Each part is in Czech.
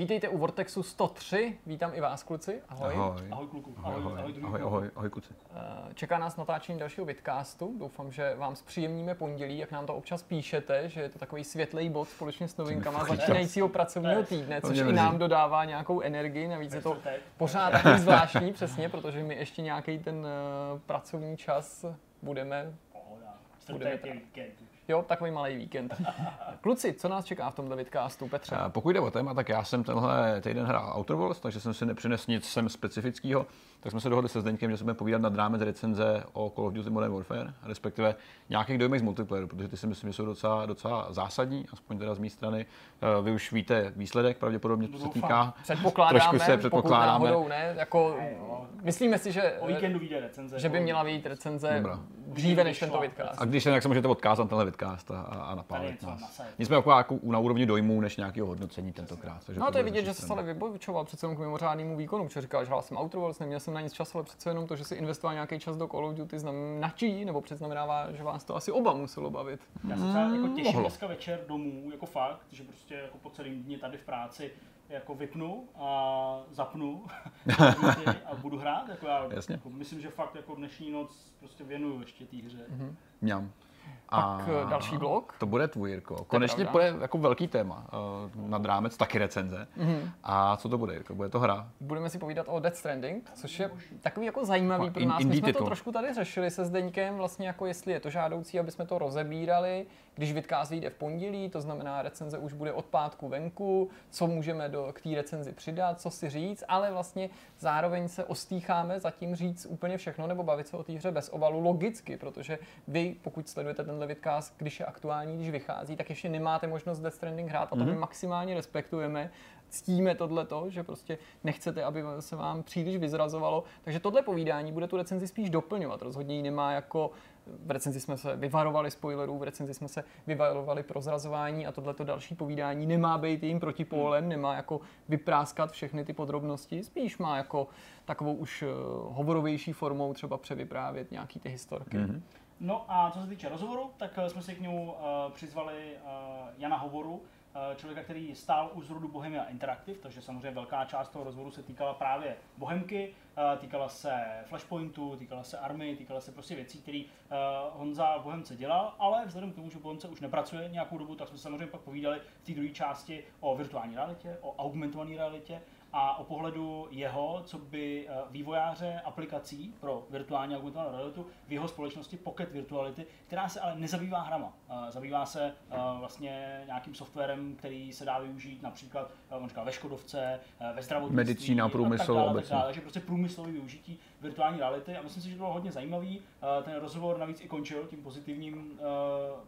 Vítejte u Vortexu 103, vítám i vás kluci, ahoj. Ahoj. Ahoj kluku. Ahoj, ahoj, ahoj, ahoj, ahoj, ahoj, kuci. Eh, Čeká nás natáčení dalšího vidcastu, doufám, že vám zpříjemníme pondělí, jak nám to občas píšete, že je to takový světlej bod společně s novinkama začínajícího pracovního Ne, týdne, což i nám dodává nějakou energii, navíc je to pořád takový zvláštní, přesně, protože my ještě nějaký ten eh, pracovní čas budeme, Pohoda. Budeme Čtvrtek je víkend. Jo, takový malý víkend. Kluci, co nás čeká v tomhle vidcastu, Petře? Eh, Pokud jde o téma, tak já jsem tenhle týden hrál Outer Worlds, takže jsem si nepřinesl nic sem specifického. Tak jsme se dohodli se Zdeňkem, že se budeme povídat nad rámec recenze o Call of Duty Modern Warfare, respektive nějakých dojmech z multiplayeru, protože ty si myslím, že jsou docela, docela zásadní, aspoň teda z mé strany. Eh, Vy už víte výsledek, pravděpodobně co se týká. Předpokládáme, Trošku se pokud předpokládáme. náhodou ne, jako, myslíme si, že, O víkendu vyjde recenze. že by měla být recenze Dobrá. dříve než tento vidcast. A když se, tak se můžete odkázat na tenhle vidcast a, a, napálit nás. Nicméně jako, jako na úrovni dojmů, než nějakého hodnocení tentokrát. Takže No to je vidět, že se stále vybojoval přece jenom k mimořádnému výkonu, protože říkal, že hrál jsem Outer Worlds, neměl jsem na nic čas, ale přece jenom to, že si investoval nějaký čas do Call of Duty značí, nebo předznamenává, že vás to asi oba muselo bavit. Já se třeba jako těším mohlo. dneska večer domů, jako fakt, že prostě jako po celém dni tady v práci jako vypnu a zapnu a budu hrát. Jako já Jasně. Jako myslím, že fakt jako dnešní noc prostě věnuju ještě té hře. Mňam. Pak, eh, další blok. To bude tvůj, Jirko. Konečně bude jako velký téma. Uh, nad rámec taky recenze. Mhm. A co to bude, Jirko? Bude to hra? Budeme si povídat o Death Stranding, což je takový jako zajímavý pro nás. My jsme to titul. trošku tady řešili se Zdeňkem, vlastně jako jestli je to žádoucí, aby jsme to rozebírali, když vidcast vyjde v pondělí, to znamená recenze už bude od pátku venku, co můžeme do, k té recenzi přidat, co si říct, ale vlastně zároveň se ostýcháme zatím říct úplně všechno nebo bavit se o té hře bez obalu logicky, protože vy, pokud sledujete tenhle vidcast, když je aktuální, když vychází, tak ještě nemáte možnost Death Stranding hrát a to my maximálně respektujeme ctíme tohleto, že prostě nechcete, aby se vám příliš vyzrazovalo. Takže tohle povídání bude tu recenzi spíš doplňovat. Rozhodně ji nemá jako v recenzi jsme se vyvarovali spoilerů, v recenzi jsme se vyvarovali prozrazování a tohleto další povídání nemá být jejím protipólem, nemá jako vypráskat všechny ty podrobnosti, spíš má jako takovou už eh, hovorovější formou třeba převyprávět nějaký ty historky. Mm-hmm. No a co se týče rozhovoru, tak eh, jsme si k němu uh, přizvali uh, Jana Hovoru, člověka, který stál u zrodu Bohemia Interactive, takže samozřejmě velká část toho rozhovoru se týkala právě Bohemky, eh, týkala se Flashpointu, týkala se Army, týkala se prostě věcí, které Honza v Bohemce dělal, ale vzhledem k tomu, že Bohemce už nepracuje nějakou dobu, tak jsme samozřejmě pak povídali v té druhé části o virtuální realitě, o augmentované realitě a o pohledu jeho, co by eh, vývojáře aplikací pro virtuální augmentovanou realitu v jeho společnosti Pocket Virtuality, která se ale nezabývá hrama. Eh, Zabývá se eh, vlastně nějakým softwarem, který se dá využít například on říkal, ve Škodovce, ve zdravotnictví. Medicína, a tak průmysl dále, tak obecně. dále. Takže prostě průmyslové využití virtuální reality. A myslím si, že to bylo hodně zajímavý. Eh, Ten rozhovor navíc i končil tím pozitivním, eh,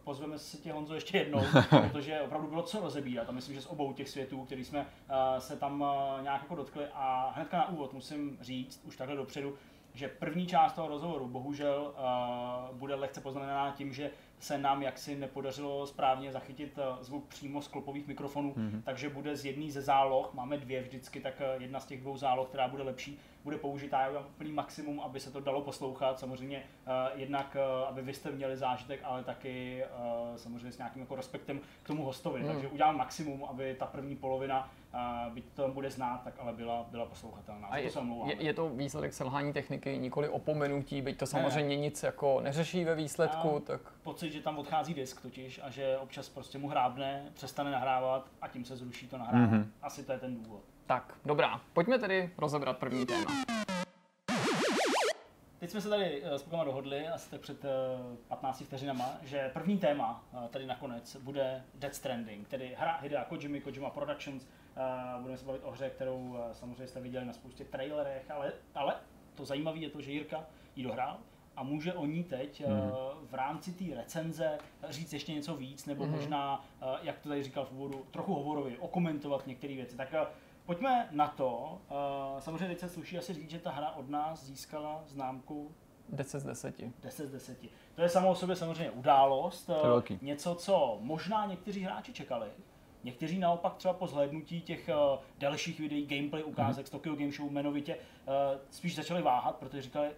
pozveme se tě Honzo ještě jednou, protože opravdu bylo co rozebírat. A myslím, že z obou těch světů, který jsme eh, se tam nějak jako dotkli. A hnedka na úvod musím říct, už takhle dopředu, že první část toho rozhovoru bohužel uh, bude lehce poznamenána tím, že se nám jaksi nepodařilo správně zachytit uh, zvuk přímo z klopových mikrofonů, mm-hmm. takže bude z jedné ze záloh, máme dvě vždycky, tak uh, jedna z těch dvou záloh, která bude lepší, bude použitá. Já udělám úplný maximum, aby se to dalo poslouchat. Samozřejmě uh, jednak, uh, aby vy jste měli zážitek, ale taky uh, samozřejmě s nějakým jako respektem k tomu hostovi. Hmm. Takže udělám maximum, aby ta první polovina, uh, byť to bude znát, tak ale byla, byla poslouchatelná. A je, to je, je to výsledek selhání techniky, nikoli opomenutí, byť to samozřejmě nic jako neřeší ve výsledku, A- tak pocit, že tam odchází disk totiž a že občas prostě mu hrábne, přestane nahrávat a tím se zruší to nahrávání. Mhm. Mm-hmm. Asi to je ten důvod. Tak, dobrá. Pojďme tedy rozebrat první téma. Teď jsme se tady eh, s klukama dohodli, asi tak před eh, 15 vteřinama, že první téma eh, tady nakonec bude Death Stranding, tedy hra Hidea Kojimy, Kojima Productions. Eh, Budeme se bavit o hře, kterou eh, samozřejmě jste viděli na spoustě trailerech, ale, ale to zajímavé je to, že Jirka ji dohrál a může o ní teď mm. v rámci té recenze říct ještě něco víc, nebo mm. možná, eh, jak to tady říkal v úvodu, trochu hovorově, okomentovat některé věci. Tak eh, pojďme na to. Eh, Samozřejmě teď se sluší asi říct, že ta hra od nás získala známku 10 z 10. 10 z 10. To je samo o sobě samozřejmě událost, je velký. něco, co možná někteří hráči čekali. Někteří naopak třeba po zhlédnutí těch uh, dalších videí, gameplay ukázek mm-hmm. z Tokyo Game Show jmenovitě uh, spíš začali váhat, protože říkali,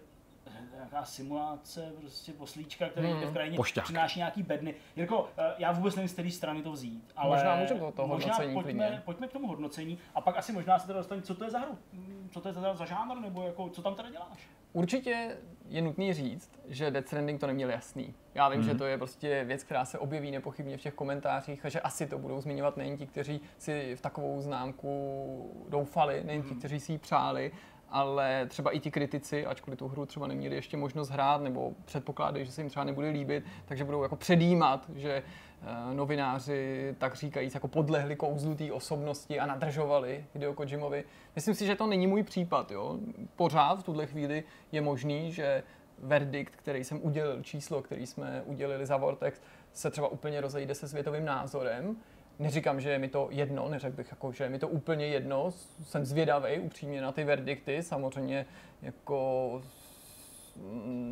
nějaká simulace, prostě poslíčka, který Hmm. hmm. v krajině Pošťák. přináší nějaký bedny. Jirko, eh, já vůbec nevím, z které strany to vzít, ale Možná můžeme do toho možná hodnocení pojďme, klidně. pojďme k tomu hodnocení a pak asi možná se teda dostaneme, co to je za hru, Mm, co to je za, za žánr, nebo jako, co tam teda děláš? Určitě je nutný říct, že Death Stranding to neměl jasný. Já vím, mm. že to je prostě věc, která se objeví nepochybně v těch komentářích a že asi to budou zmiňovat nejen ti, kteří si v takovou známku doufali, nejen ti, kteří si ji přáli, ale třeba i ti kritici, ačkoliv tu hru třeba neměli ještě možnost hrát nebo předpokládají, že se jim třeba nebude líbit, takže budou jako předjímat, že eh, novináři tak říkajíc jako podlehli kouzlu té osobnosti a nadržovali Hideo Kojimovi. Myslím si, že to není můj případ. Jo? Pořád v tuhle chvíli je možný, že verdikt, který jsem udělil, číslo, který jsme udělili za Vortex, se třeba úplně rozejde se světovým názorem. Neříkám, že je mi to jedno, neřekl bych, jako, že je mi to úplně jedno. Jsem zvědavý upřímně na ty verdikty. Samozřejmě jako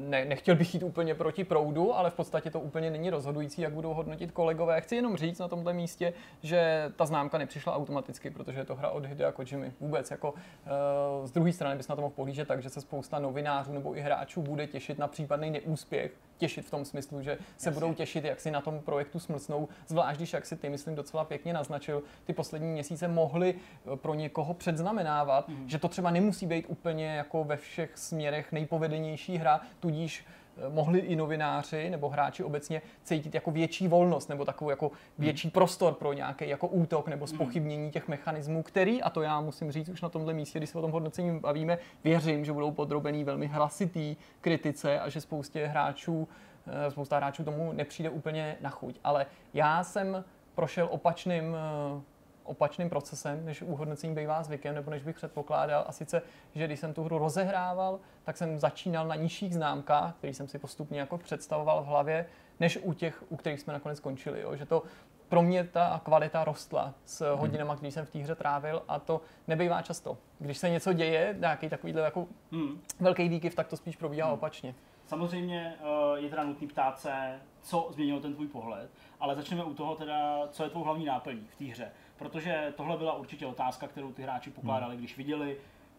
ne, nechtěl bych jít úplně proti proudu, ale v podstatě to úplně není rozhodující, jak budou hodnotit kolegové. Chci jenom říct na tomto místě, že ta známka nepřišla automaticky, protože je to hra od Hidea Kojimy. Vůbec jako uh, z druhé strany bys na to mohl pohlížet tak, že se spousta novinářů nebo i hráčů bude těšit na případný neúspěch. Těšit v tom smyslu, že se Jasně. budou těšit, jak si na tom projektu smlsnou, zvlášť když, jak si ty, myslím, docela pěkně naznačil, ty poslední měsíce mohly eh, pro někoho předznamenávat, mm. že to třeba nemusí být úplně jako ve všech směrech nejpovedenější hra, tudíž mohli i novináři nebo hráči obecně cítit jako větší volnost nebo takovou jako větší prostor pro nějaký jako útok nebo spochybnění těch mechanismů, který, a to já musím říct už na tomhle místě, když se o tom hodnocení bavíme, věřím, že budou podrobený velmi hlasitý kritice a že spoustě hráčů, eh, spousta hráčů tomu nepřijde úplně na chuť. Ale já jsem prošel opačným eh, opačným procesem, než u hodnocení bývá zvykem, nebo než bych předpokládal. A sice, že když jsem tu hru rozehrával, tak jsem začínal na nižších známkách, který jsem si postupně jako představoval v hlavě, než u těch, u kterých jsme nakonec skončili. Jo. Že to pro mě ta kvalita rostla s hodinama, který jsem v té hře trávil a to nebývá často. Když se něco děje, nějaký takovýhle jako Hmm. velký výkyv, tak to spíš probíhá opačně. Samozřejmě eh, je teda nutný ptát se, co změnilo ten tvůj pohled, ale začneme u toho teda, co je tvou hlavní náplní v té hře. Protože tohle byla určitě otázka, kterou ty hráči pokládali, když viděli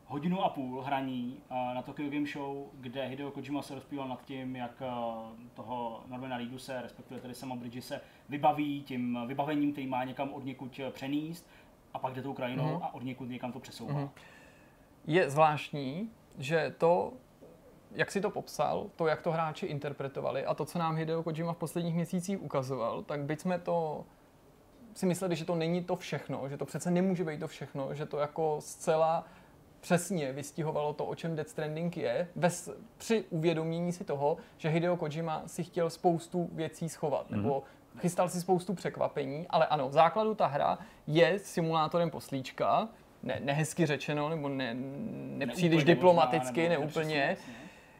hodinu a půl hraní eh, na Tokyo Game Show, kde Hideo Kojima se rozpíval nad tím, jak eh, toho Normana Reeduse, respektive tedy sama Bridge se vybaví tím vybavením, který má někam od někud přenést a pak jde tou krajinou Mhm. a od někud někam to přesouvá. Mhm. Je zvláštní, že to, jak si to popsal, to, jak to hráči interpretovali a to, co nám Hideo Kojima v posledních měsících ukazoval, tak byť jsme to si mysleli, že to není to všechno, že to přece nemůže být to všechno, že to jako zcela přesně vystihovalo to, o čem Death Stranding je, bez, při uvědomění si toho, že Hideo Kojima si chtěl spoustu věcí schovat, mm-hmm. nebo chystal si spoustu překvapení, ale ano, v základu ta hra je simulátorem poslíčka, ne, nehezky řečeno, nebo ne, nepříliš Neúplně diplomaticky, možná, neúplně, nepřesně,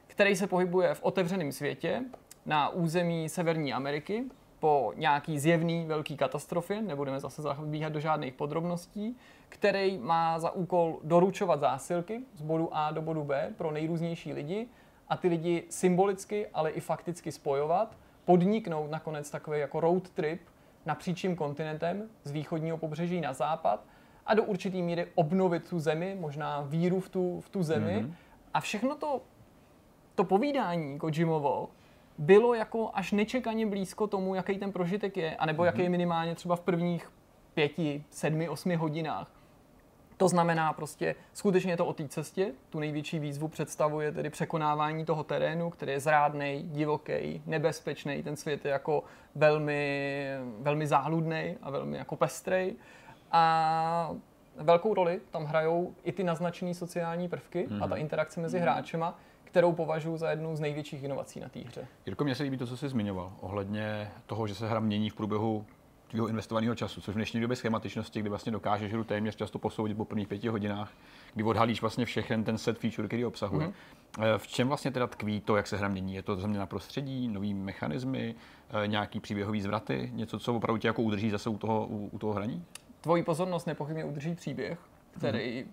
který se pohybuje v otevřeném světě na území Severní Ameriky po nějaký zjevný velký katastrofě, nebudeme zase zabíhat do žádných podrobností, který má za úkol doručovat zásilky z bodu A do bodu B pro nejrůznější lidi a ty lidi symbolicky, ale i fakticky spojovat, podniknout nakonec takový jako road trip napříčím kontinentem z východního pobřeží na západ a do určitý míry obnovit tu zemi, možná víru v tu, v tu zemi. Mm-hmm. A všechno to to povídání Kojimovo bylo jako až nečekaně blízko tomu, jaký ten prožitek je, anebo mm-hmm. jaký je minimálně třeba v prvních pěti, sedmi, osmi hodinách. To znamená prostě, skutečně je to o té cestě. Tu největší výzvu představuje tedy překonávání toho terénu, který je zrádný, divoký, nebezpečný. Ten svět je jako velmi, velmi záludný a velmi jako pestrej. A velkou roli tam hrajou i ty naznačené sociální prvky mm-hmm. a ta interakce mezi hráčema, kterou považuji za jednu z největších inovací na té hře. Jirko, mně se líbí to, co jsi zmiňoval, ohledně toho, že se hra mění v průběhu tvého investovaného času, což v dnešní době schematičnosti, kdy vlastně dokážeš hru téměř často posoudit po prvních pěti hodinách, kdy odhalíš vlastně všechen ten set feature, který obsahuje. Mm-hmm. V čem vlastně teda tkví to, jak se hra mění? Je to změna prostředí, nový mechanismy, eh, nějaký příběhový zvraty, něco, co opravdu tě jako udrží zase u toho, u, u toho hraní? Tvoji pozornost nepochybně udrží příběh, který mm-hmm.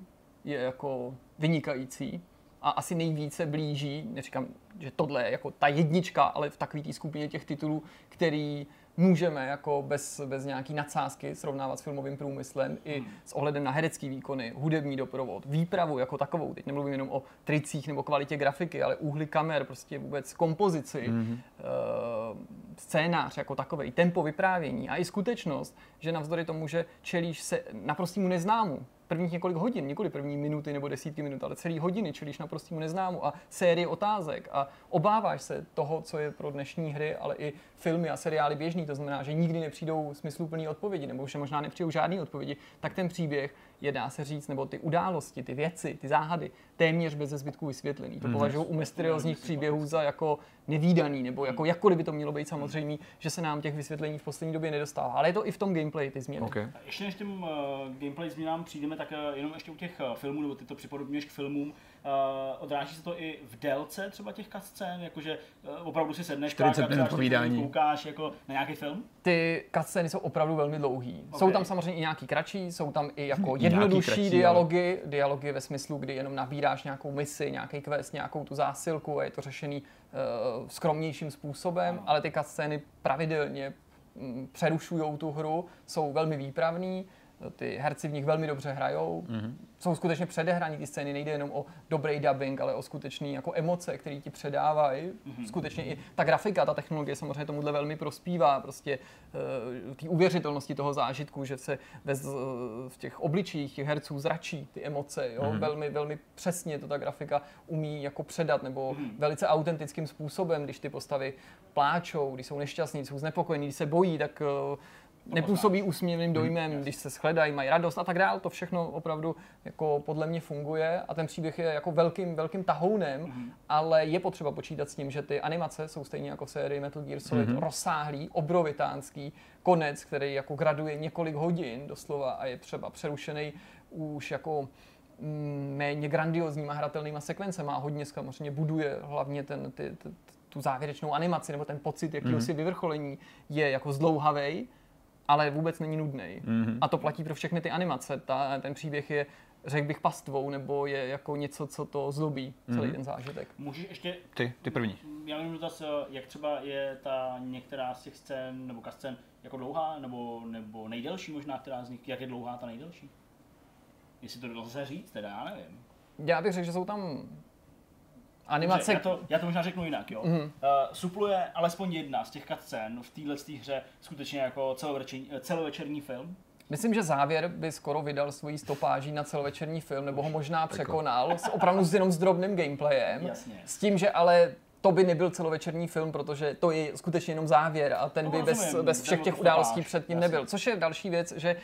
je jako vynikající a asi nejvíce blíží, neříkám, že tohle je jako ta jednička, ale v takové té skupině těch titulů, který můžeme jako bez, bez nějaký nadsázky srovnávat s filmovým průmyslem i Hmm. s ohledem na herecký výkony, hudební doprovod, výpravu jako takovou. Teď nemluvím jenom o tricích nebo kvalitě grafiky, ale úhly kamer, prostě vůbec kompozici, mm-hmm. scénář jako takový, tempo vyprávění a i skutečnost, že navzdory tomu, že čelíš se naprostému neznámu, prvních několik hodin, nikoli první minuty nebo desítky minut, ale celý hodiny čelíš naprostému neznámu a série otázek a obáváš se toho, co je pro dnešní hry, ale i filmy a seriály běžný, to znamená, že nikdy nepřijdou smysluplné odpovědi, nebo že možná nepřijdou žádné odpovědi, tak ten příběh je, dá se říct, nebo ty události, ty věci, ty záhady, téměř bez zbytku vysvětlený. To považuji u mysteriózních příběhů za jako nevýdaný, nebo jako jakkoliv by to mělo být samozřejmě, že se nám těch vysvětlení v poslední době nedostává. Ale je to i v tom gameplay, ty změny. Okay. A Ještě než těm uh, gameplay změnám přijdeme, tak uh, jenom ještě u těch uh, filmů, nebo ty to připodobňuješ k filmům, uh, odráží se to i v délce třeba těch cutscén, jakože uh, opravdu si sedneš, 40 párkrát minut třeba povídání. koukáš jako na nějaký film? ty cutscény jsou opravdu velmi dlouhý. Ok. Jsou tam samozřejmě i nějaký kratší, jsou tam i jako jednodušší kratší, dialogy, dialogy ve smyslu, kdy jenom nabíráš nějakou misi, nějaký quest, nějakou tu zásilku a je to řešený uh, skromnějším způsobem, Ano. ale ty cutscény pravidelně mm, přerušují tu hru, jsou velmi výpravný, ty herci v nich velmi dobře hrajou, mm-hmm. jsou skutečně předehraní ty scény, nejde jenom o dobrý dubbing, ale o skutečný jako emoce, které ti předávají. Mm-hmm. Skutečně i ta grafika, ta technologie samozřejmě tomuhle velmi prospívá, prostě uh, té uvěřitelnosti toho zážitku, že se ve, z- v těch obličích těch herců zračí ty emoce, jo? Mm-hmm. velmi, velmi přesně to ta grafika umí jako předat, nebo mm-hmm. velice autentickým způsobem, když ty postavy pláčou, když jsou nešťastní, když jsou znepokojení, když se bojí, tak uh, nepůsobí úsměvným dojmem, když se shledají, mají radost a tak dále. To všechno opravdu jako podle mě funguje a ten příběh je jako velkým, velkým tahounem, ale je potřeba počítat s tím, že ty animace jsou stejně jako série Metal Gear Solid rozsáhlý, obrovitánský konec, který jako graduje několik hodin doslova a je třeba přerušený už jako mm, méně grandiozníma hratelnýma sekvencema a hodně samozřejmě buduje hlavně ten, ty, ty, tu závěrečnou animaci nebo ten pocit jakýhosi vyvrcholení je jako zdlouhavej, ale vůbec není nudný. Mm-hmm. A to platí pro všechny ty animace. Ta, ten příběh je, řekl bych, pastvou, nebo je jako něco, co to zlobí, celý mm-hmm. ten zážitek. Můžeš ještě, Ty, ty první. já mám dotaz, eh, jak třeba je ta některá z těch scén, nebo scén jako dlouhá, nebo, nebo nejdelší možná, která z nich, jak je dlouhá ta nejdelší? Jestli to lze říct, teda já nevím. Já bych řekl, že jsou tam animace, já, to, já to možná řeknu jinak, jo. Mm-hmm. Uh, supluje alespoň jedna z těch cutscén v téhle hře skutečně jako celovečerní, celovečerní film. Myslím, že závěr by skoro vydal svojí stopáží na celovečerní film, nebo ho možná překonal, s opravdu s jenom s drobným gameplayem. Jasně. S tím, že ale to by nebyl celovečerní film, protože to je skutečně jenom závěr a ten No, by bez, rozumím, bez jde všech těch událostí stopáž, předtím jasně. nebyl. Což je další věc, že eh,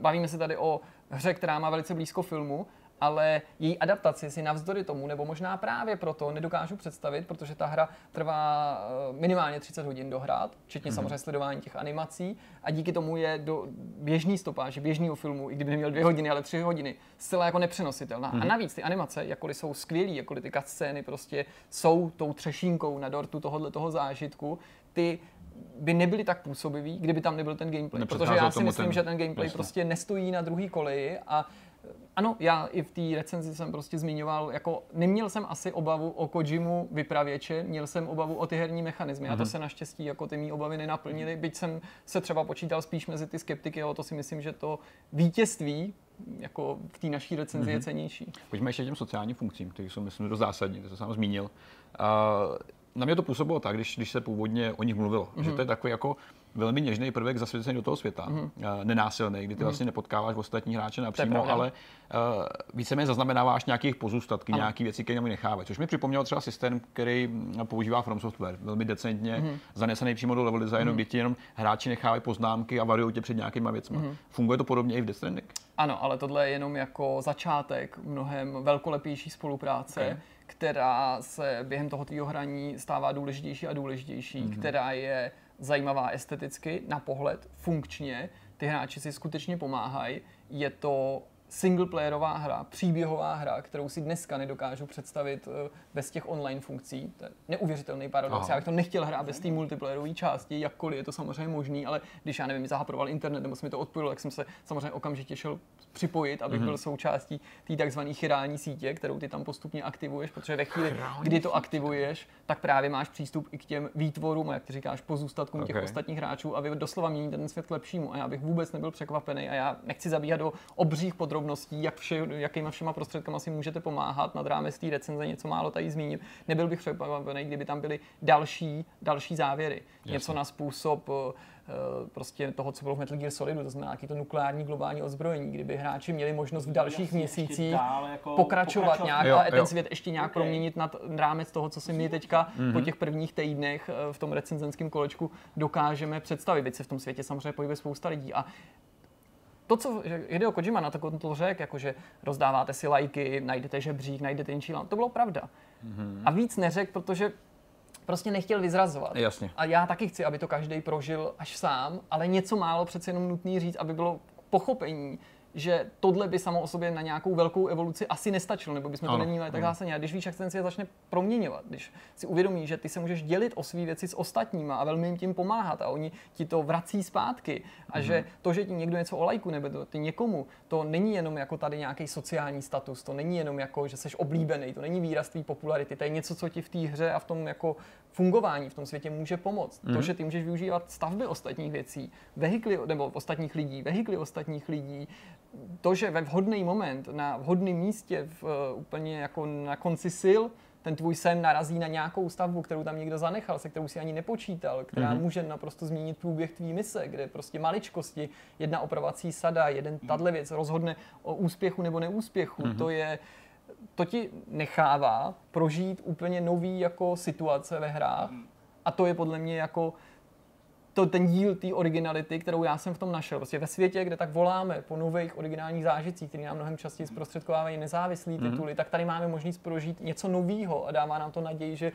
bavíme se tady o hře, která má velice blízko filmu, ale její adaptaci si navzdory tomu, nebo možná právě proto nedokážu představit, protože ta hra trvá eh, minimálně 30 hodin dohrát, včetně mm-hmm. samozřejmě sledování těch animací a díky tomu je do běžný stopáž, běžného filmu, i kdyby neměl dvě hodiny, ale tři hodiny, zcela jako nepřenositelná. Mm-hmm. A navíc ty animace, jakkoliv jsou skvělý, jakkoliv ty cutscény prostě jsou tou třešínkou na dortu tohohle toho zážitku, ty by nebyly tak působivý, kdyby tam nebyl ten gameplay. Protože já si myslím, ten- že ten gameplay jasně. prostě nestojí na druhý koleji a ano, já i v té recenzi jsem prostě zmiňoval, jako neměl jsem asi obavu o Kojimu vypravěče, měl jsem obavu o ty herní mechanismy a to se naštěstí jako ty mý obavy nenaplnily, byť jsem se třeba počítal spíš mezi ty skeptiky, ale to si myslím, že to vítězství jako v té naší recenzi je cenější. Pojďme ještě těm sociálním funkcím, které jsou, myslím, dost zásadní, to jsem sám zmínil. Uh, na mě to působilo tak, když, když se původně o nich mluvilo, mm-hmm. že to je takový jako velmi něžný prvek zasvěcený do toho světa, mm-hmm. uh, nenásilný, kdy ty mm-hmm. vlastně nepotkáváš ostatní hráče napřímo, ale uh, víceméně zaznamenáváš nějakých pozůstatky, nějaké věci, které mi nechávají. Což mi připomněl třeba systém, který mm, používá From Software, velmi decentně, mm-hmm. zanesený přímo do level designu, mm-hmm. kdy ti jenom hráči nechávají poznámky a varují tě před nějakýma věcmi. Mm-hmm. Funguje to podobně i v Death Stranding? Ano, ale tohle je jenom jako začátek mnohem velkolepější spolupráce, Okay. Která se během toho tvýho hraní stává důležitější a důležitější, mm-hmm. která je zajímavá esteticky, na pohled, funkčně. Ty hráči si skutečně pomáhají. Je to singleplayerová hra, příběhová hra, kterou si dneska nedokážu představit eh, bez těch online funkcí. To je neuvěřitelný paradox. Aha. Já bych to nechtěl hrát bez té multiplayerové části, jakkoliv je to samozřejmě možný, ale když já nevím, zahaproval internet nebo se mi to odpojilo, tak jsem se samozřejmě okamžitě šel připojit, abych mm-hmm. byl součástí té takzvané chirální sítě, kterou ty tam postupně aktivuješ, protože ve chvíli, kdy to aktivuješ, tak právě máš přístup i k těm výtvorům, jak ty říkáš, pozůstatkům těch Okay. ostatních hráčů a vy doslova měníte ten svět k lepšímu. A já bych vůbec nebyl překvapený a já nechci zabíhat do obřích podrobností, jak vše, jakýma všema prostředkama si můžete pomáhat nad rámec té recenze, něco málo tady zmíním. Nebyl bych překvapený, kdyby tam byly další, další závěry. Něco na způsob eh, prostě toho, co bylo v Metal Gear Solidu, to znamená nějaký to nukleární globální ozbrojení, kdyby hráči měli možnost v dalších Jasně, měsících jako pokračovat, pokračovat. nějak Jo, a ten jo. svět ještě nějak Ok. proměnit nad rámec toho, co si my teďka Mhm. po těch prvních týdnech eh, v tom recenzenském kolečku dokážeme představit. Byť se v tom světě samozřejmě pohybuje spousta lidí a to, co že Hideo Kojima na to kontrol řekl, jakože rozdáváte si lajky, najdete žebřík, najdete jinčí to bylo pravda. Mhm. A víc neřekl, protože prostě nechtěl vyzrazovat. Jasně. A já taky chci, aby to každý prožil až sám, ale něco málo přece jenom nutný říct, aby bylo pochopení, že tohle by samo o sobě na nějakou velkou evoluci asi nestačilo, nebo bychom to Ano, neměli tak zásadně. A když víš, jak se ten svět začne proměňovat, když si uvědomíš, že ty se můžeš dělit o své věci s ostatníma a velmi jim tím pomáhat a oni ti to vrací zpátky a Mhm. že to, že ti někdo něco o lajku nebo to, ty někomu, to není jenom jako tady nějaký sociální status, to není jenom jako, že jsi oblíbený, to není výraz tvý popularity, to je něco, co ti v té hře a v tom jako fungování v tom světě může pomoct. Mhm. To, že ty můžeš využívat stavby ostatních věcí, vehikly nebo ostatních lidí, vehikly ostatních lidí, to, že ve vhodný moment, na vhodném místě, v, eh, úplně jako na konci sil, ten tvůj sen narazí na nějakou stavbu, kterou tam někdo zanechal, se kterou si ani nepočítal, která Mhm. může naprosto změnit průběh tvý mise, kde prostě maličkosti, jedna opravací sada, jeden tahle věc rozhodne o úspěchu nebo neúspěchu. To je to ti nechává prožít úplně nový jako situace ve hrách a to je podle mě jako to ten díl té originality, kterou já jsem v tom našel. Prostě ve světě, kde tak voláme po nových originálních zážitcích, které nám mnohem častěji zprostředkovávají nezávislé tituly, tak tady máme možnost prožít něco nového a dává nám to naději, že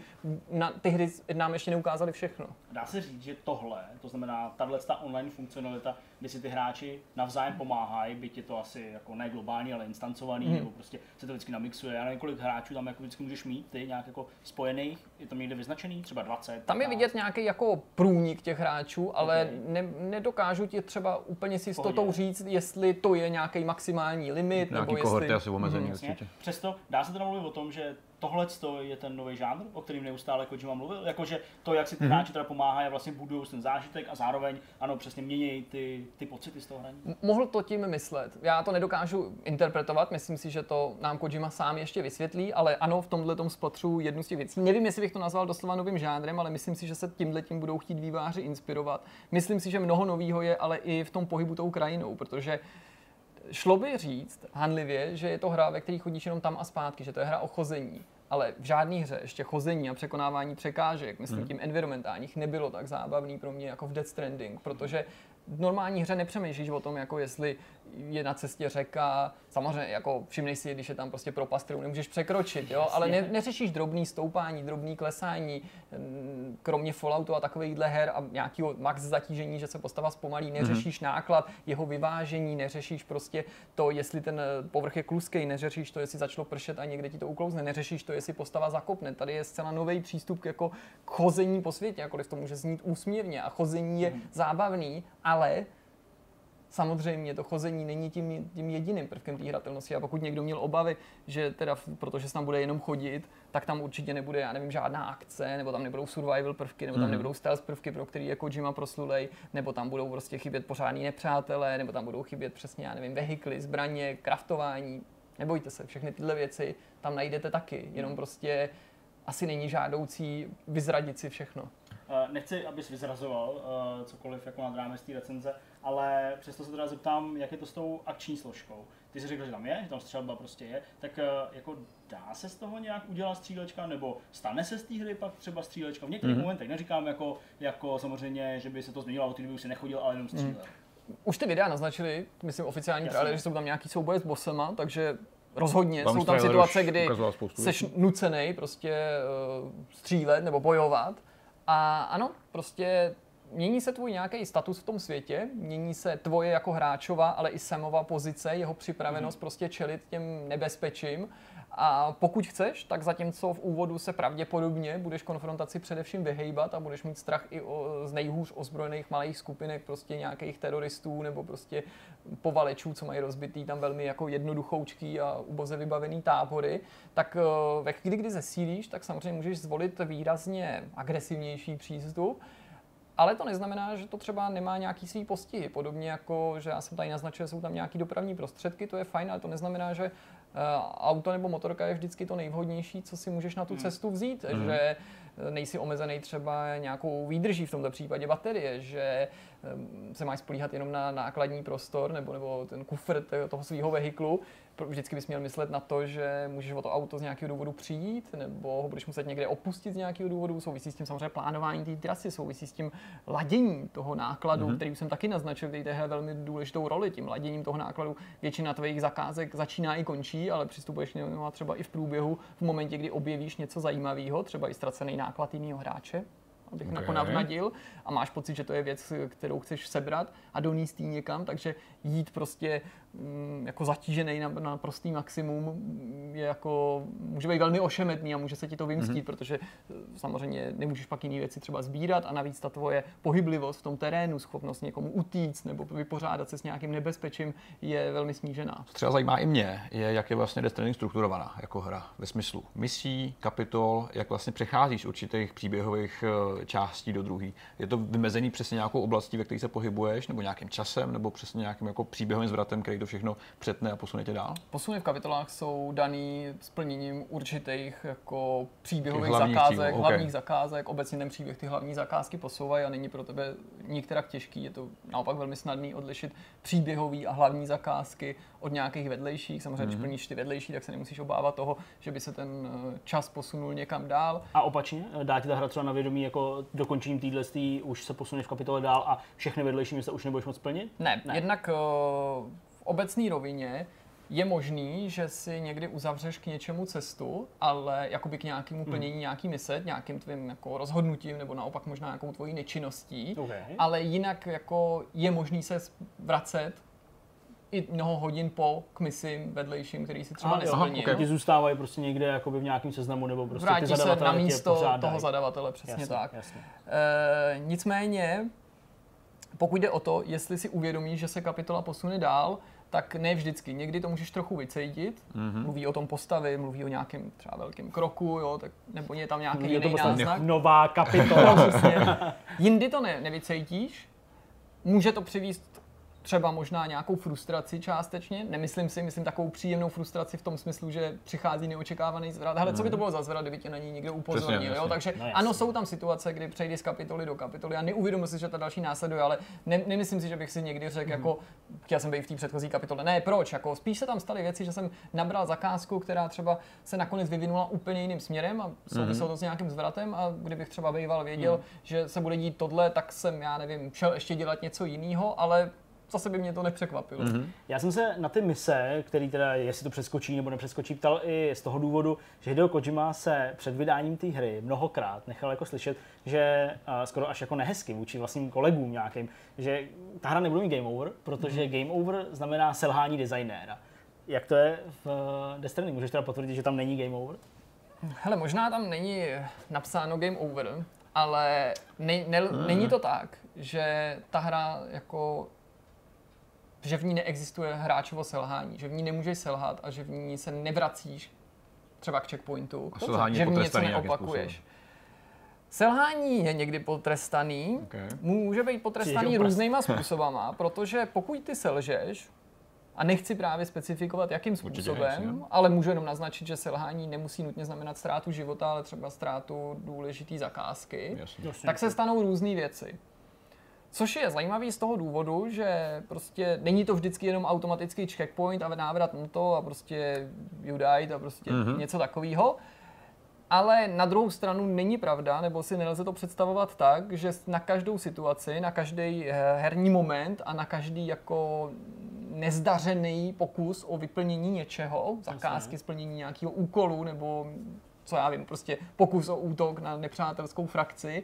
na ty hry nám ještě neukázaly všechno. Dá se říct, že tohle, to znamená tahle ta online funkcionalita, kdy si ty hráči navzájem pomáhají, byť je to asi jako ne globální, ale instancovaný, Mhm. nebo prostě se to vždycky namixuje. Já nevím, kolik hráčů tam jako vždycky můžeš mít, ty nějak jako spojených, je tam někde vyznačený, třeba 20. Tam je 15. vidět nějaký jako průnik těch hráčů, ale Ok. ne, nedokážu ti třeba úplně s jistotou Pohodě. říct, jestli to je nějaký maximální limit, Nějaký nebo kohorty jestli... asi omezený. Jasně. určitě. Přesto dá se teda mluvit o tom, že tohle je ten nový žánr, o kterým neustále Kojima mluvil, jakože to, jak si ty hráči teda pomáhají a vlastně budují ten zážitek a zároveň, ano, přesně měnějí ty, ty pocity z toho hraní. Mohl to tím myslet. Já to nedokážu interpretovat, myslím si, že to nám Kojima sám ještě vysvětlí, ale ano, v tomhle tom spatřu jednu z těch věcí. Nevím, jestli bych to nazval doslova novým žánrem, ale myslím si, že se tímhle tím budou chtít výváři inspirovat. Myslím si, že mnoho nového je ale i v tom pohybu tou krajinou, protože šlo by říct hanlivě, že je to hra, ve které chodíš jenom tam a zpátky, že to je hra o chození. Ale v žádné hře ještě chození a překonávání překážek, myslím tím environmentálních, nebylo tak zábavný pro mě jako v Death Stranding, protože v normální hře nepřemýšlíš o tom, jako jestli je na cestě řeka, samozřejmě jako všimnej si, když je tam prostě propast, kterou nemůžeš překročit, jo, ale ne, neřešíš drobný stoupání, drobný klesání, mm, kromě Falloutu a takovýchhle her a nějakého max zatížení, že se postava zpomalí, neřešíš náklad, jeho vyvážení, neřešíš prostě to, jestli ten eh, povrch je kluský, neřešíš to, jestli začalo pršet a někde ti to uklouzne, neřešíš to, jestli postava zakopne. Tady je zcela nový přístup k jako k chození po světě, jakkoliv to může znít úsměvně a chození je zábavný, ale Samozřejmě to chození není tím, tím jediným prvkem té hratelnosti a pokud někdo měl obavy, že teda, protože se tam bude jenom chodit, tak tam určitě nebude, já nevím, žádná akce, nebo tam nebudou survival prvky, nebo tam nebudou stealth prvky, pro který je Kojima proslulej, nebo tam budou prostě chybět pořádní nepřátelé, nebo tam budou chybět přesně, já nevím, vehikly, zbraně, kraftování. Nebojte se, všechny tyhle věci tam najdete taky, jenom prostě asi není žádoucí vyzradit si všechno. Eh, Nechci, abys vyzrazoval eh, cokoliv jako nad rámec té recenze, ale přesto se teda zeptám, jak je to s tou akční složkou. Ty jsi řekl, že tam je, že tam střelba prostě je, tak eh, jako dá se z toho nějak udělat střílečka, nebo stane se z té hry pak třeba střílečka? V některých mm-hmm. momentech neříkám jako, jako samozřejmě, že by se to změnilo, a ty by už si nechodil, ale jenom střílel. Mm. Už ty videa naznačili, myslím oficiální trailer, že jsou tam nějaký souboje s bosema, takže rozhodně Tam jsou tam situace, kdy seš nucený prostě uh, střílet nebo bojovat. A ano, prostě mění se tvůj nějaký status v tom světě, mění se tvoje jako hráčova, ale i samová pozice, jeho připravenost mm-hmm. prostě čelit těm nebezpečím. A pokud chceš, tak zatímco v úvodu se pravděpodobně budeš konfrontaci především vyhejbat a budeš mít strach i o, z nejhůř ozbrojených malých skupinek, prostě nějakých teroristů nebo prostě povalečů, co mají rozbitý tam velmi jako jednoduchoučký a uboze vybavený tábory, tak eh, ve chvíli, kdy zesílíš, tak samozřejmě můžeš zvolit výrazně agresivnější přístup, ale to neznamená, že to třeba nemá nějaký svý postihy. Podobně jako, že já jsem tady naznačil, jsou tam nějaký dopravní prostředky, to je fajn, ale to neznamená, že auto nebo motorka je vždycky to nejvhodnější, co si můžeš na tu hmm. cestu vzít. Hmm. Že nejsi omezený třeba nějakou výdrží, v tomto případě baterie, že se máš spolíhat jenom na nákladní prostor nebo, nebo ten kufr toho svého vehiklu, vždycky bys měl myslet na to, že můžeš o to auto z nějakého důvodu přijít, nebo ho budeš muset někde opustit z nějakého důvodu. Souvisí s tím samozřejmě plánování té trasy, souvisí s tím laděním toho nákladu, mm-hmm. který už jsem taky naznačil, který hraje velmi důležitou roli. Tím laděním toho nákladu většina tvých zakázek začíná i končí, ale přistupuješ k němu třeba i v průběhu v momentě, kdy objevíš něco zajímavého, třeba i ztracený náklad jiného hráče abych okay. jako navnadil a máš pocit, že to je věc, kterou chceš sebrat a donést ji někam, takže jít prostě jako zatížený na, na prostý maximum je jako, může být velmi ošemetný a může se ti to vymstít, mm-hmm. protože eh, samozřejmě nemůžeš pak jiné věci třeba sbírat a navíc ta tvoje pohyblivost v tom terénu, schopnost někomu utíct nebo vypořádat se s nějakým nebezpečím je velmi snížená. Co třeba zajímá i mě, je, jak je vlastně Death Stranding strukturovaná jako hra ve smyslu misí, kapitol, jak vlastně přecházíš určitých příběhových eh, částí do druhé. Je to vymezený přesně nějakou oblastí, ve které se pohybuješ, nebo nějakým časem, nebo přesně nějakým jako příběhovým zvratem, který to všechno přetne a posune tě dál? Posuny v kapitolách jsou daný splněním určitých jako příběhových zakázek, cílů, okay. hlavních zakázek. Obecně ten příběh ty hlavní zakázky posouvají a není pro tebe nikterak těžký. Je to naopak velmi snadný odlišit příběhový a hlavní zakázky od nějakých vedlejších. Samozřejmě, mm-hmm. když mhm. plníš ty vedlejší, tak se nemusíš obávat toho, že by se ten eh, čas posunul někam dál. A opačně, dá ti ta hra třeba na vědomí, jako dokončením téhle už se posuneš v kapitole dál a všechny vedlejší místa už nebudeš moc plnit? Ne, ne. jednak uh, obecné rovině je možný, že si někdy uzavřeš k něčemu cestu, ale jakoby k nějakému hmm. plnění hmm. nějaký mise, nějakým tvým jako rozhodnutím nebo naopak možná nějakou tvojí nečinností, okay. ale jinak jako je možný se vracet i mnoho hodin po k misím vedlejším, který si třeba nesplnil. Okay. Ti zůstávají prostě někde jakoby v nějakém seznamu nebo prostě Vrátí ty se na místo toho zadavatele, přesně jasně, tak. Jasně. E, nicméně, pokud jde o to, jestli si uvědomíš, že se kapitola posune dál, tak ne vždycky. Někdy to můžeš trochu vycejtit. Mm-hmm. Mluví o tom postavy, mluví o nějakém třeba velkém kroku, jo, tak, nebo je tam nějaký jiný náznak. Nová kapitola. Jindy to ne, nevycejtíš. Může to přivést třeba možná nějakou frustraci částečně, nemyslím si, myslím takovou příjemnou frustraci v tom smyslu, že přichází neočekávaný zvrat. Hele, co by to mhm. bylo za zvrat, kdyby tě na ní někdo upozornil, Přesně, jo? Takže no, ano, jsou tam situace, kdy přejdeš z kapitoly do kapitoly a neuvědomuji si, že ta další následuje, ale ne, nemyslím si, že bych si někdy řekl, mm. jako chtěl jsem být v té předchozí kapitole. Ne, proč? Jako, spíš se tam staly věci, že jsem nabral zakázku, která třeba se nakonec vyvinula úplně jiným směrem a souviselo mm. to s nějakým zvratem a kdybych třeba býval věděl, mm. že se bude dít tohle, tak jsem, já nevím, šel ještě dělat něco jiného, ale zase by mě to nepřekvapilo. Mm-hmm. Já jsem se na ty mise, který teda, jestli to přeskočí nebo nepřeskočí, ptal i z toho důvodu, že Hideo Kojima se před vydáním té hry mnohokrát nechal jako slyšet, že uh, skoro až jako nehezky vůči vlastním kolegům nějakým, že ta hra nebude mít game over, protože mm-hmm. game over znamená selhání designéra. Jak to je v uh, Death Stranding? Můžeš teda potvrdit, že tam není game over? Hele, možná tam není napsáno game over, ale ne, ne, mm. není to tak, že ta hra jako že v ní neexistuje hráčovo selhání, že v ní nemůžeš selhat a že v ní se nevracíš třeba k checkpointu, a že v ní něco neopakuješ. Selhání je někdy potrestaný, okay. může být potrestaný různýma způsobama, protože pokud ty selžeš, a nechci právě specifikovat, jakým způsobem, ale můžu jenom naznačit, že selhání nemusí nutně znamenat ztrátu života, ale třeba ztrátu důležité zakázky, Jasně. tak se stanou různé věci. Což je zajímavý z toho důvodu, že prostě není to vždycky jenom automatický checkpoint a návrat na to a prostě you died a prostě mm-hmm. něco takového. Ale na druhou stranu není pravda, nebo si nelze to představovat tak, že na každou situaci, na každý eh, herní moment a na každý jako nezdařený pokus o vyplnění něčeho, zakázky, splnění nějakého úkolu nebo co já vím, prostě pokus o útok na nepřátelskou frakci,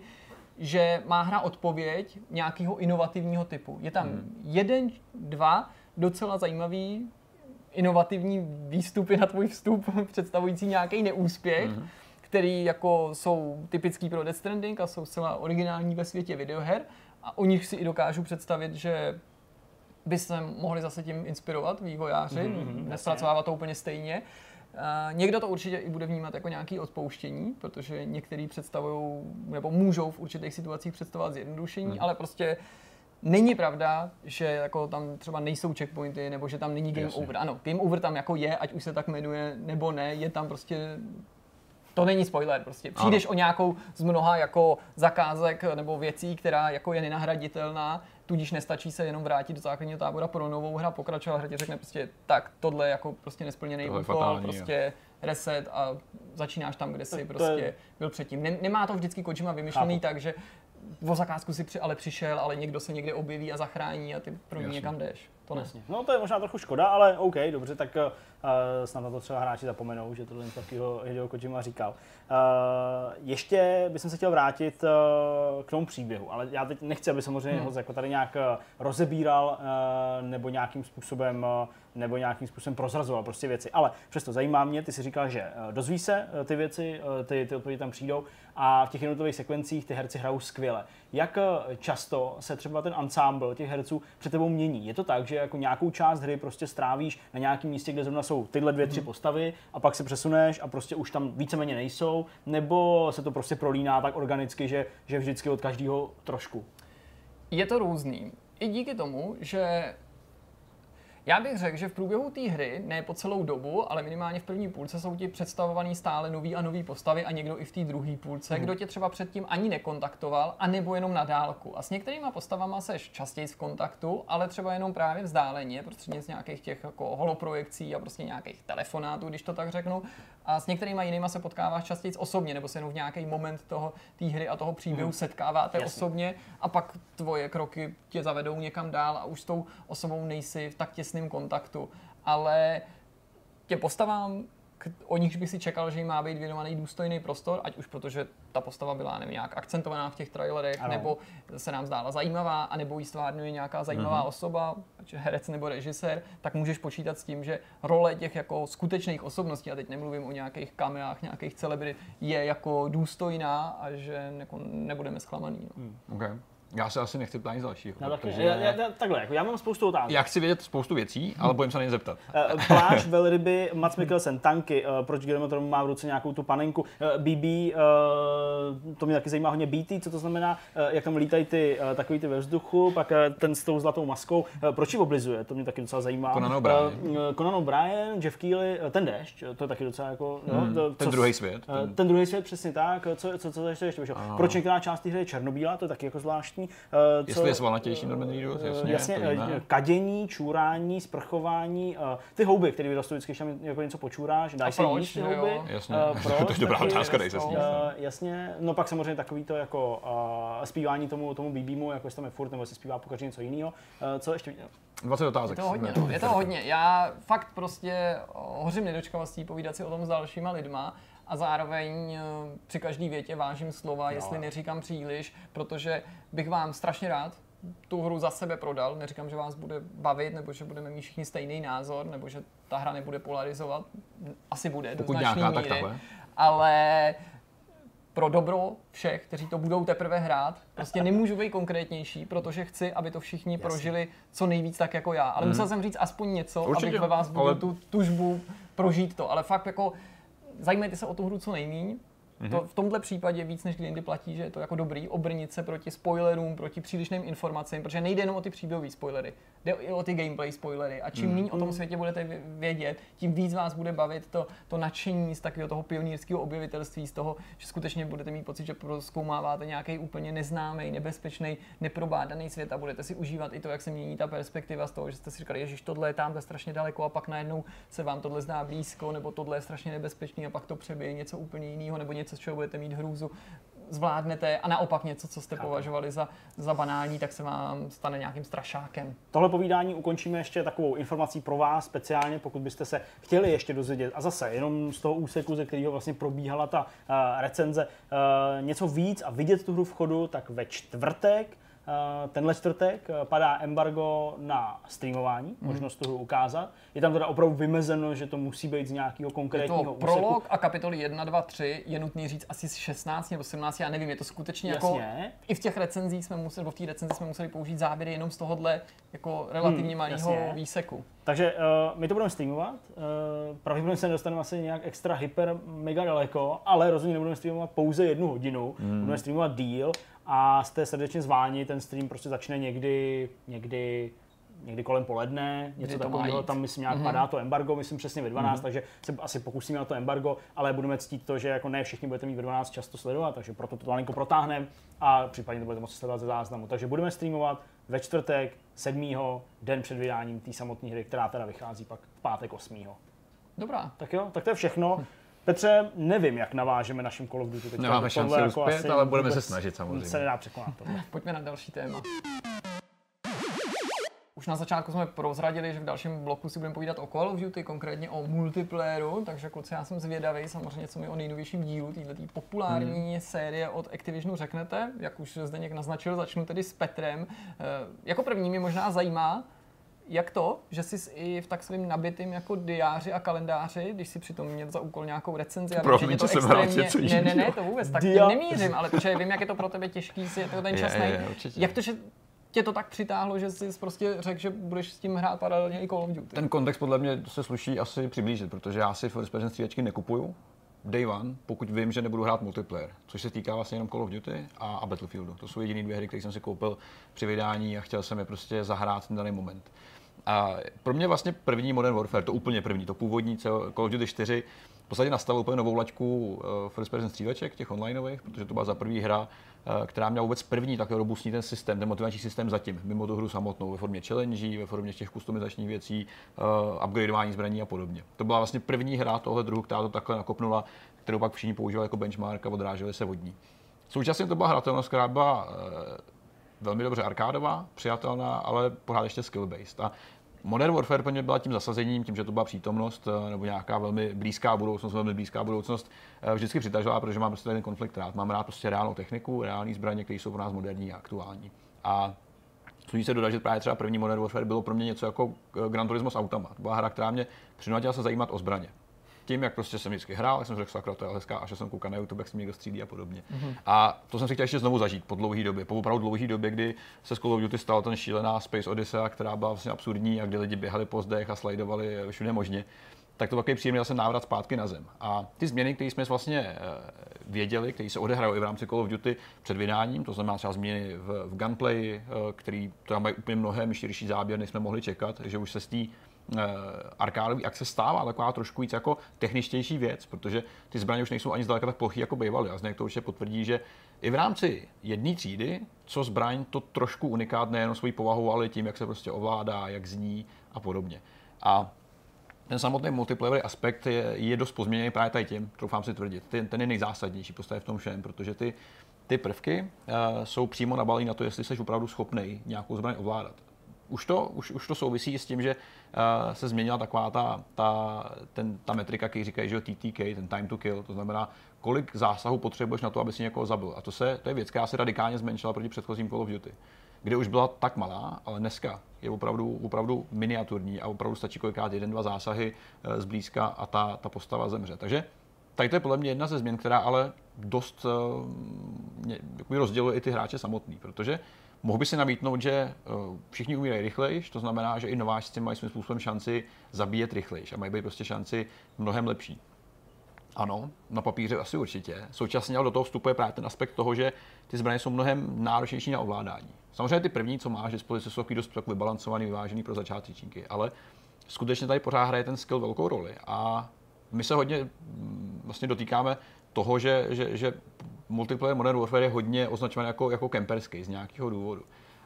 že má hra odpověď nějakého inovativního typu. Je tam hmm. jeden, dva docela zajímavý inovativní výstupy na tvůj vstup, představující nějaký neúspěch, hmm. který jako jsou typický pro Death Stranding a jsou zcela originální ve světě videoher a o nich si i dokážu představit, že by se mohli zase tím inspirovat vývojáři, mm-hmm, nespracovávat to úplně stejně. Uh, někdo to určitě i bude vnímat jako nějaké odpouštění, protože některý představují, nebo můžou v určitých situacích představovat zjednodušení, mm. ale prostě není pravda, že jako tam třeba nejsou checkpointy, nebo že tam není game Jasně. over. Ano, game over tam jako je, ať už se tak jmenuje, nebo ne, je tam prostě to není spoiler, prostě přijdeš ano. o nějakou z mnoha jako zakázek nebo věcí, která jako je nenahraditelná, tudíž nestačí se jenom vrátit do základního tábora pro novou hra, pokračovat hra ti řekne prostě tak, tohle je jako prostě nesplněný úkol, prostě jo. reset a začínáš tam, kde jsi prostě je... byl předtím. Nemá to vždycky Kojima vymyšlený Chápu. tak, že o zakázku si při, ale přišel, ale někdo se někde objeví a zachrání a ty pro ní někam jdeš. To ne. No to je možná trochu škoda, ale OK, dobře, tak uh, snad na to třeba hráči zapomenou, že tohle takového Hideo Kojima říkal. Uh, ještě bych se chtěl vrátit uh, k tomu příběhu, ale já teď nechci, aby samozřejmě hmm. ho jako tady nějak rozebíral uh, nebo nějakým způsobem uh, nebo nějakým způsobem prozrazoval prostě věci. Ale přesto zajímá mě, ty si říkal, že dozví se ty věci, ty, ty odpovědi tam přijdou a v těch jednotlivých sekvencích ty herci hrajou skvěle. Jak často se třeba ten ensemble těch herců před tebou mění? Je to tak, že jako nějakou část hry prostě strávíš na nějakém místě, kde zrovna jsou tyhle dvě, tři mhm. postavy a pak se přesuneš a prostě už tam víceméně nejsou, nebo se to prostě prolíná tak organicky, že, že vždycky od každého trošku? Je to různý. I díky tomu, že já bych řekl, že v průběhu té hry, ne po celou dobu, ale minimálně v první půlce jsou ti představovaný stále nový a nový postavy a někdo i v té druhé půlce, mm. kdo tě třeba předtím ani nekontaktoval, anebo jenom na dálku. A s některýma postavama seš častěji v kontaktu, ale třeba jenom právě vzdáleně, prostřednictvím nějakých těch jako holoprojekcí a prostě nějakých telefonátů, když to tak řeknu. A s některýma jinýma se potkáváš častěji osobně, nebo se jenom v nějaký moment toho té hry a toho příběhu mm. setkáváte Jasně. osobně a pak tvoje kroky tě zavedou někam dál a už s tou osobou nejsi v tak těsném kontaktu. Ale tě postavám o nichž bych si čekal, že jim má být věnovaný důstojný prostor, ať už protože ta postava byla nevím, nějak akcentovaná v těch trailerech, ano. nebo se nám zdála zajímavá, anebo jí stvárňuje nějaká zajímavá mm-hmm. osoba, ať herec nebo režisér, tak můžeš počítat s tím, že role těch jako skutečných osobností, a teď nemluvím o nějakých kameách, nějakých celebrit, je jako důstojná a že jako nebudeme zklamaný. No. Mm. Okay. Já se asi nechci ptát nic dalšího. No, protože... já, já, takhle, jako já mám spoustu otázek. Já chci vědět spoustu věcí, ale bojím se na ně zeptat. Uh, pláž, velryby, Mats Mikkelsen, tanky, uh, proč Guillermo má v ruce nějakou tu panenku, BB, uh, to mě taky zajímá hodně BT, co to znamená, jak tam lítají ty, takový ty ve vzduchu, pak ten s tou zlatou maskou, proč ji oblizuje, to mě taky docela zajímá. Conan O'Brien. Conan O'Brien, Jeff uh, ten déšť, to je taky docela jako... Hmm, no, ten co, druhý svět. Uh, ten druhý svět, přesně tak, co, co, co ještě, ještě vyšlo. Proč některá část té hry je černobílá, to je taky jako zvláštní. Uh, jestli je svalnatější Normandy jasně. jasně eh, kadění, čůrání, sprchování, uh, ty houby, které vyrostou vždycky, když tam jako něco počůráš, dáš se jíst ty houby. Jasně, uh, proč, to je dobrá otázka, dej se uh, Jasně, no pak samozřejmě takový to jako uh, zpívání tomu, tomu BBmu, jako jestli tam je furt, nebo se zpívá pokaždé něco jiného. Uh, co ještě? 20 otázek. Je to hodně, no, je to hodně. Já fakt prostě hořím nedočkavostí povídat si o tom s dalšíma lidma a zároveň eh, při každý větě vážím slova, no. jestli neříkám příliš, protože bych vám strašně rád tu hru za sebe prodal. Neříkám, že vás bude bavit, nebo že budeme mít všichni stejný názor, nebo že ta hra nebude polarizovat. Asi bude Pokud do značné míry. Tak ale pro dobro všech, kteří to budou teprve hrát, prostě nemůžu být konkrétnější, protože chci, aby to všichni Jasně. prožili co nejvíc tak jako já. Ale mm. musel jsem říct aspoň něco, Určitě, abych ve vás budil ale... tu tužbu prožít to. Ale fakt jako zajímejte se o tu hru co nejméně, Mm-hmm. To v tomhle případě víc než kdy jindy platí, že je to jako dobrý obrnit se proti spoilerům, proti přílišným informacím, protože nejde jenom o ty příběhové spoilery, jde i o ty gameplay spoilery. A čím mm. méně o tom mhm. světě budete vědět, tím víc vás bude bavit to, to nadšení z takového toho pionýrského objevitelství, z toho, že skutečně budete mít pocit, že zkoumáváte nějaký úplně neznámý, nebezpečný, neprobádaný svět a budete si užívat i to, jak se mění ta perspektiva z toho, že jste si říkali, že tohle je tam strašně daleko a pak najednou se vám tohle zdá blízko, nebo tohle je strašně nebezpečný a pak to přebije něco úplně jiného, nebo něco něco, z čeho budete mít hrůzu. zvládnete a naopak něco, co jste považovali za, za banální, tak se vám stane nějakým strašákem. Tohle povídání ukončíme ještě takovou informací pro vás speciálně, pokud byste se chtěli ještě dozvědět. A zase jenom z toho úseku, ze kterého vlastně probíhala ta uh, recenze, uh, něco víc a vidět tu hru v chodu, tak ve čtvrtek tenhle čtvrtek eh, padá embargo na streamování, mm. možnost toho ukázat. Je tam teda opravdu vymezeno, že to musí být z nějakého konkrétního je to úseku. prolog a kapitoly 1, 2, 3 je nutný říct asi z 16 nebo 17, já nevím, je to skutečně jako- jasně. jako... I v těch recenzích jsme museli, nebo v té recenzi jsme museli použít záběry jenom z tohohle jako relativně hmm, malého výseku. Takže uh, my to budeme streamovat, uh, pravděpodobně se nedostaneme asi nějak extra hyper mega daleko, ale rozhodně nebudeme streamovat pouze jednu hodinu, hmm. budeme streamovat díl a jste srdečně zváni, ten stream prostě začne někdy, někdy někdy kolem poledne, něco takového, tam myslím nějak mm-hmm. padá to embargo, myslím přesně ve 12, mm-hmm. takže se asi pokusíme na to embargo, ale budeme ctít to, že jako ne všichni budete mít ve 12 často sledovat, takže proto to malinko protáhneme a případně to budete moci sledovat ze záznamu. Takže budeme streamovat ve čtvrtek 7. den před vydáním té samotné hry, která teda vychází pak v pátek 8. Dobrá. Tak jo, tak to je všechno. Petře, nevím, jak navážeme naším Call of Duty. Teď Nemáme šanci jako uspět, ale budeme se snažit samozřejmě. Se nedá překonat tohle. Pojďme na další téma. Už na začátku jsme prozradili, že v dalším bloku si budeme povídat o Call of Duty, konkrétně o multiplayeru, takže kluci, já jsem zvědavý, samozřejmě co mi o nejnovějším dílu této populární hmm. série od Activisionu řeknete. Jak už zde někdo naznačil, začnu tedy s Petrem. E, jako první mě možná zajímá, jak to, že jsi i v tak svým nabitým jako diáři a kalendáři, když si přitom měl za úkol nějakou recenzi a Promiň, to extrémně... Něco ne, ne, ne, to vůbec, tak Dia... nemířím, ale protože vím, jak je to pro tebe těžký, si je to ten čas je, je, Jak to, že tě to tak přitáhlo, že jsi prostě řekl, že budeš s tím hrát paralelně i Call of Duty? Ten kontext podle mě se sluší asi přiblížit, protože já si first person střílečky nekupuju, day one, pokud vím, že nebudu hrát multiplayer, což se týká vlastně jenom Call of Duty a, a Battlefieldu. To jsou jediné dvě hry, které jsem si koupil při vydání a chtěl jsem je prostě zahrát ten daný moment. A pro mě vlastně první Modern Warfare, to úplně první, to původní Call of Duty 4, v podstatě nastavil úplně novou laťku uh, first person stříleček, těch onlineových, protože to byla za první hra, uh, která měla vůbec první takový robustní ten systém, ten motivační systém zatím, mimo tu hru samotnou, ve formě challenge, ve formě těch kustomizačních věcí, uh, upgradeování zbraní a podobně. To byla vlastně první hra tohle druhu, která to takhle nakopnula, kterou pak všichni používali jako benchmark a odráželi se vodní. Současně to byla hratelnost, která byla velmi dobře arkádová, přijatelná, ale pořád ještě skill-based. A Modern Warfare pro mě byla tím zasazením, tím, že to byla přítomnost eh, nebo nějaká velmi blízká budoucnost, velmi blízká budoucnost, eh, vždycky přitažila, protože mám prostě ten konflikt rád. Mám rád prostě reálnou techniku, reální zbraně, které jsou pro nás moderní a aktuální. A Sluší se dodat, že právě třeba první Modern Warfare bylo pro mě něco jako eh, Gran Turismo s autama. Byla hra, která mě přinutila se zajímat o zbraně tím, jak prostě jsem vždycky hrál, jak jsem řekl, sakra, to je hezká, a že jsem koukal na YouTube, jak se někdo střídí a podobně. Mm-hmm. A to jsem si chtěl ještě znovu zažít po dlouhé době, po opravdu dlouhé době, kdy se s Call of Duty stala ten šílená Space Odyssey, která byla vlastně absurdní a kdy lidi běhali po zdech a slajdovali všude možně tak to takový příjemný zase návrat zpátky na zem. A ty změny, které jsme vlastně eh, věděli, které se odehrají i v rámci Call of Duty před vydáním, to znamená třeba změny v, v gunplay, eh, který to mají úplně mnohem širší záběr, než jsme mohli čekat, že už se z té arkádový jak se stává taková trošku víc jako techničtější věc, protože ty zbraně už nejsou ani zdaleka tak plochý, jako bývaly. A Zdeněk to určitě potvrdí, že i v rámci jedné třídy, co zbraň, to trošku unikát nejen svojí povahou, ale tím, jak se prostě ovládá, jak zní a podobně. A ten samotný multiplayer aspekt je, je dost pozměněný právě tady tím, troufám si tvrdit. Ten, ten je nejzásadnější postavě v tom všem, protože ty, ty prvky uh, jsou přímo nabalení na to, jestli jsi opravdu schopný nějakou zbraň ovládat už to, už, už to souvisí s tím, že se změnila taková ta, ta, ten, ta metrika, který říkají, že TTK, ten time to kill, to znamená, kolik zásahů potřebuješ na to, aby si někoho zabil. A to, se, to je věc, která se radikálně zmenšila proti předchozím Call of Duty, kde už byla tak malá, ale dneska je opravdu, opravdu miniaturní a opravdu stačí kolikrát jeden, dva zásahy uh, zblízka a ta, ta postava zemře. Takže tady to je podle mě jedna ze změn, která ale dost uh, rozděluje i ty hráče samotný, protože Mohl by si namítnout, že eh, všichni umírají rychleji, to znamená, že i nováčci mají svým způsobem šanci zabíjet rychleji a mají být prostě šanci mnohem lepší. Ano, na papíře asi určitě. Současně ale do toho vstupuje právě ten aspekt toho, že ty zbraně jsou mnohem náročnější na ovládání. Samozřejmě ty první, co máš, dispozici, jsou dost tak vybalancovaný, vyvážený pro začátečníky, ale skutečně tady pořád hraje ten skill velkou roli. A my se hodně mm, vlastně dotýkáme toho, že, že, že multiplayer Modern Warfare je hodně označovaný jako, jako kemperský z nějakého důvodu.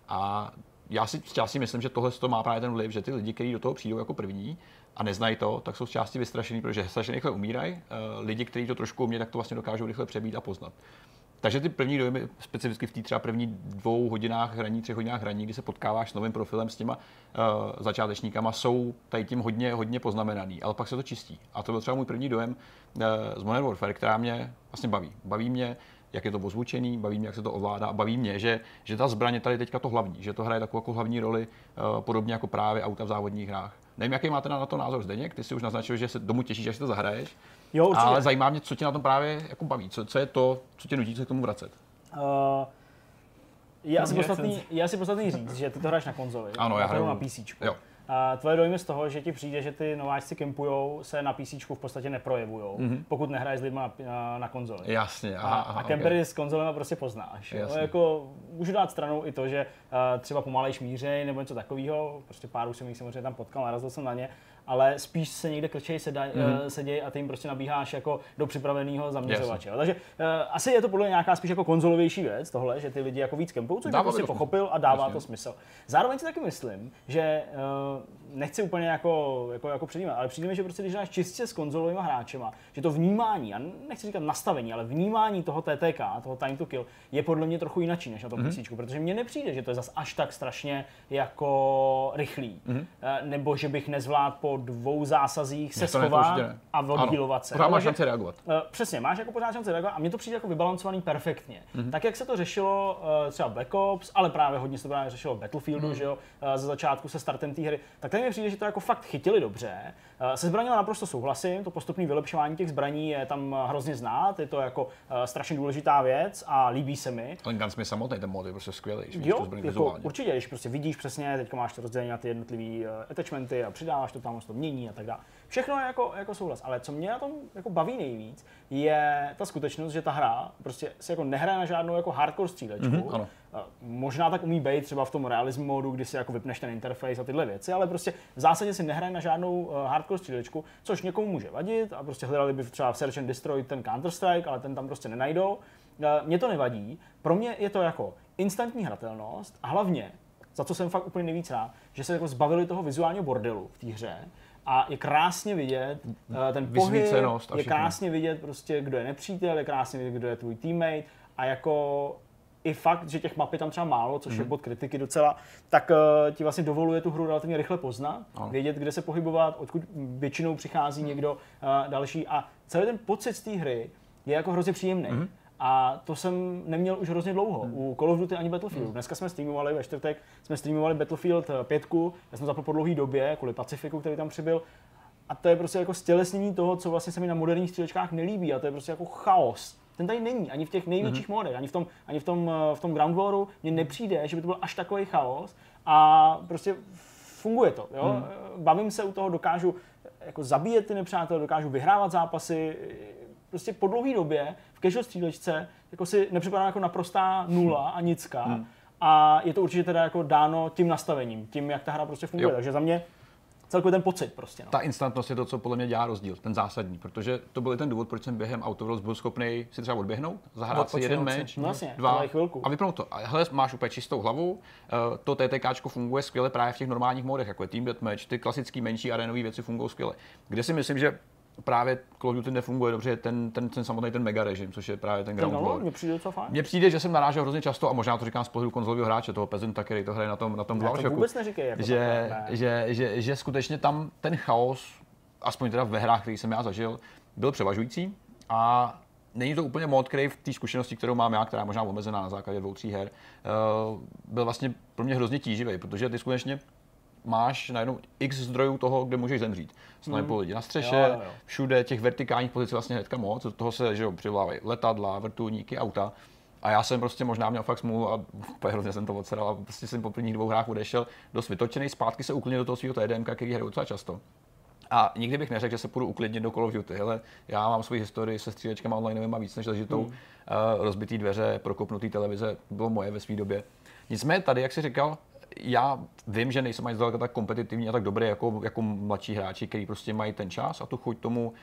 A já si části myslím, že tohle to má právě ten vliv, že ty lidi, kteří do toho přijdou jako první a neznají to, tak jsou z části vystrašení, protože strašně rychle umírají. Eh, lidi, kteří to trošku umějí, tak to vlastně dokážou rychle přebít a poznat. takže ty první dojmy, specificky v té třeba první dvou hodinách hraní, třech hodinách hraní, kdy se potkáváš s novým profilem, s těma uh, začátečníkama, jsou tady tím hodně, hodně poznamenaný, ale pak se to čistí. A to byl třeba můj první dojem uh, z Modern Warfare, která mě vlastně baví. Baví mě, jak je to ozvučený, baví mě, jak se to ovládá a baví mě, že, že ta zbraň je tady teďka to hlavní, že to hraje takovou jako hlavní roli, uh, podobně jako právě auta v závodních hrách. Nevím, jaký máte na to názor Zdeněk, ty si už naznačil, že se domů těšíš, až si to zahraješ. Jo, určitě. Ale zajímá mě, co tě na tom právě jako baví, co, co je to, co tě nutí se k tomu vracet. Uh, je, asi podstatný, je asi podstatný říct, že ty to hraješ na konzoli. Ano, já hraju na PC. Jo. A tvoje dojmy z toho, že ti přijde, že ty nováčci kempujou, se na PC v podstatě neprojevují, mm-hmm. pokud nehraješ s lidmi na, na, na konzoli. Jasně, aha, aha, a kempery okay. s konzolemi prostě poznáš. Jo? Jako, můžu dát stranou i to, že uh, třeba pomalej šmířej nebo něco takového, prostě pár už jsem jich samozřejmě tam potkal, narazil jsem na ně, ale spíš se někde krčej sedaj, mm. seděj a ty jim prostě nabíháš jako do připraveného zaměřovače. Yes. Takže uh, asi je to podle nějaká spíš jako konzolovější věc tohle, že ty lidi jako víc kempou, což jako si pochopil a dává Jasně. to smysl. Zároveň si taky myslím, že uh, nechci úplně jako, jako, jako předjímat, ale přijde mi, že prostě když hráš čistě s konzolovými hráčema, že to vnímání, a nechci říkat nastavení, ale vnímání toho TTK, toho time to kill, je podle mě trochu jinak než na tom mm-hmm. PC, protože mně nepřijde, že to je zas až tak strašně jako rychlý, mm-hmm. nebo že bych nezvládl po dvou zásazích se schovat a odhýlovat se. Pořád máš šanci reagovat. Uh, přesně, máš jako pořád šanci reagovat a mně to přijde jako vybalancovaný perfektně. Mm-hmm. Tak jak se to řešilo uh, třeba Black Ops, ale právě hodně se to právě řešilo Battlefieldu, mm-hmm. že jo, ze začátku se startem té hry, tak tady mi přijde, že to jako fakt chytili dobře. Uh, se zbraněma naprosto souhlasím, to postupné vylepšování těch zbraní je tam hrozně znát, je to jako uh, strašně důležitá věc a líbí se mi. Ten Guns samotný, ten mod je prostě skvělý. Jo, jako, určitě, když prostě vidíš přesně, teď máš to rozdělení na ty jednotlivé attachmenty a přidáváš to tam, to mění a tak dále. Všechno je jako, jako souhlas, ale co mě na tom jako baví nejvíc, je ta skutečnost, že ta hra prostě se jako nehraje na žádnou jako hardcore střílečku. Mm-hmm, ano. Možná tak umí být třeba v tom realism modu, kdy si jako vypneš ten interface a tyhle věci, ale prostě v zásadě si nehraje na žádnou uh, hardcore střílečku, což někomu může vadit a prostě hledali by třeba v Search and Destroy ten Counter-Strike, ale ten tam prostě nenajdou. Uh, mně to nevadí. Pro mě je to jako instantní hratelnost a hlavně, za co jsem fakt úplně nejvíc rád, že se jako zbavili toho vizuálního bordelu v té hře a je krásně vidět uh, ten pohyb, je krásně vidět prostě, kdo je nepřítel, je krásně vidět, kdo je tvůj teammate a jako i fakt, že těch map je tam třeba málo, což mm-hmm. je mhm. bod kritiky docela, tak uh, ti vlastně dovoluje tu hru relativně rychle poznat, ano. vědět, kde se pohybovat, odkud většinou přichází mm. někdo uh, další a celý ten pocit z té hry je jako hrozně příjemný. Mm-hmm. A to jsem neměl už hrozně dlouho. Hmm. U Call of Duty ani Battlefield. Hmm. Dneska jsme streamovali ve čtvrtek, jsme streamovali Battlefield 5, eh, já jsem zapl po dlouhé době, kvůli Pacifiku, který tam přibyl. A to je prostě jako stělesnění toho, co vlastně se mi na moderních střílečkách nelíbí. A to je prostě jako chaos. Ten tady není, ani v těch největších mm-hmm. modech, ani v tom, ani v tom, eh, v tom Ground Waru mně nepřijde, že by to byl až takový chaos. A prostě funguje to. Jo? Mm. Bavím se u toho, dokážu jako zabíjet ty nepřátelé, dokážu vyhrávat zápasy, prostě po dlouhé době casual střílečce jako si nepřipadá jako naprostá nula a nicka. Hmm. A je to určitě teda jako dáno tím nastavením, tím, jak ta hra prostě funguje. Jo. Takže za mě celkově ten pocit prostě. No. Ta instantnost je to, co podle mě dělá rozdíl, ten zásadní, protože to byl ten důvod, proč jsem během Autoworlds byl schopný si třeba odběhnout, zahrát si jeden meč, no, jasně, dva a vypnout to. A hele, máš úplně čistou hlavu, eh, to TTK funguje skvěle právě v těch normálních modech, jako je Team Deathmatch, ty klasické menší arenové věci fungují skvěle. Kde si myslím, že právě Call of Duty nefunguje dobře ten, ten, ten samotný ten mega režim, což je právě ten ground war. Mně přijde co fajn. Mně přijde, že jsem narážel hrozně často, a možná to říkám z pohledu konzolového hráče, toho Pezenta, který to hraje na tom, na tom Já to vůbec neříkej, jako že, ne. že, že, že, skutečně tam ten chaos, aspoň teda ve hrách, který jsem já zažil, byl převažující a není to úplně mod, který v té zkušenosti, kterou mám já, která je možná omezená na základě dvou, tří her, uh, byl vlastně pro mě hrozně tíživý, protože ty skutečně máš najednou x zdrojů toho, kde můžeš zemřít. Sniper mm. lidi na střeše, jo, jo. všude těch vertikálních pozic vlastně hnedka moc, do toho se že jo, přivolávají letadla, vrtulníky, auta. A já jsem prostě možná měl fakt smůlu a úplně hrozně jsem to odsedal a prostě jsem po prvních dvou hrách odešel dost vytočený, zpátky se uklidnil do toho svého TDM, který hraju docela často. A nikdy bych neřekl, že se půjdu uklidnit do Call of Duty. Hele, já mám svoji historii se střílečkama online a víc než ležitou. Hmm. Uh, rozbitý dveře, prokopnutý televize, bylo moje ve své době. Nicméně tady, jak jsi říkal, já vím, že nejsem ani zdaleka tak kompetitivní a tak dobrý jako, jako mladší hráči, kteří prostě mají ten čas a tu chuť tomu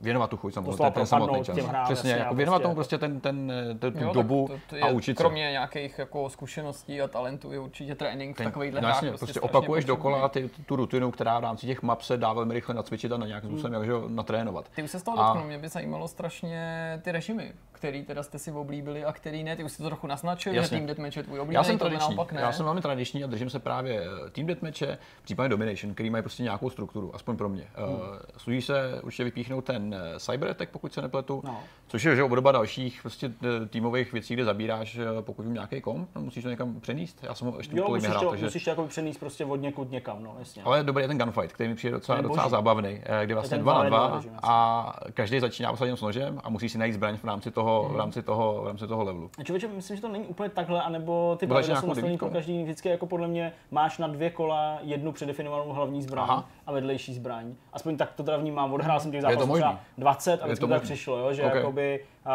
věnovat tu chuť samozřejmě, ten, ten samotný čas. hrám, Přesně, jako věnovat prostě- tomu prostě ten, ten, ten, tu Jo, dobu to, to je, a učit se. Kromě nějakých jako zkušeností a talentů je určitě trénink Ten- takovýchhle no jasně, prostě, strašně opakuješ dokola ty, tu rutinu, která v rámci těch map se dá velmi rychle nacvičit a na nějakým způsobem Hmm. jakže natrénovat. Ty už se z toho A- dotknul, mě by zajímalo strašně ty režimy, který teda jste si oblíbili a který ne. Ty už jsi to trochu naznačil, že Jasně. Team Deathmatch je tvůj oblíbený, Já jsem tradiční, naopak ne. já jsem velmi tradiční a držím se právě eh, Team Deathmatche, případně Domination, který mají prostě nějakou strukturu, aspoň pro mě. Hmm. Služí se určitě vypíchnout ten eh, Cyber Attack, pokud se nepletu, No. což je že obdoba dalších prostě eh, týmových věcí, kde zabíráš, eh, pokud vím, nějaký komp, no, musíš to někam přenést. Já jsem ho ještě Jo, musíš nehrál, to, takže... musíš to jako přenést prostě od někud někam, no jasně. Ale dobrý je ten gunfight, který mi přijde docela, docela zábavný, eh, kdy vlastně ten dva na dva a každý začíná vlastně s nožem a musí si najít zbraň v rámci toho, v rámci toho, v rámci toho levelu. A člověče, myslím, že to není úplně takhle, anebo ty pravidla jsou nějakou nastavený pro každý, vždycky jako podle mě máš na dvě kola jednu předefinovanou hlavní zbraň Aha. a vedlejší zbraň. Aspoň tak to teda vnímám, odehrál jsem těch to zápasů třeba 20 a Je vždycky to to tak přišlo, jo, že Ok. jakoby uh,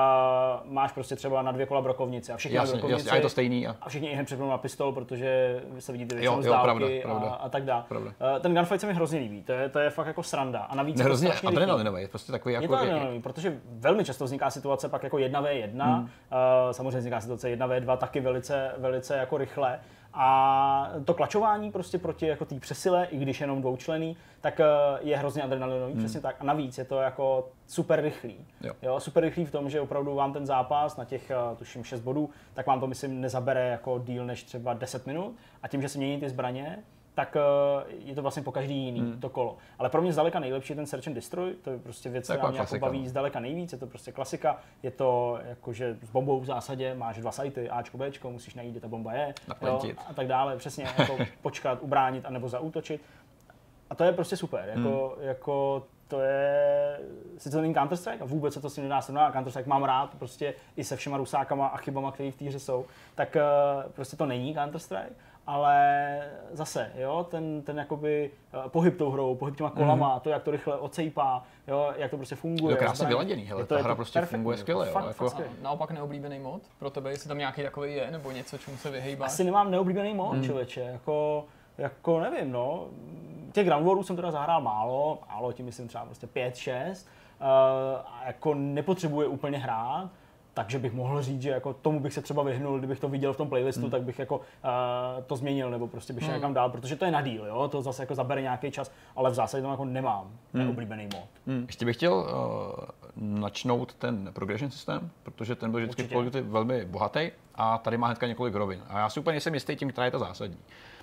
máš prostě třeba na dvě kola brokovnice a mají Jasně, brokovnici. jasně, a je to stejný. A... a všichni hned přepnou na pistol, protože se vidíte většinou z dálky pravda, a, pravda. a, tak dále. Pravda. Uh, ten gunfight se mi hrozně líbí, to je, to je fakt jako sranda. A navíc Ne, je to hrozně strašně rychlý. adrenalinový, prostě takový Je jako... to adrenalinový, protože velmi často vzniká situace pak jako 1v1, hmm. uh, samozřejmě vzniká situace 1v2 taky velice, velice jako rychle. A to klačování prostě proti jako té přesile, i když jenom dvoučlený, tak uh, je hrozně adrenalinový, hmm. přesně tak. A navíc je to jako super rychlý. Jo. Jo, super rychlý v tom, že opravdu vám ten zápas na těch, uh, tuším, 6 bodů, tak vám to myslím nezabere jako díl než třeba 10 minut. A tím, že se mění ty zbraně, tak uh, je to vlastně po každý jiný hmm. to kolo. Ale pro mě zdaleka nejlepší je ten Search and Destroy, to je prostě věc, která mě jako klasika, baví no. zdaleka nejvíc, je to prostě klasika, je to jakože s bombou v zásadě, máš dva sajty, Ačko, Bčko, musíš najít, kde ta bomba je, jo, a tak dále, přesně, jako počkat, ubránit anebo zaútočit. A to je prostě super, jako, Hmm. jako to je, sice to není Counter-Strike a vůbec se to s tím nedá srovnat, Counter-Strike mám rád prostě i se všema rusákama a chybama, které v té hře jsou, tak eh, prostě to není Counter-Strike, ale zase, jo, ten, ten jakoby eh, pohyb tou hrou, pohyb těma kolama, mm. to, jak to rychle ocejpá, jo, jak to prostě funguje. Je to krásně vyladěný, hele, Je ta je hra prostě perfektní, funguje skvěle, jo, Fakt, jako- fakt naopak neoblíbený mod pro tebe, jestli tam nějaký takový je, nebo něco, čemu se vyhejbáš. Asi nemám neoblíbený mod, hmm. člověče, jako, jako nevím, no. Těch Ground Warů jsem teda zahrál málo, málo, tím myslím třeba prostě 5-6, uh, a jako nepotřebuje úplně hrát, takže bych mohl říct, že jako tomu bych se třeba vyhnul, kdybych to viděl v tom playlistu, hmm. tak bych jako uh, to změnil, nebo prostě bych šel Hmm. někam dál, protože to je na díl, jo, to zase jako zabere nějaký čas, ale v zásadě tam jako nemám hmm. neoblíbený mod. Hmm. Ještě bych chtěl uh, načnout ten progression systém, protože ten byl vždycky Určitě. Velmi bohatý a tady má hnedka několik rovin. A já si úplně nejsem jistý tím, která je ta zásadní.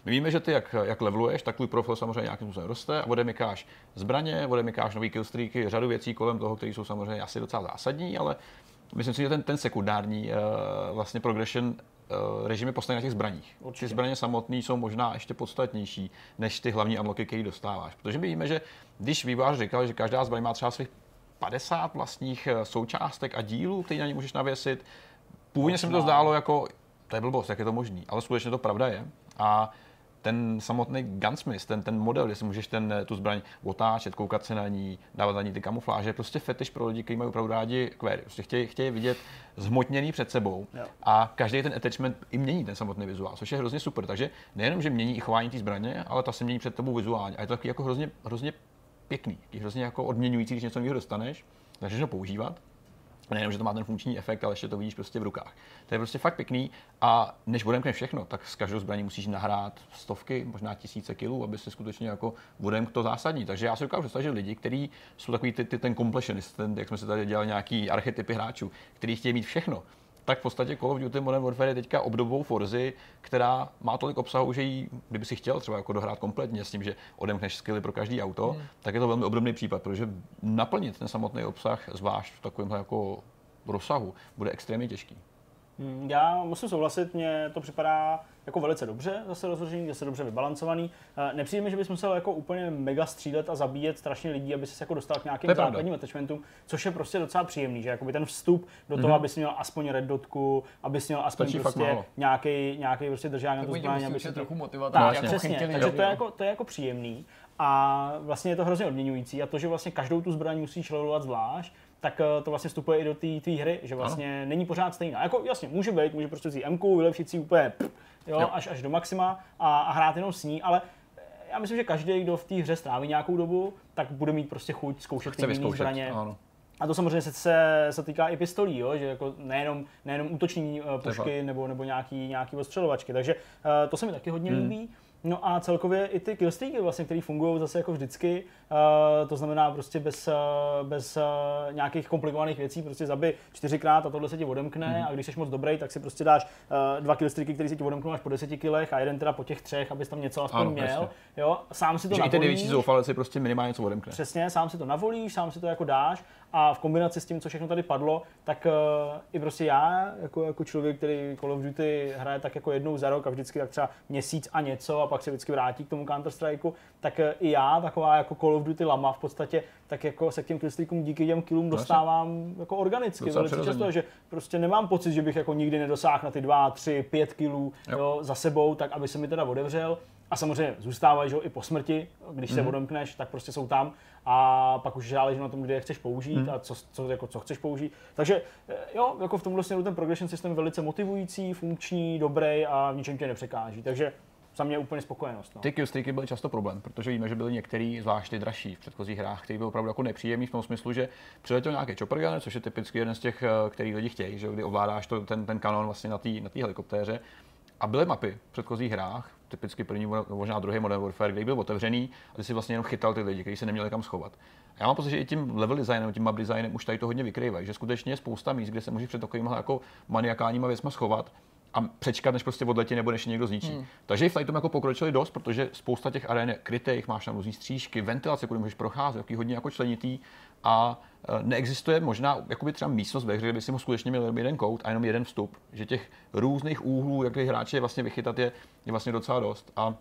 My víme, že ty jak, jak leveluješ, tak tvůj profil samozřejmě nějakým způsobem roste a odemykáš zbraně, odemykáš nový killstreaky, řadu věcí kolem toho, které jsou samozřejmě asi docela zásadní, ale myslím si, že ten, ten sekundární uh, vlastně progression uh, režim je postavený na těch zbraních. Určitě. Ty zbraně samotné jsou možná ještě podstatnější než ty hlavní unlocky, které dostáváš. Protože my víme, že když vývojář říkal, že každá zbraň má třeba svých 50 vlastních eh, součástek a dílů, které na ně můžeš navěsit, původně se mi to zdálo jako, to je blbost, jak je to možný, ale skutečně to pravda je. A ten samotný gunsmith, ten, ten model, si můžeš ten, eh, tu zbraň otáčet, koukat se na ní, dávat na ní ty kamufláže, prostě fetiš pro lidi, kteří mají opravdu rádi query. Prostě chtějí, chtějí vidět zhmotněný před sebou Jo. a každý ten attachment i mění ten samotný vizuál, což je hrozně super. Takže nejenom, že mění i chování té zbraně, ale ta se mění před tebou vizuálně. A je to taky jako hrozně, hrozně pěkný, hrozně jako odměňující, když něco nového dostaneš, začneš ho používat. Nejenom, že to má ten funkční efekt, ale ještě to vidíš prostě v rukách. To je prostě fakt pěkný a než odemkneš všechno, tak s každou zbraní musíš nahrát stovky, možná tisíce kilů, aby se skutečně jako odemk to zásadní. Takže já si dokážu představit, že lidi, kteří jsou takový ty, ty, ten completionist, ten, jak jsme si tady dělali nějaký archetypy hráčů, kteří chtějí mít všechno, tak v podstatě Call of Duty Modern Warfare je teďka obdobou Forzy, která má tolik obsahu, že jí, kdyby si chtěl třeba jako dohrát kompletně s tím, že odemkneš skilly pro každý auto, hmm. tak je to velmi obdobný případ, protože naplnit ten samotný obsah, zvlášť v takovém jako rozsahu, bude extrémně těžký. Hmm, Já musím souhlasit, mně to připadá jako velice dobře zase rozložený, zase dobře vybalancovaný. Eh, Nepřijde mi, že bys musel jako úplně mega střílet a zabíjet strašně lidí, aby se jako dostal k nějakým To základním attachmentům, což je prostě docela příjemný, že jakoby ten vstup do toho, abys měl aspoň red dotku, abys měl aspoň Stačí prostě nějaký, nějaký prostě držák na zbraň, musí aby se trochu motivovat, tak, jako přesně, takže to je, jako, to je jako příjemný. A vlastně je to hrozně odměňující. A to, že vlastně každou tu zbraň musíš levelovat zvlášť, tak eh, to vlastně vstupuje i do té tvý hry, že vlastně ano. není pořád stejná. Jako jasně, může být, může prostě vzít MK, vylepšit si úplně pff, jo, Jo. Až, až do maxima a, a hrát jenom s ní, ale eh, já myslím, že každý, kdo v té hře stráví nějakou dobu, tak bude mít prostě chuť zkoušet ty jiné zbraně. ano. A to samozřejmě se, se, se týká i pistolí, jo? že jako nejenom, nejenom útoční uh, pušky nebo, nebo nějaký, nějaký ostřelovačky. Takže uh, to se mi taky hodně hmm. líbí. No a celkově i ty killstreaky, vlastně, které fungují zase jako vždycky, uh, to znamená prostě bez, uh, bez uh, nějakých komplikovaných věcí, prostě zabi čtyřikrát a tohle se ti odemkne mm. a když jsi moc dobrý, tak si prostě dáš uh, dva killstreaky, které se ti odemknou až po deseti kilech a jeden teda po těch třech, abys tam něco aspoň ano, měl. Jasně. Jo, sám si to Že i ten největší zoufalec si prostě minimálně něco odemkne. Přesně, sám si to navolíš, sám si to jako dáš a v kombinaci s tím, co všechno tady padlo, tak uh, i prostě já, jako, jako člověk, který Call of Duty hraje tak jako jednou za rok a vždycky tak třeba měsíc a něco a pak se vždycky vrátí k tomu Counter Strikeu, tak uh, i já, taková jako Call of Duty lama v podstatě, tak jako se k těm killstreakům díky těm killům no, dostávám jako organicky velice často, že prostě nemám pocit, že bych jako nikdy nedosáhl na ty dva, tři, pět killů jo. Jo, za sebou, tak aby se mi teda odevřel. A samozřejmě zůstávají že, i po smrti, když se mhm. odemkneš, tak prostě jsou tam a pak už záleží na tom, kde je chceš použít mm. a co, co, jako, co chceš použít. Takže eh, jo, jako v tomhle směru ten progression systém je velice motivující, funkční, dobrý a v ničem tě nepřekáží. Takže za mě úplně spokojenost. No. Ty killstreaky byly často problém, protože víme, že byly některý, zvlášť ty dražší v předchozích hrách, který byl opravdu jako nepříjemný v tom smyslu, že přiletěl nějaký chopper gun, což je typicky jeden z těch, eh, který lidi chtějí, že kdy ovládáš to, ten, ten kanon vlastně na té na helikoptéře. A byly mapy v předchozích hrách, typicky první, možná druhý Modern Warfare, který byl otevřený a ty si vlastně jenom chytal ty lidi, kteří se neměli kam schovat. A já mám pocit, že i tím level designem, tím map designem už tady to hodně vykrývají, že skutečně je spousta míst, kde se můžeš před takovými jako maniakálníma věcmi schovat a přečkat, než prostě odletí nebo než někdo zničí. Hmm. Takže i v tom jako pokročili dost, protože spousta těch aren je krytých, máš tam různý střížky, ventilace, kudy můžeš procházet, jaký hodně jako členitý a e, neexistuje možná jakoby třeba místnost ve hře, kde by si mu skutečně měl jenom jeden kout a jenom jeden vstup. Že těch různých úhlů, jak ty hráče vlastně vychytat, je, je vlastně docela dost. A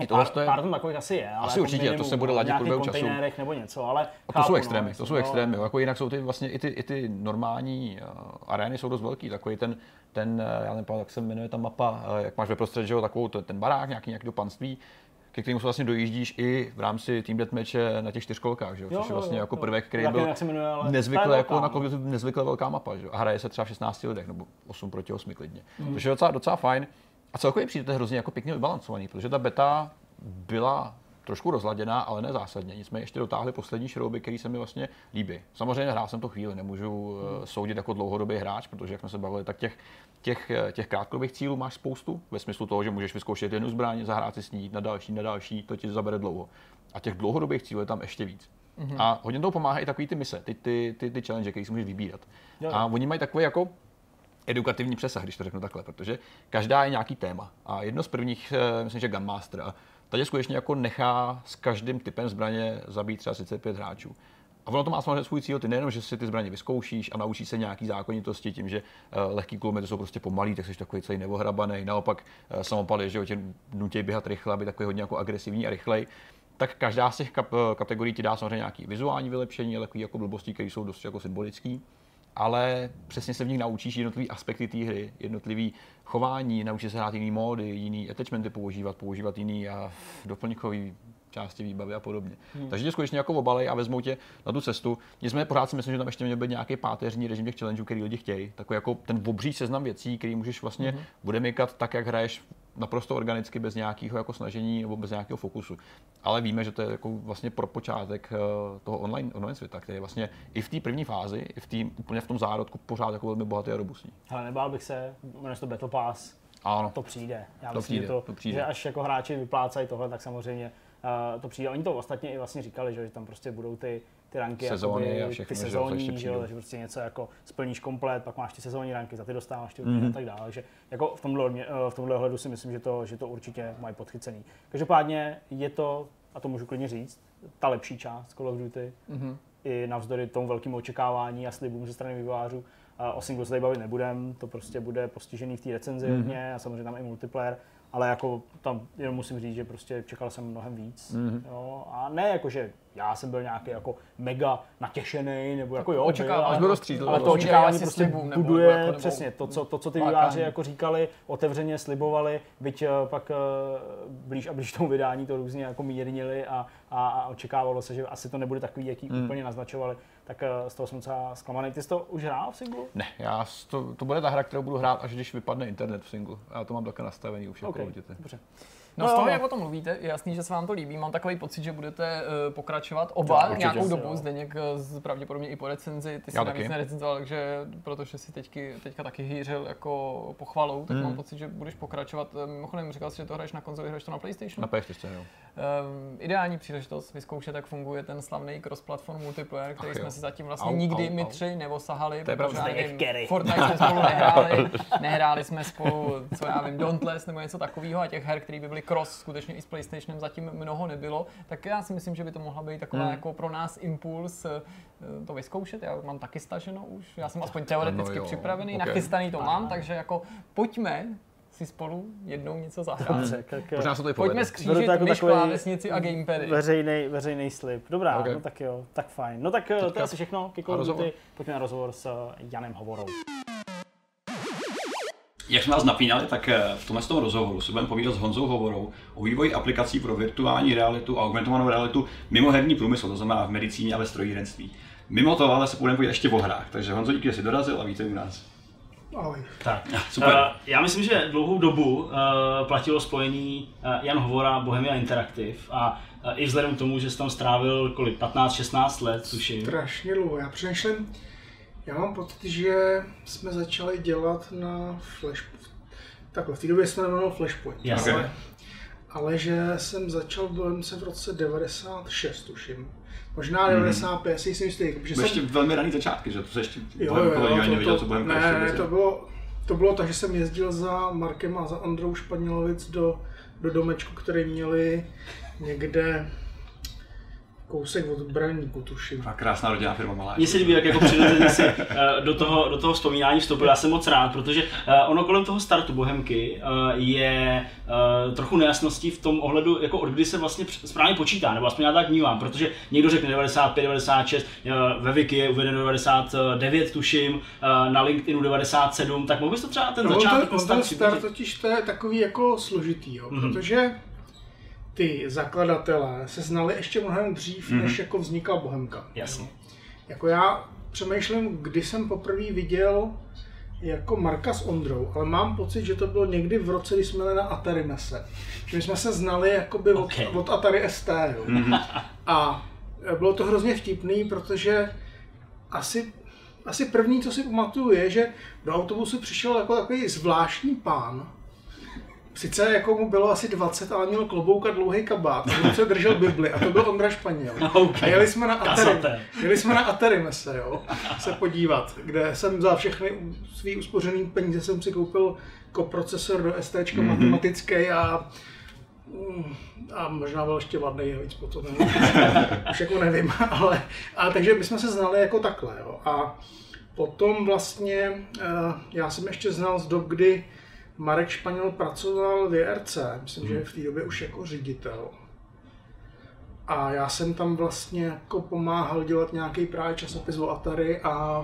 i tohle pár, je... pár tam takových asi je. Ale asi jako určitě, minimum, to se bude ladit průběhu času. nebo něco, ale a to chápu, jsou no, extrémy, no, to jsou extrémy. Jako jinak jsou ty vlastně i ty, i ty normální uh, arény jsou dost velký. Takový ten, ten uh, já nevím, jak se jmenuje ta mapa, uh, jak máš ve prostředí, že jo, takovou ten barák, nějaký, nějaký do panství, ke kterému se vlastně dojíždíš i v rámci Team Deathmatche na těch čtyřkolkách, že jo? což je vlastně jako prvek, který byl nezvykle, jako na nezvykle velká mapa. Že jo? A hraje se třeba v 16 lidech, nebo 8 proti 8 klidně. Mm. Což je docela, docela fajn. A celkově přijde to hrozně jako pěkně vybalancovaný, protože ta beta byla trošku rozladěná, ale ne zásadně. Nicméně ještě dotáhli poslední šrouby, které se mi vlastně líbí. Samozřejmě hrál jsem to chvíli, nemůžu hmm. soudit jako dlouhodobý hráč, protože jak jsme se bavili, tak těch, těch, eh, těch krátkodobých cílů máš spoustu, ve smyslu toho, že můžeš vyzkoušet jednu zbraň, zahrát si s ní na další, na další, to ti zabere dlouho. A těch dlouhodobých cílů je tam ještě víc. Mm-hmm. A hodně toho pomáhají takový ty mise, ty, ty, ty, ty challenge, které si můžeš vybírat. Jo. A oni mají takový jako edukativní přesah, když to řeknu takhle, protože každá je nějaký téma. A jedno z prvních, eh, myslím, že Gunmaster, tady skutečně jako nechá s každým typem zbraně zabít třeba 35 hráčů. A ono to má samozřejmě svůj cíl, ty nejenom, že si ty zbraně vyzkoušíš a naučíš se nějaký zákonitosti tím, že uh, lehký kulomety jsou prostě pomalý, tak jsi takový celý nevohrabaný. Naopak uh, samopaly, že tě nutí běhat rychle, aby takový hodně jako agresivní a rychlej. Tak každá z těch kap- kategorií ti dá samozřejmě nějaký vizuální vylepšení, ale jako blbosti, které jsou dost jako symbolický ale přesně se v nich naučíš jednotlivý aspekty té hry, jednotlivý chování, naučíš se hrát jiný módy, jiný attachmenty používat, používat jiný a doplňkový části výbavy a podobně. Hmm. Takže tě skutečně jako obalej a vezmou tě na tu cestu. Nicméně pořád si myslím, že tam ještě měl být nějaký páteřní režim těch challengeů, který lidi chtějí. Takový jako ten obří seznam věcí, který můžeš vlastně hmm. bude mykat tak, jak hraješ naprosto organicky, bez nějakého jako snažení nebo bez nějakého fokusu. Ale víme, že to je jako vlastně pro počátek eh, toho online, online světa, který je vlastně i v té první fázi, i v tým, úplně v tom zárodku pořád jako velmi bohatý a robustní. Ale nebál bych se, jmenuje to Battle Pass, ano. To přijde. Já to myslím, přijde, že, to, to přijde. že až jako hráči vyplácají tohle, tak samozřejmě uh, to přijde. Oni to ostatně i vlastně říkali, že, že tam prostě budou ty, ty ranky, sezóny jakoby, a všechno, ty sezónní, že, že prostě něco jako splníš komplet, pak máš ty sezónní ranky, za ty dostáváš ty mm-hmm. a tak dále. Takže jako v tomhle, eh, v tomhle ohledu si myslím, že to, že to určitě mají podchycený. Každopádně je to, a to můžu klidně říct, ta lepší část Call of Duty. Mm-hmm. I navzdory tomu velkému očekávání a slibům ze strany vývojářů. O singlu se tady bavit nebudem, to prostě bude postižený v té recenzi mm-hmm. hodně a samozřejmě tam i multiplayer ale jako tam jenom musím říct, že prostě čekal jsem mnohem víc. Mm-hmm. Jo, a ne jako, že já jsem byl nějaký jako mega natěšený, nebo jako jo, očekávání, byl, ale, ale to očekávání prostě slibům, buduje nebo, jako, přesně to co, to, co ty výváři jako říkali, otevřeně slibovali, byť eh, pak eh, blíž a blíž tomu vydání to různě jako mírnili a, a, a očekávalo se, že asi to nebude takový, jaký mm. úplně naznačovali tak eh, z toho jsem docela zklamaný. Ty jsi to už hrál v singlu? Ne, já to, to bude ta hra, kterou budu hrát, až když vypadne internet v singlu. Já to mám také nastavený už okay, jako Dobře. No, z No, toho, no. jak o tom mluvíte, je jasný, že se vám to líbí. Mám takový pocit, že budete uh, pokračovat oba určitě. nějakou dobu, Jo. Zdeněk eh, z- pravděpodobně i po recenzi. Ty jsi navíc taky. nerecenzoval, takže protože si teďky, teďka taky hýřil jako pochvalou, tak Hmm. mám pocit, že budeš pokračovat. Eh, Mimochodem, říkal jsi, že to hraješ na konzoli, hraješ to na PlayStation? Na PS4, jo. Um, ideální příležitost vyzkoušet, jak funguje ten slavný cross-platform multiplayer, který Ach jsme si zatím vlastně Au, nikdy au, my tři neosahali, To je protože pravda. Fortnite jsme spolu nehráli, nehráli jsme spolu, co já vím, Dauntless nebo něco takového a těch her, které by byly cross skutečně i s PlayStationem zatím mnoho nebylo, tak já si myslím, že by to mohla být taková Hmm. jako pro nás impuls eh, to vyzkoušet. Já mám taky staženo už, já jsem aspoň teoreticky jo, připravený, ok. nachystaný to mám, takže jako pojďme si spolu jednou něco zahrát. Dobře, tak, eh, Možná se to i Pojďme skřížit jako myš, klávesnici a gamepady. Veřejný, veřejný slib. Dobrá, Ok. no tak jo, tak fajn. No tak eh, to je Teďka- asi všechno? Duty. Pojďme na rozhovor s Janem Hovorou. Jak jsme vás napínali, tak eh, v tomhle tom rozhovoru se budeme povídat s Honzou Hovorou o vývoji aplikací pro virtuální realitu a augmentovanou realitu mimo herní průmysl, to znamená v medicíně a ve strojírenství. Mimo to ale se budeme povídat ještě o hrách, takže Honzo, díky, že jsi dorazil a víte u nás. Ahoj. Tak, Super. Uh, já myslím, že dlouhou dobu uh, platilo spojení uh, Jan Hovora Bohemia Interactive a i vzhledem k tomu, že jsi tam strávil kolik, 15-16 let, tuším. Strašně dlouho. Já přemýšlím, já mám pocit, že jsme začali dělat na Flash... Takhle, v té době jsme jmenovali Flashpoint. Jasně. Ale, ale že jsem začal v v roce 96, tuším. Možná 95, si nejsem jistý. Že To ještě jsem, velmi raný začátky, že to se ještě jo, jo, jo, to, nevěděl, co Bohem ne, ne, to bylo, to bylo tak, že jsem jezdil za Markem a za Androu Španělovic do, do domečku, který měli někde kousek od Braníku, tuším. A krásná rodinná firma malá. Mně se líbí, jak jako přirozeně si eh, do toho, do toho vzpomínání vstoupil. Já jsem moc rád, protože eh, ono kolem toho startu Bohemky eh, je trochu nejasností v tom ohledu, jako od kdy se vlastně správně počítá, nebo aspoň já tak vnímám, protože někdo řekne 95, 96, eh, ve Wiki je uvedeno 99, tuším, na LinkedInu 97, tak mohl bys to třeba ten No, začátek, ten, ten start totiž to je takový jako složitý, jo, Mhm. protože ty zakladatelé se znali ještě mnohem dřív, než jako vznikla Bohemka. Jasně. Jako já přemýšlím, kdy jsem poprvé viděl jako Marka s Ondrou, ale mám pocit, že to bylo někdy v roce, kdy jsme jeli na Atari mese. Že my jsme se znali jakoby od, Ok. od Atari ST. Jo. A bylo to hrozně vtipný, protože asi, asi první, co si pamatuju, je, že do autobusu přišel jako takový zvláštní pán. Sice jako mu bylo asi 20, ale měl klobouk a dlouhý kabát. A ruce držel Bibli a to byl Ondra Španěl. Ok. A jeli jsme na Atari, jeli jsme na Atari mese, jo, se podívat, kde jsem za všechny svý uspořený peníze jsem si koupil koprocesor do ST mm-hmm. matematický a mm, a možná byl ještě vadný víc potom, už jako nevím, ale, a takže my jsme se znali jako takhle, jo. A potom vlastně eh, já jsem ještě znal z dob, kdy Marek Španěl pracoval v JRC, myslím, že v té době už jako ředitel. A já jsem tam vlastně jako pomáhal dělat nějaký právě časopis o Atari a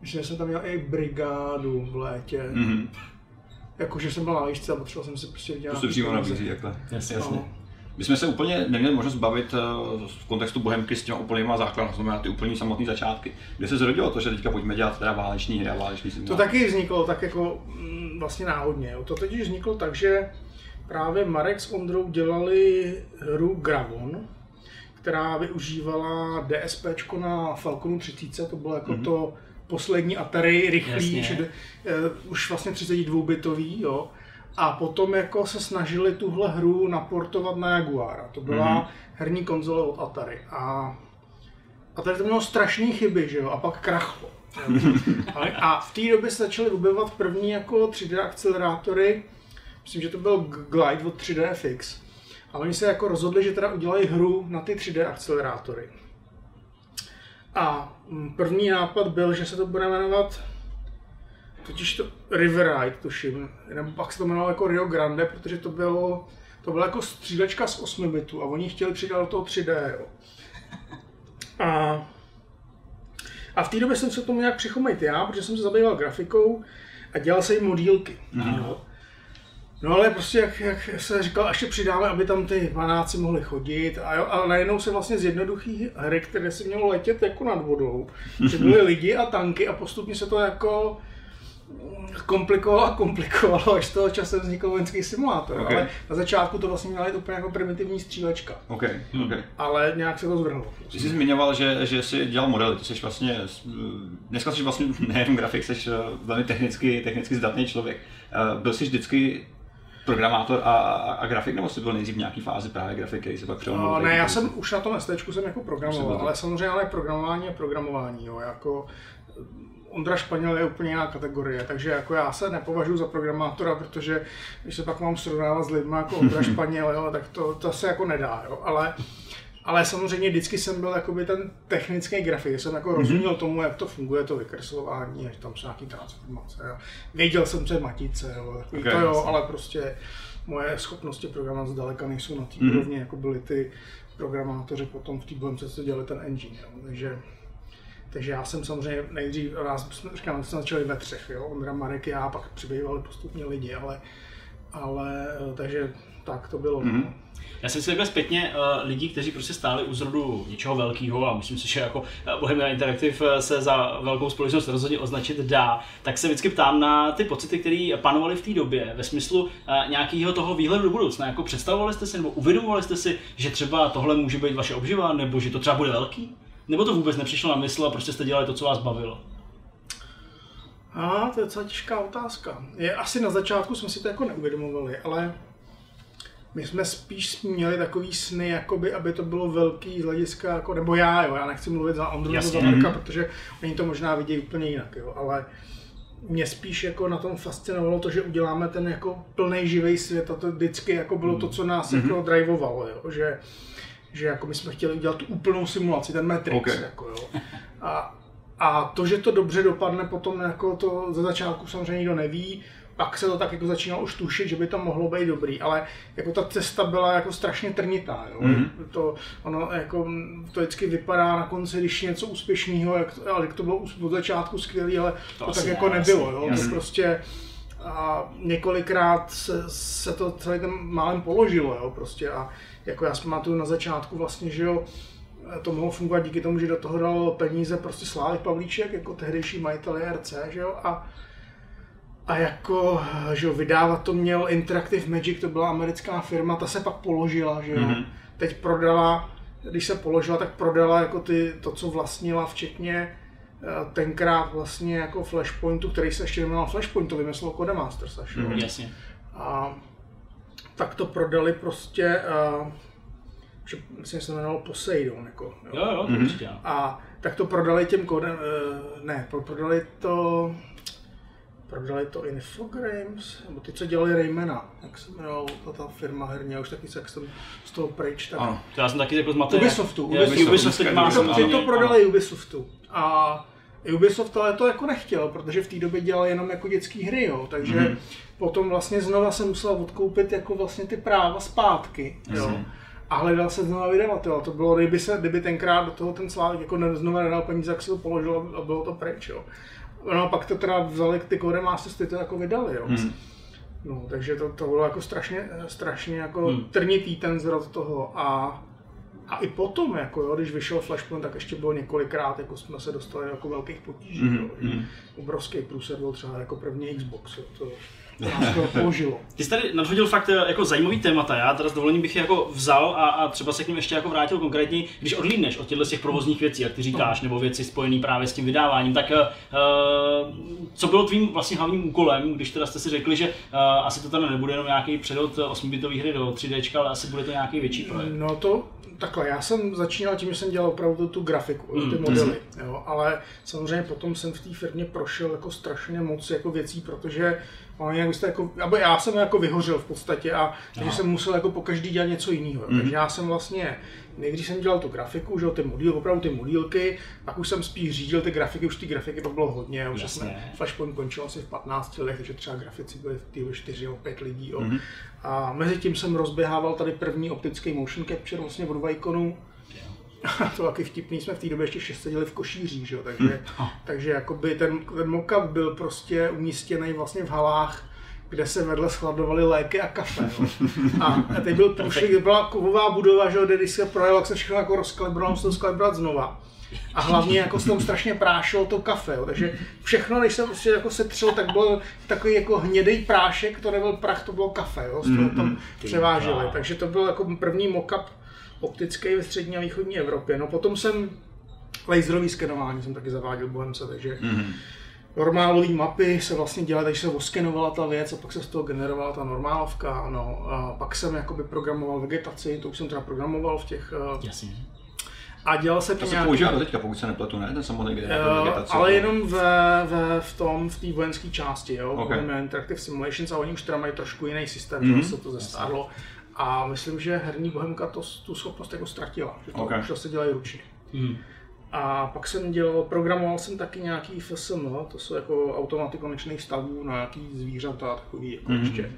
myslím, že jsem tam měl i brigádu v létě. Mhm. Jakože jsem byl na výšce a potřeboval jsem si prostě dělat. To se přímo nabízí takhle. Jasně. Jasně. No. My jsme se úplně neměli možnost bavit eh, v kontextu Bohemky s těma úplnýma základy, to znamená ty úplný samotný začátky. Kde se zrodilo to, že teďka pojďme dělat teda váleční hry a váleční To taky vzniklo tak jako mm, vlastně náhodně. To totiž vzniklo tak, že právě Marek s Ondrou dělali hru Gravon, která využívala DSP na Falconu 30, to bylo jako mm-hmm. to poslední Atari rychlý, že, uh, už vlastně 32-bitový, jo. A potom jako se snažili tuhle hru naportovat na Jaguara. To byla Mhm. mm-hmm. herní konzole od Atari. A, a tady to mělo strašné chyby, že jo, a pak krachlo. A v té době se začaly objevovat první jako 3D akcelerátory, myslím, že to byl Glide od 3DFX. A oni se jako rozhodli, že teda udělají hru na ty 3D akcelerátory. A mm, první nápad byl, že se to bude jmenovat totiž to River Ride, tuším, nebo pak se to jmenovalo jako Rio Grande, protože to bylo, to byla jako střílečka z 8 bitů a oni chtěli přidat do toho 3D, jo. A, a v té době jsem se k tomu nějak přichomejt já, protože jsem se zabýval grafikou a dělal jsem jim modílky. jo. No ale prostě jak, jak se říkal, až je přidáme, aby tam ty panáci mohli chodit a, jo, a najednou se vlastně z jednoduchý hry, které se mělo letět jako nad vodou, že byly lidi a tanky a postupně se to jako komplikovalo a komplikovalo, až z toho časem vznikl vojenský simulátor. Okay. Ale na začátku to vlastně měla být úplně jako primitivní střílečka. OK, OK. Ale nějak se to zvrhlo. Ty jsi zmiňoval, že, že jsi dělal modely, ty jsi vlastně, dneska jsi vlastně nejen grafik, jsi eh, velmi technicky, technicky zdatný člověk. Eh, Byl jsi vždycky programátor a, a, a grafik, nebo jsi byl nejdřív v nějaký fázi právě grafiky, jsi pak přelomoval? No, ne, já jsem už na tom ST jsem jako programoval, ale samozřejmě ale programování je programování, jo, jako Ondra Španěl je úplně jiná kategorie, takže jako já se nepovažuji za programátora, protože když se pak mám srovnávat s lidmi jako Ondra Španěl, jo, tak to, to se jako nedá, jo, ale ale samozřejmě vždycky jsem byl jakoby ten technický grafik, jsem jako rozuměl tomu, jak to funguje, to vykreslování, že tam jsou nějaký transformace. Jo. Věděl jsem, co je matice, jo. Takový Okay, to jo, ale prostě moje schopnosti programovat zdaleka nejsou na té Mhm. úrovni, jako byli ty programátoři potom v té co dělali ten engine. Jo. Takže, takže já jsem samozřejmě nejdřív, nás říkám, jsme začali ve třech, jo. Ondra, Marek, já, pak přibývali postupně lidi, ale, ale eh, takže tak to bylo. Mhm. no. Já jsem si takhle zpětně uh, lidí, kteří prostě stáli u zrodu něčeho velkého a myslím si, že jako uh, Bohemia Interactive se za velkou společnost rozhodně označit dá, tak se vždycky ptám na ty pocity, které panovaly v té době, ve smyslu uh, nějakého toho výhledu do budoucna. Jako představovali jste si nebo uvědomovali jste si, že třeba tohle může být vaše obživa, nebo že to třeba bude velký? Nebo to vůbec nepřišlo na mysl a prostě jste dělali to, co vás bavilo? A to je docela těžká otázka. Je, asi na začátku jsme si to jako neuvědomovali, ale my jsme spíš měli takový sny, jakoby, aby to bylo velký z hlediska, jako, nebo já, jo, já nechci mluvit za Ondru nebo za. Marka, protože oni to možná vidějí úplně jinak, jo, ale mě spíš jako na tom fascinovalo to, že uděláme ten jako plný živý svět a to vždycky jako bylo to, co nás jako drivovalo, jo, že, že jako my jsme chtěli udělat tu úplnou simulaci, ten Matrix, Ok. jako jo. A, a to, že to dobře dopadne potom jako to ze začátku samozřejmě nikdo neví, pak se to tak jako začínalo už tušit, že by to mohlo být dobrý, ale jako ta cesta byla jako strašně trnitá, jo. Mhm. To, ono jako, to vždycky vypadá na konci, když je něco úspěšného, jak, to- ale jak to bylo od začátku skvělé, ale to, to tak ne, jako jasně, nebylo, jo. jasně. To prostě a několikrát se, se to celý ten málem položilo, jo, prostě a jako já si pamatuju na začátku vlastně, že jo, to mohlo fungovat díky tomu, že do toho dal peníze prostě Slávek Pavlíček, jako tehdejší majitel JRC, že jo, a a jako, že jo, vydávat to měl Interactive Magic, to byla americká firma, ta se pak položila, že jo. Mhm. Mm-hmm. Teď prodala, když se položila, tak prodala jako ty, to, co vlastnila, včetně eh, tenkrát vlastně jako Flashpointu, který se ještě jmenoval Flashpoint, to vymyslel Codemasters až, jo. Mhm. Jasně. A tak to prodali prostě, uh, že myslím, že se jmenoval Poseidon, jako, Jo, jo, to Mhm. určitě. ano. a tak to prodali těm kodem, uh, ne, pro- prodali to, prodali to Infogrames, nebo ty, co dělali Raymana, jak se jmenovala ta, ta firma herní, já už taky se jak jsem z toho pryč, tak Ano. To já jsem taky jako zmatený. Ubisoftu, Jo, Ubisoft. Ubisoft teď má Ty to, to prodali Ubisoftu. A Ubisoft ale to jako nechtěl, protože v té době dělal jenom jako dětské hry, jo. takže Mhm. mm-hmm. Potom vlastně znova se musel odkoupit jako vlastně ty práva zpátky. Jo. Mhm. A hledal se znova vydavatel. To bylo, kdyby, se, kdyby tenkrát do toho ten Slávek jako ne- znova nedal peníze, jak si to položil a bylo to pryč. Jo. No a pak to teda vzali ty Codemasters, ty to jako vydali. Jo. Mhm. No, takže to, to bylo jako strašně, strašně jako Hmm. trnitý ten zrod toho a, a i potom, jako jo, když vyšel Flashpoint, tak ještě bylo několikrát, jako jsme se dostali do jako velkých potíží, Mhm, jo, mhm. obrovský průser byl třeba jako první Xbox, jo, to nás to položilo. Ty jsi tady nadhodil fakt eh, jako zajímavý témata, já teda s dovolením bych je jako vzal a, a třeba se k ním ještě jako vrátil konkrétně, když odlídneš od těchto těch provozních věcí, jak ty říkáš, nebo věci spojené právě s tím vydáváním, tak uh, co bylo tvým vlastně hlavním úkolem, když teda jste si řekli, že uh, asi to tady nebude jenom nějaký předod 8-bitové hry do 3D, ale asi bude to nějaký větší projekt. No to takhle, já jsem začínal tím, že jsem dělal opravdu tu grafiku, Mm, ty modely, jo, ale samozřejmě potom jsem v té firmě prošel jako strašně moc jako věcí, protože ono jinak byste jako, aby já jsem jako vyhořel v podstatě a takže jsem musel jako po každý dělat něco jiného. Mm. Takže já jsem vlastně, nejdřív jsem dělal tu grafiku, že jo, ty modíl, opravdu ty modílky, pak už jsem spíš řídil ty grafiky, už ty grafiky to bylo hodně, už Jasně. jsme, Flashpoint končil asi v 15 letech, takže třeba grafici byli v týhle 4 nebo 5 lidí. Jo. Mhm. A mezi tím jsem rozběhával tady první optický motion capture vlastně od Viconu. To taky vtipný, jsme v té době ještě šest seděli v košířích, že jo, takže, takže jakoby ten, ten mockup byl prostě umístěný vlastně v halách, kde se vedle schladovaly léky a kafe. Jo. A teď byl průšvih, kde byla kovová budova, že jo, kde když se projel, tak se všechno jako rozkalibrovalo, musel to skalibrovat znova. A hlavně jako se tam strašně prášilo to kafe, jo. takže všechno, než jsem prostě jako setřel, tak byl takový jako hnědý prášek, to nebyl prach, to bylo kafe, jo. z toho tam převáželi. Takže to byl jako první mock-up optický ve střední a východní Evropě. No potom jsem laserový skenování jsem taky zaváděl Bohemce, takže normálový mapy se vlastně dělaly, takže se oskenovala ta věc a pak se z toho generovala ta normálovka. No. A pak jsem jakoby programoval vegetaci, to už jsem teda programoval v těch... eh, Jasně. A dělal se To se nějaký- používá do teďka, pokud se nepletu, ne? Ten samotný Eh, generátor vegetace. ale jenom ve, ve, v tom, v té vojenské části, jo, Ok. okay. Interactive Simulations a oni už teda mají trošku jiný systém, Mhm. mm-hmm. se to zestárlo. A myslím, že herní bohemka to, tu schopnost jako ztratila, že to Ok. už se dělají ručně. Hmm. A pak jsem dělal, programoval jsem taky nějaký FSM, to jsou jako automaty konečných stavů na nějaký zvířata, takový jako Mhm. mm-hmm. ještě.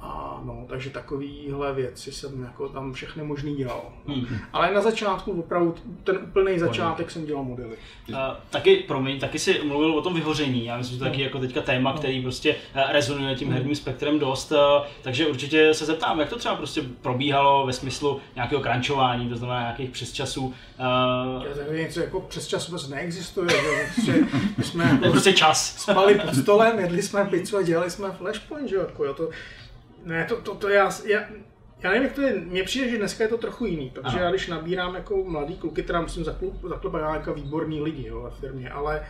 A no, takže takovýhle věci jsem jako tam všechny možný dělal. No. Hmm. Ale na začátku, opravdu ten úplný začátek jsem dělal modely. Uh, taky, promiň, taky si mluvil o tom vyhoření. Já myslím, že to je taky jako teďka téma, který prostě eh, rezonuje tím herním spektrem dost. eh, Takže určitě se zeptám, jak to třeba prostě probíhalo ve smyslu nějakého kranchování, to znamená nějakých přesčasů. Uh, Já něco jako přes čas vůbec neexistuje, že prostě my jsme jako prostě čas. spali pod stolem, jedli jsme pizzu a dělali jsme flashpoint, že jako jo, to, ne, to, to, to já, já, já nevím, jak to je, mně přijde, že dneska je to trochu jiný, protože Ano. já když nabírám jako mladý kluky, teda musím zaklepat jako výborný lidi jo, ve firmě, ale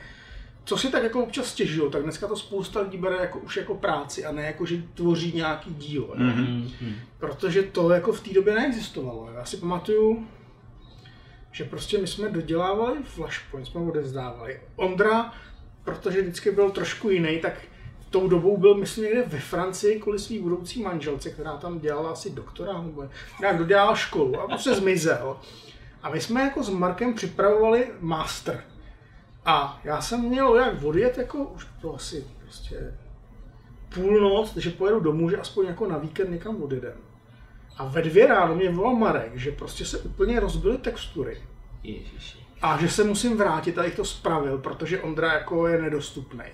co si tak jako občas stěžují, tak dneska to spousta lidí bere jako, už jako práci a ne jako, že tvoří nějaký dílo. Jo. Hmm, hmm. Protože to jako v té době neexistovalo. Já si pamatuju, že prostě my jsme dodělávali Flashpoint, jsme ho odevzdávali. Ondra, protože vždycky byl trošku jiný, tak tou dobou byl, myslím, někde ve Francii kvůli svý budoucí manželce, která tam dělala asi doktora, nebo nějak dodělala školu a prostě zmizel. A my jsme jako s Markem připravovali master. A já jsem měl jak odjet, jako už to asi prostě půlnoc, že pojedu domů, že aspoň jako na víkend někam odjedem. A ve dvě ráno mě volal Marek, že prostě se úplně rozbily textury. Ježiši. A že se musím vrátit, abych to spravil, protože Ondra jako je nedostupný.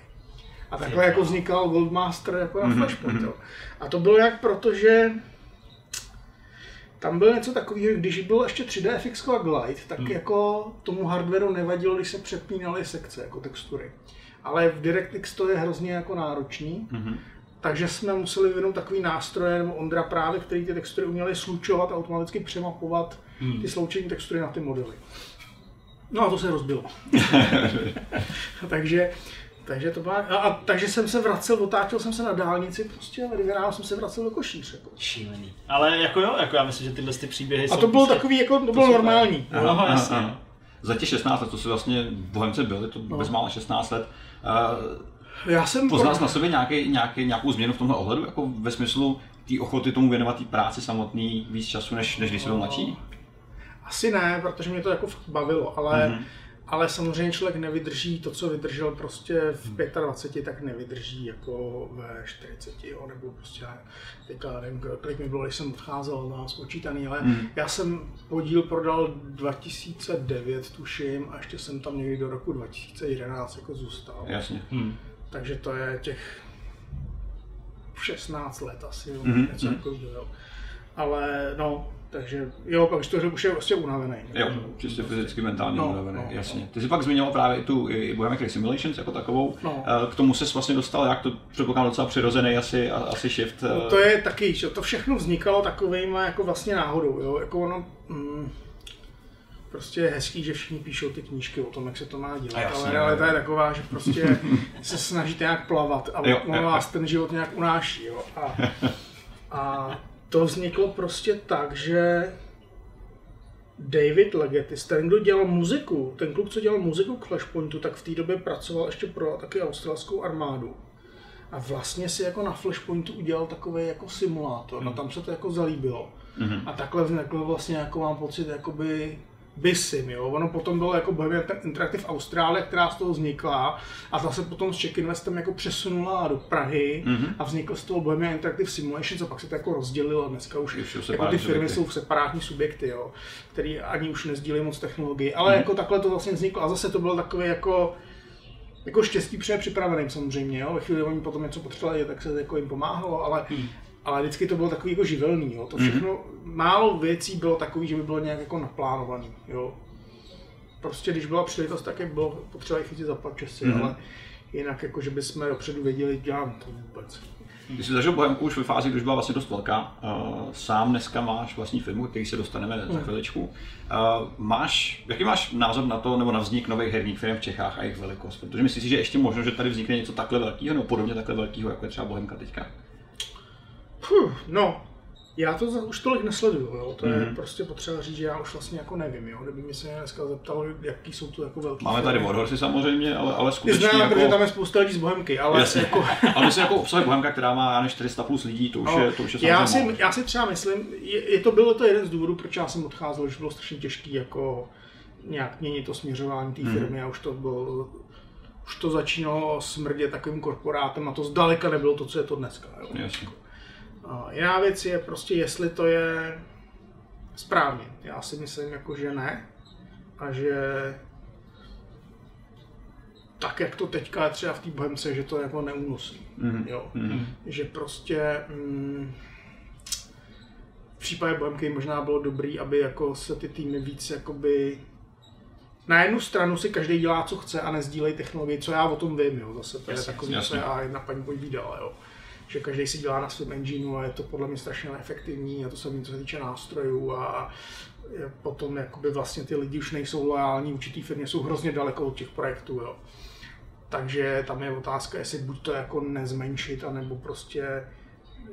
A takhle jako vznikal Goldmaster jako na Flashpoint. jo. A to bylo jak protože tam bylo něco takového, že když byl ještě 3D FX a Glide, tak jako tomu hardwareu nevadilo, když se přepínaly sekce, jako textury. Ale v DirectX to je hrozně jako náročný, takže jsme museli vyvinout takový nástroje, nebo Ondra právě, který ty textury uměli slučovat a automaticky přemapovat ty sloučení textury na ty modely. No a to se rozbilo. takže, takže to byla, a, a, takže jsem se vracel, otáčel jsem se na dálnici, prostě a ráno jsem se vracel do Košíř. Jako. Šílený. Ale jako jo, jako já myslím, že tyhle ty příběhy A jsou to bylo prostě- takový, jako, to bylo super. normální. Aha, aha, jasně. Aha. Za těch 16 let, to se vlastně v Bohemce byli, to No. bezmála 16 let. Uh, Já jsem poznal jsi na sobě nějaký, nějaký, nějakou změnu v tomhle ohledu, jako ve smyslu té ochoty tomu věnovat té práci samotný víc času, než, než když jsi byl mladší? Asi ne, protože mě to jako fakt bavilo, ale, Mhm. mm-hmm. Ale samozřejmě člověk nevydrží to, co vydržel prostě v 25, tak nevydrží jako ve 40, jo, nebo prostě teďka nevím, kolik mi bylo, když jsem odcházel na spočítaný, ale mm. já jsem podíl prodal 2009, tuším, a ještě jsem tam někdy do roku 2011 jako zůstal. Jasně. Hmm. Takže to je těch 16 let asi, jo, Mhm, něco mhm. takového, jo. Ale no, takže jo, pak už to už je vlastně unavený. Jo, čistě fyzicky, mentálně No, unavený, no, jasně. Ty jsi pak zmiňoval právě i tu i Biometric Simulations jako takovou. No. Eh, K tomu se vlastně dostal, jak to předpokládám docela přirozený asi, a- asi shift. eh, No, to je taky, že to všechno vznikalo takovejma jako vlastně náhodou, jo, jako ono, mm, prostě je hezký, že všichni píšou ty knížky o tom, jak se to má dělat, jasně, ale realita je taková, že prostě se snažíte nějak plavat a Jo, jo, vás ten život nějak unáší, jo, a, a to vzniklo prostě tak, že David Legetis, ten, kdo dělal muziku, ten kluk, co dělal muziku k Flashpointu, tak v té době pracoval ještě pro taky australskou armádu. A vlastně si jako na Flashpointu udělal takový jako simulátor, no tam se to jako zalíbilo. A takhle vznikl vlastně jako mám pocit, jakoby BISIM, jo. Ono potom bylo jako Bohemian Interactive Austrálie, která z toho vznikla a ta se potom s Czech Investem jako přesunula do Prahy a vznikl z toho Bohemian Interactive Simulations a pak se to jako rozdělilo dneska už Už jako ty firmy subjekty. jsou separátní subjekty, jo, který ani už nezdílí moc technologii, ale jako takhle to vlastně vzniklo a zase to bylo takové jako jako štěstí pře připraveným samozřejmě, jo. Ve chvíli, kdy oni potom něco potřebovali, tak se jako jim pomáhalo, ale, Hmm. Ale vždycky to bylo takový jako živelný, jo. To všechno, málo věcí bylo takový, že by bylo nějak jako naplánovaný, jo. prostě když byla příležitost, tak jak bylo potřeba jich chytit za časy, Mhm. ale jinak jako, že bychom dopředu věděli, dělám to vůbec. Ty jsi zažil Bohemku už ve fázi, kdy už byla vlastně dost velká. Uh, Sám dneska máš vlastní firmu, který se dostaneme za chviličku. Uh, Máš, jaký máš názor na to, nebo na vznik nových herních firm v Čechách a jejich velikost? Protože myslíš si, že ještě možno, že tady vznikne něco takhle velkého, nebo podobně takhle velkého, jako je třeba Bohemka teďka? Puh, no, já to za- už tolik nesleduju, jo. to je Mhm. prostě potřeba říct, že já už vlastně jako nevím, jo. kdyby mi se dneska zeptal, jaký jsou to jako velký Máme tady Warhorsy samozřejmě, ale, ale skutečně znám, jako... protože tam je spousta lidí z Bohemky, ale Jasně. jako, ale myslím jako obsahuje Bohemka, která má já nevím, 400 plus lidí, to už je, to už je já, samozřejmě si, já si třeba myslím, je, je to bylo to jeden z důvodů, proč já jsem odcházel, že bylo strašně těžký jako nějak měnit to směřování té Mhm. firmy a už to bylo, už to začínalo smrdět takovým korporátem a to zdaleka nebylo to, co je to dneska. Jo. Jasně. A jiná věc je prostě, jestli to je správně. Já si myslím, jako, že ne. A že tak, jak to teďka je třeba v té Bohemce, že to je jako neúnosný. Mhm. Jo. Mhm. Že prostě mm, v případě Bohemky možná bylo dobrý, aby jako se ty týmy víc jakoby na jednu stranu si každý dělá, co chce a nezdílej technologii, co já o tom vím, jo. Zase to je Jasně, takový, jasně. co já jedna paní povídala, jo. Že každý si dělá na svém engineu a je to podle mě strašně neefektivní a to samé, co se týče nástrojů a je potom jakoby vlastně ty lidi už nejsou lojální, určitý firmě jsou hrozně daleko od těch projektů, jo. Takže tam je otázka, jestli buď to jako nezmenšit, anebo prostě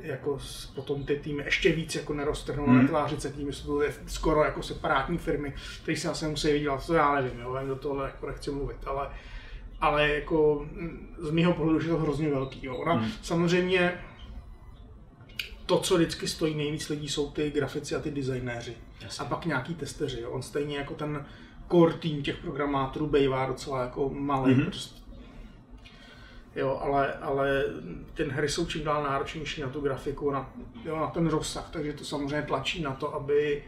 jako potom ty týmy ještě víc jako neroztrhnout Hmm. netvářit se tím, že jsou to skoro jako separátní firmy, které se asi musí vydělat, to já nevím, jo, do toho jako nechci mluvit, ale, ale jako mm, z mého pohledu je to hrozně velký. Jo. Ona, Hmm. Samozřejmě to, co vždycky stojí nejvíc lidí, jsou ty grafici a ty designéři. A pak nějaký testeři. Jo. On stejně jako ten core tým těch programátorů bývá docela jako malý. Mhm. Mm-hmm. Prostě. Jo, ale, ale ten hry jsou čím dál náročnější na tu grafiku, na, jo, na ten rozsah, takže to samozřejmě tlačí na to, aby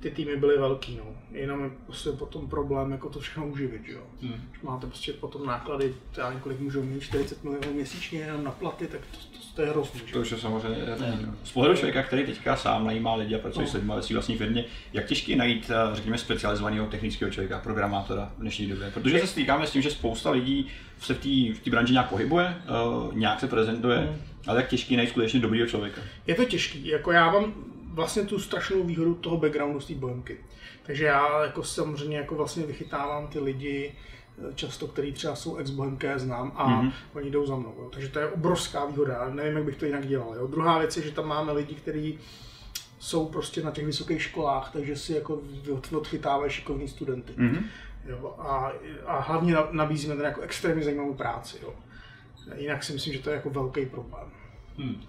ty týmy byly velký, no. Jenom je prostě potom problém jako to všechno uživit, že jo. Hmm. Když máte prostě potom náklady, já nevím, kolik můžou mít, 40 milionů měsíčně jenom na platy, tak to, to, to je hrozný, To už je samozřejmě Z pohledu člověka, který teďka sám najímá lidi a pracuje s lidmi ve své vlastní firmě, jak těžké je najít, eh, řekněme, specializovaného technického člověka, programátora v dnešní době? Protože se stýkáme s tím, že spousta lidí se v té v té branži nějak pohybuje, eh, nějak se prezentuje, ale jak těžký je najít skutečně dobrýho člověka. Je to těžký, jako já mám vlastně tu strašnou výhodu toho backgroundu z té bohemky. Takže já jako samozřejmě jako vlastně vychytávám ty lidi, eh, často, který třeba jsou ex bohemké znám a Mhm. mm-hmm. oni jdou za mnou. Jo. Takže to je obrovská výhoda, já nevím, jak bych to jinak dělal. Jo. Druhá věc je, že tam máme lidi, kteří jsou prostě na těch vysokých školách, takže si jako od- odchytávají šikovní studenty. Mhm. Jo, a, a hlavně na- nabízíme ten jako extrémně zajímavou práci. Jo. Jinak si myslím, že to je jako velký problém. Hmm.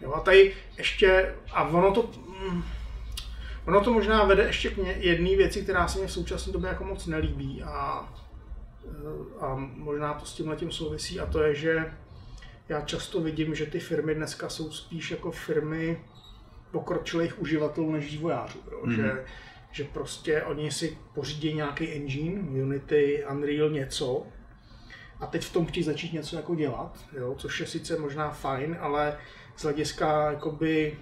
Jo, a tady ještě, a ono to, mm, ono to možná vede ještě k jedné věci, která se mě v současné době jako moc nelíbí a, eh, a možná to s tím letím souvisí a to je, že já často vidím, že ty firmy dneska jsou spíš jako firmy pokročilých uživatelů než vývojářů. Jo? Mhm. Že, že prostě oni si pořídí nějaký engine, Unity, Unreal, něco a teď v tom chtějí začít něco jako dělat, jo? což je sice možná fajn, ale z hlediska jakoby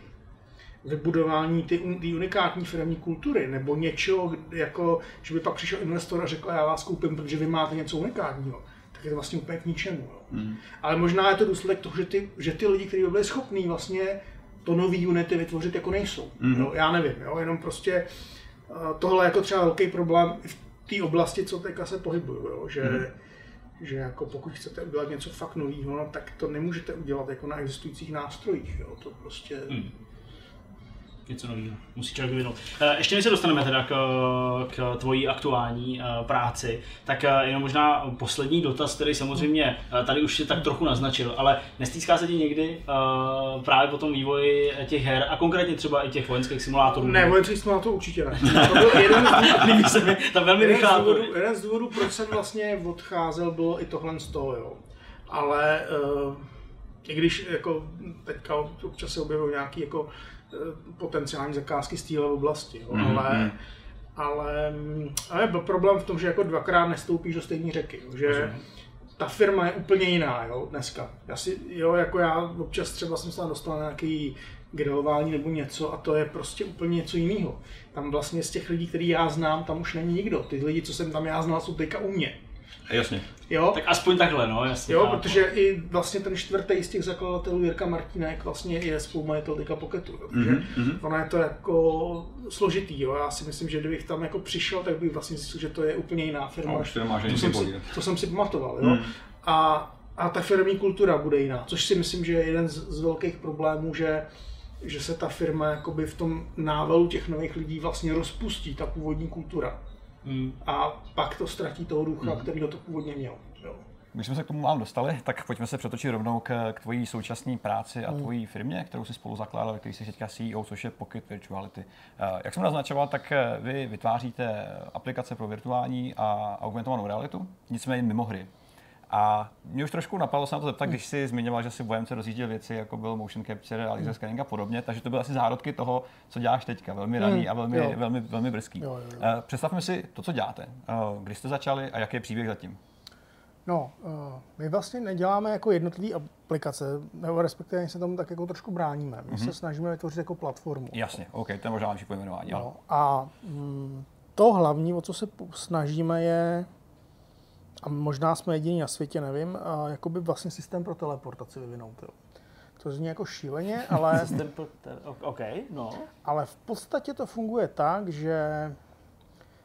vybudování ty, ty unikátní firmní kultury, nebo něčeho, jako, že by pak přišel investor a řekl, já vás koupím, protože vy máte něco unikátního, tak je to vlastně úplně k ničemu. Jo. Mhm. Ale možná je to důsledek toho, že ty, že ty lidi, kteří by byli schopní vlastně to nový Unity vytvořit, jako nejsou. Mhm. Jo, já nevím, jo, jenom prostě eh, tohle je jako třeba velký problém v té oblasti, co teďka se pohybuju, jo, že, Mhm. Že jako pokud chcete udělat něco fakt nového, no, tak to nemůžete udělat jako na existujících nástrojích, jo, to prostě... Hmm. Něco nového. Musí člověk vyvinout. Eh, Ještě než se dostaneme teda k, k tvojí aktuální eh, práci, tak eh, jenom možná poslední dotaz, který samozřejmě tady už si tak trochu naznačil, ale nestýská se ti někdy právě po tom vývoji těch her a konkrétně třeba i těch vojenských simulátorů? Ne, vojenský simulátor určitě ne. To byl jeden z, ta velmi jeden, z důvodů, jeden z důvodů, proč jsem vlastně odcházel, bylo i tohle z toho, jo. Ale uh, i když jako teďka občas se objevují nějaké jako potenciální zakázky z téhle oblasti, jo, Mhm, ale, mhm. ale, mm, ale byl problém v tom, že jako dvakrát nestoupíš do stejné řeky, jo, že ta firma je úplně jiná, jo, dneska. Já si, jo, jako já občas třeba jsem se dostal na nějaký grilování nebo něco a to je prostě úplně něco jiného. Tam vlastně z těch lidí, který já znám, tam už není nikdo. Ty lidi, co jsem tam já znal, jsou teďka u mě. Jasně. Jo? Tak aspoň takhle, no, jasně. Jo, protože i vlastně ten čtvrtý z těch zakladatelů Jirka Martínek vlastně je spolumajitel teďka Pocketu. mhm. ono je to jako složitý. Jo. Já si myslím, že kdybych tam jako přišel, tak bych vlastně zjistil, že to je úplně jiná firma. A už to to, jsem si, to jsem si pamatoval. Jo. Hmm. A, a ta firmní kultura bude jiná, což si myslím, že je jeden z, z velkých problémů, že že se ta firma jakoby v tom návalu těch nových lidí vlastně rozpustí, ta původní kultura. Hmm. A pak to ztratí toho ducha, Hmm. který ho to původně měl. Jo. Když jsme se k tomu vám dostali, tak pojďme se přetočit rovnou k, k tvojí současné práci a tvojí firmě, kterou si spolu zakládal, který jsi teďka CEO, což je Pocket Virtuality. Eh, Jak jsem naznačoval, tak eh, vy vytváříte aplikace pro virtuální a augmentovanou realitu, nicméně mimo hry. A mě už trošku napadlo se na to zeptat, když si zmiňoval, že si Vojemce rozjížděl věci, jako byl motion capture, laser scanning a podobně, takže to byly asi zárodky toho, co děláš teďka, velmi raný a velmi, jo. velmi, velmi brzký. Jo, jo, jo. Eh, Představme si to, co děláte. Eh, Kdy jste začali a jaký je příběh zatím? No, eh, my vlastně neděláme jako jednotlivé aplikace, nebo respektive se tomu tak jako trošku bráníme. My Mhm. se snažíme vytvořit jako platformu. Jasně, OK, to je možná lepší pojmenování. No, a mm, to hlavní, o co se snažíme, je, a možná jsme jediní na světě, nevím, a jakoby vlastně systém pro teleportaci vyvinout. Jo. To zní jako šíleně, ale, Systém pro OK, no. ale v podstatě to funguje tak, že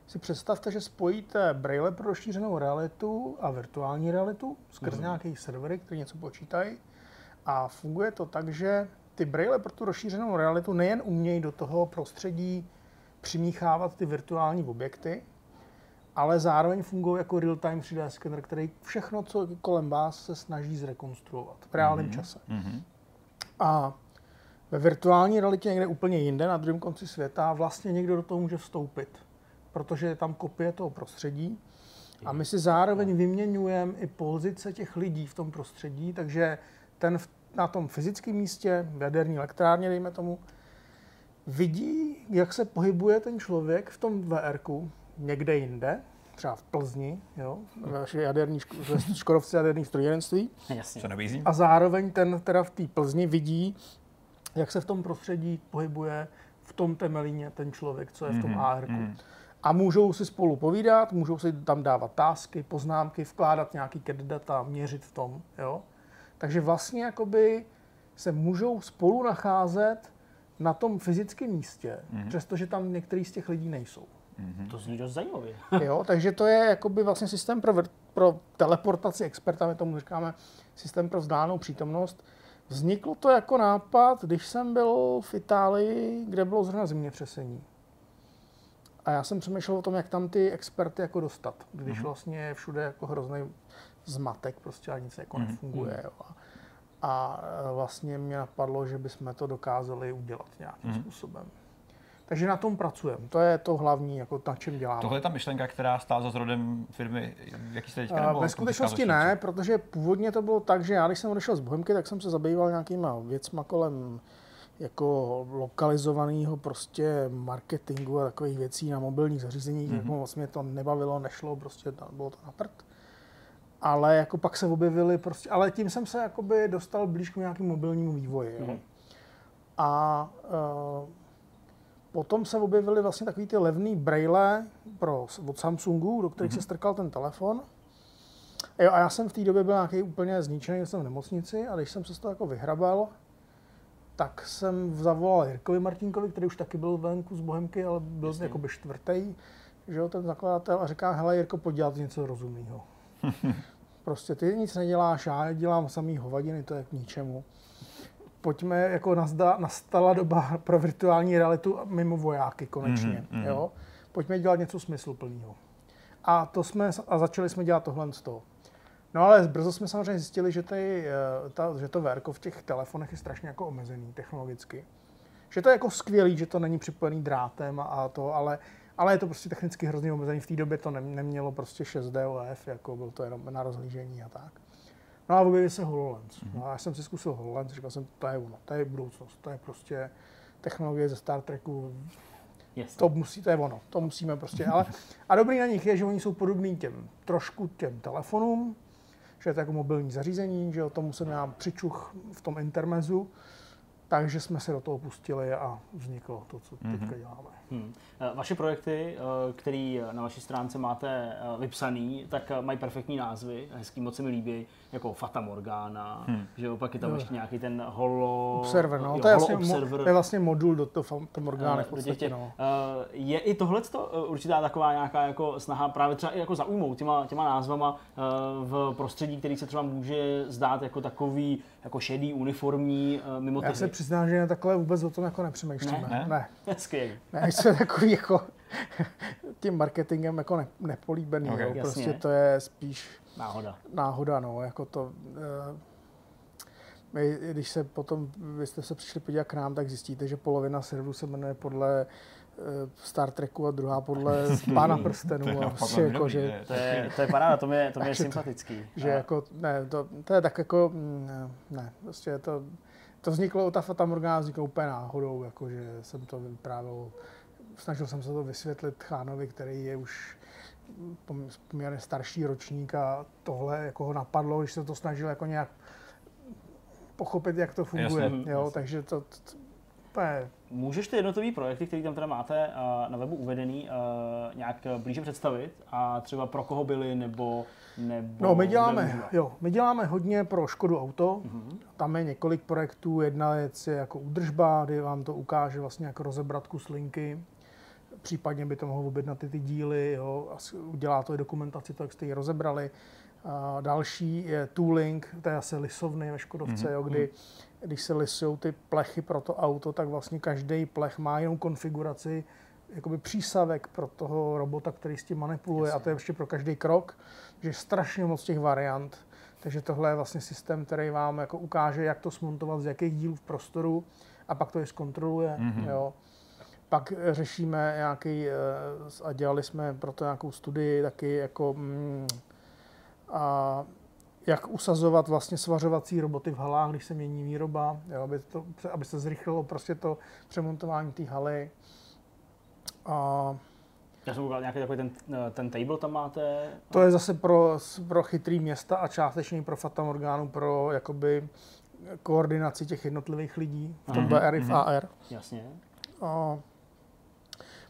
si představte, že spojíte braille pro rozšířenou realitu a virtuální realitu skrz mm. nějaký servery, které něco počítají. A funguje to tak, že ty braille pro tu rozšířenou realitu nejen umějí do toho prostředí přimíchávat ty virtuální objekty, ale zároveň fungují jako real-time 3D skener, který všechno, co kolem vás, se snaží zrekonstruovat v reálném čase. Mhm. A ve virtuální realitě někde úplně jinde, na druhém konci světa, vlastně někdo do toho může vstoupit, protože je tam kopie toho prostředí. A my si zároveň vyměňujeme i pozice těch lidí v tom prostředí, takže ten v, na tom fyzickém místě, v jaderní elektrárně, dejme tomu, vidí, jak se pohybuje ten člověk v tom VR někde jinde, třeba v Plzni, jo, ve vaší jaderní ško- Škodovce jaderní strojírenství. Jasně. Co nabízí? A zároveň ten teda v té Plzni vidí, jak se v tom prostředí pohybuje v tom temelíně ten člověk, co je v tom Mhm, AR. A můžou si spolu povídat, můžou si tam dávat tásky, poznámky, vkládat nějaký CAD data, měřit v tom. Jo? Takže vlastně jakoby se můžou spolu nacházet na tom fyzickém místě, Mhm. přestože tam některý z těch lidí nejsou. To zní dost zajímavě. Jo, takže to je jakoby vlastně systém pro, pro teleportaci experta, my tomu říkáme systém pro vzdálenou přítomnost. Vzniklo to jako nápad, když jsem byl v Itálii, kde bylo zrovna zemětřesení. A já jsem přemýšlel o tom, jak tam ty experty jako dostat, když vlastně je všude jako hrozný zmatek prostě a nic jako nefunguje. Jo. A, vlastně mě napadlo, že bychom to dokázali udělat nějakým způsobem. Takže na tom pracujeme. To je to hlavní, jako na čem děláme. Tohle je ta myšlenka, která stála za zrodem firmy, jaký jste teďka A nebo Ve skutečnosti ne, protože původně to bylo tak, že já když jsem odešel z Bohemky, tak jsem se zabýval nějakýma věcma kolem jako lokalizovaného prostě marketingu a takových věcí na mobilních zařízeních. Mm-hmm. Jako moc mě to nebavilo, nešlo, prostě bylo to na prd. Ale jako pak se objevily prostě, ale tím jsem se jakoby dostal blíž k nějakému mobilnímu vývoji. Jo. A uh, potom se objevily vlastně takový ty levný braille pro, od Samsungu, do kterých mm-hmm. se strkal ten telefon. Jo, a já jsem v té době byl nějaký úplně zničený, jsem v nemocnici a když jsem se z toho jako vyhrabal, tak jsem zavolal Jirkovi Martinkovi, který už taky byl venku z Bohemky, ale byl Jasně. jako by čtvrtý, že jo, ten zakladatel a říká, hele Jirko, pojď dělat něco rozumného. prostě ty nic neděláš, já dělám samý hovadiny, to je k ničemu. Pojďme, jako nazda, nastala doba pro virtuální realitu mimo vojáky konečně, Mhm, mhm. jo. Pojďme dělat něco smysluplného. A, to jsme, a začali jsme dělat tohle z toho. No ale brzo jsme samozřejmě zjistili, že, ty, eh, ta, že to VR v těch telefonech je strašně jako omezený technologicky. Že to je jako skvělý, že to není připojený drátem a, a to, ale, ale je to prostě technicky hrozně omezený. V té době to ne, nemělo prostě 6D OF, jako bylo to jenom na rozhlížení a tak. No a objevil se HoloLens. No a já jsem si zkusil HoloLens, říkal jsem, to je ono, to je budoucnost, to je prostě technologie ze Star Treku, Jasně. to musí, to je ono, to musíme prostě, ale a dobrý na nich je, že oni jsou podobný těm, trošku těm telefonům, že je to jako mobilní zařízení, že o tom jsem já přičuch v tom intermezu takže jsme se do toho pustili a vzniklo to, co Mhm. teďka děláme. Hmm. Eh, Vaše projekty, eh, které na vaší stránce máte eh, vypsaný, tak eh, mají perfektní názvy, hezký, moc se mi líbí, jako Fata Morgana, Hmm. že opak je tam ještě nějaký ten holo... Observer, no, jo, to je, holo vlastně, mo, observer. to je vlastně modul do toho Phantom Orgány v Eh, podstatě, těch- no. eh, Je i tohle určitá taková nějaká jako snaha právě třeba i jako zaujmout těma, těma názvama eh, v prostředí, který se třeba může zdát jako takový jako šedý, uniformní, eh, mimo Já se přiznám, že takhle vůbec o tom jako nepřemýšlíme. Ne? Ne? ne. Skvělý. Ne, jsme takový jako tím marketingem jako ne, nepolíbený, Ok, jo. jasně. prostě to je spíš Náhoda. náhoda, no, jako to, eh, my, když se potom, vy jste se přišli podívat k nám, tak zjistíte, že polovina serverů se jmenuje podle eh, Star Treku a druhá podle Pána prstenů. A prostě jako, že, To je, to je paráda, to mi je, to mi je Takže to- sympatický. že A- jako, ne, to, to je tak jako, mm, ne, prostě to, to vzniklo, ta Fata Morgana vzniklo úplně náhodou, jako, že jsem to vyprávěl, snažil jsem se to vysvětlit Chánovi, který je už pom- poměrně starší ročník a tohle jako ho napadlo, když se to snažil jako nějak pochopit, jak to funguje. Jasně, jo, jasně. takže to, to, to je, Můžeš ty jednotlivé projekty, které tam teda máte eh, na webu uvedený, eh, nějak blíže představit a třeba pro koho byli nebo... nebo No, my děláme, jo, my děláme hodně pro Škodu Auto. Mhm. Tam je několik projektů. Jedna věc je jako údržba, kdy vám to ukáže vlastně jako rozebrat kus linky. Případně by to mohlo objednat i ty díly, jo, a udělá to i dokumentaci, to, jak jste ji rozebrali. A další je tooling, to je asi lisovny ve Škodovce, jo, kdy když se lisují ty plechy pro to auto, tak vlastně každý plech má jenom konfiguraci, jakoby přísavek pro toho robota, který s tím manipuluje a to je ještě pro každý krok, že je strašně moc těch variant. Takže tohle je vlastně systém, který vám jako ukáže, jak to smontovat, z jakých dílů v prostoru a pak to i zkontroluje. Mm-hmm. Jo. Pak řešíme nějaký, eh, a dělali jsme pro to nějakou studii taky jako mm, a jak usazovat vlastně svařovací roboty v halách, když se mění výroba, jo, aby, to, aby se zrychlilo prostě to přemontování té haly. A Já jsem koukal, nějaký takový ten, ten table tam máte. to je zase pro, pro chytrý města a částečně pro Fatam orgánu pro jakoby koordinaci těch jednotlivých lidí v tom Aha. BR i v AR. Jasně. A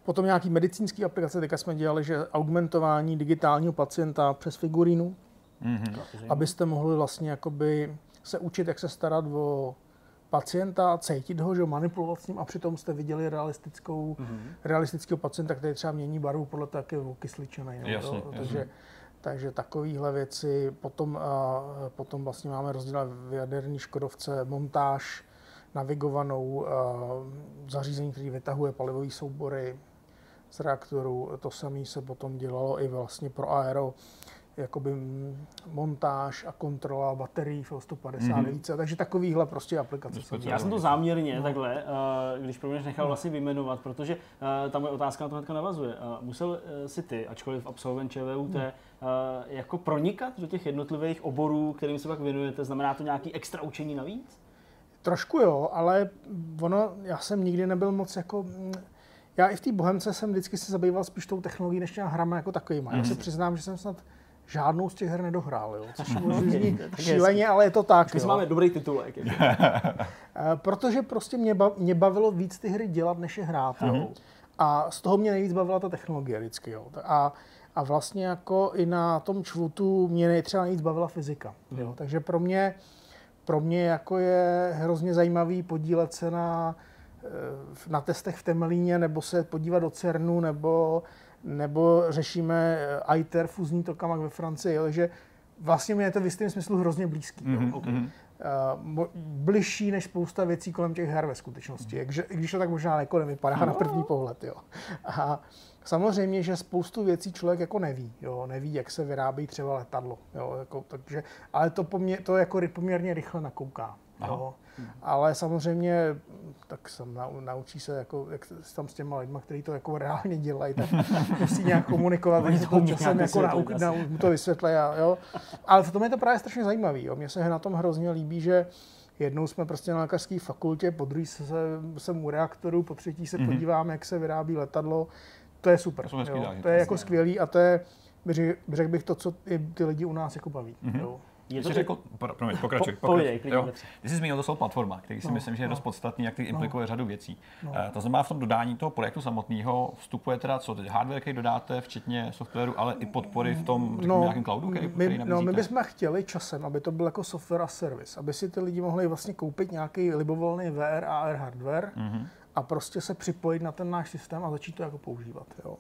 potom nějaký medicínský aplikace, teďka jsme dělali, že augmentování digitálního pacienta přes figurínu, Mhm. abyste mohli vlastně jakoby se učit, jak se starat o pacienta, cítit ho, že ho, manipulovat s ním a přitom jste viděli realistickou, Mhm. realistického pacienta, který třeba mění barvu podle toho, jak je okysličený. Jasně, to, jasně. takže, takže takovéhle věci. Potom, a, potom vlastně máme rozdělené v jaderní Škodovce montáž, navigovanou a, zařízení, který vytahuje palivové soubory z reaktoru. To samé se potom dělalo i vlastně pro aero jakoby mm, montáž a kontrola baterií v 150 Mhm. více. Takže takovýhle prostě aplikace. Já jsem to záměrně takhle, eh, když pro mě nechal vlastně vyjmenovat, protože eh, ta moje otázka na to hnedka navazuje. Eh, Musel si ty, ačkoliv absolvent ČVUT, eh, jako pronikat do těch jednotlivých oborů, kterým se pak věnujete? Znamená to nějaký extra učení navíc? Trošku jo, ale ono, já jsem nikdy nebyl moc jako... mm, Já i v té Bohemce jsem vždycky se zabýval spíš tou technologií, než těma hrama jako takovýma. Já se přiznám, že jsem snad žádnou z těch her nedohrál, jo. což možná zní šíleně, ale je to tak. My máme dobrý titulek. Jako. Eh, Protože prostě mě, ba- mě bavilo víc ty hry dělat, než je hrát. Jo. A z toho mě nejvíc bavila ta technologie vždycky. Jo. A, a vlastně jako i na tom čvutu mě třeba nejvíc bavila fyzika. Jo. Takže pro mě, pro mě jako je hrozně zajímavý podílet se na, eh, na testech v Temelíně, nebo se podívat do CERNu, nebo, nebo řešíme eh, ITER, fuzní tokamak ve Francii. Jo. Takže vlastně mě je to v jistém smyslu hrozně blízký. Mhm. Jo. Uh, mo- bližší než spousta věcí kolem těch her ve skutečnosti. Takže, i když to tak možná jako nevypadá na první pohled. Jo. A samozřejmě, že spoustu věcí člověk jako neví. Jo. Neví, jak se vyrábí třeba letadlo. Jo. Jako, takže, ale to, pomě, to jako ry- poměrně rychle nakouká. Jo. Ale samozřejmě, tak nau, naučí se, jako, jak s- tam s těma lidma, kteří to jako reálně dělají, tak musí nějak komunikovat, Oni takže to časem jako nau, mu to vysvětlí. A, jo. Ale v tom je to právě strašně zajímavý. Jo. Mně se na tom hrozně líbí, že jednou jsme prostě na lékařské fakultě, po druhé se, jsem u reaktoru, po třetí se Mhm. podíváme, jak se vyrábí letadlo. To je super. To jo. To je jako skvělý a to je, řekl bych, to, co i ty lidi u nás jako baví. Mhm. Jo. Je to řekl, pro, promiň, pokračuj, Po- povídej, pokračuj. Ty jsi zmínil to slovo platforma, který si No, myslím, že je no. dost podstatný, jak ty implikuje řadu věcí. No. Eh, To znamená, v tom dodání toho projektu samotného vstupuje teda co teď hardware, který dodáte, včetně softwaru, ale i podpory v tom řekněme, nějakém cloudu, který, který my, no, my bychom chtěli časem, aby to byl jako software a service, aby si ty lidi mohli vlastně koupit nějaký libovolný VR a AR hardware Mhm. a prostě se připojit na ten náš systém a začít to jako používat. Jo.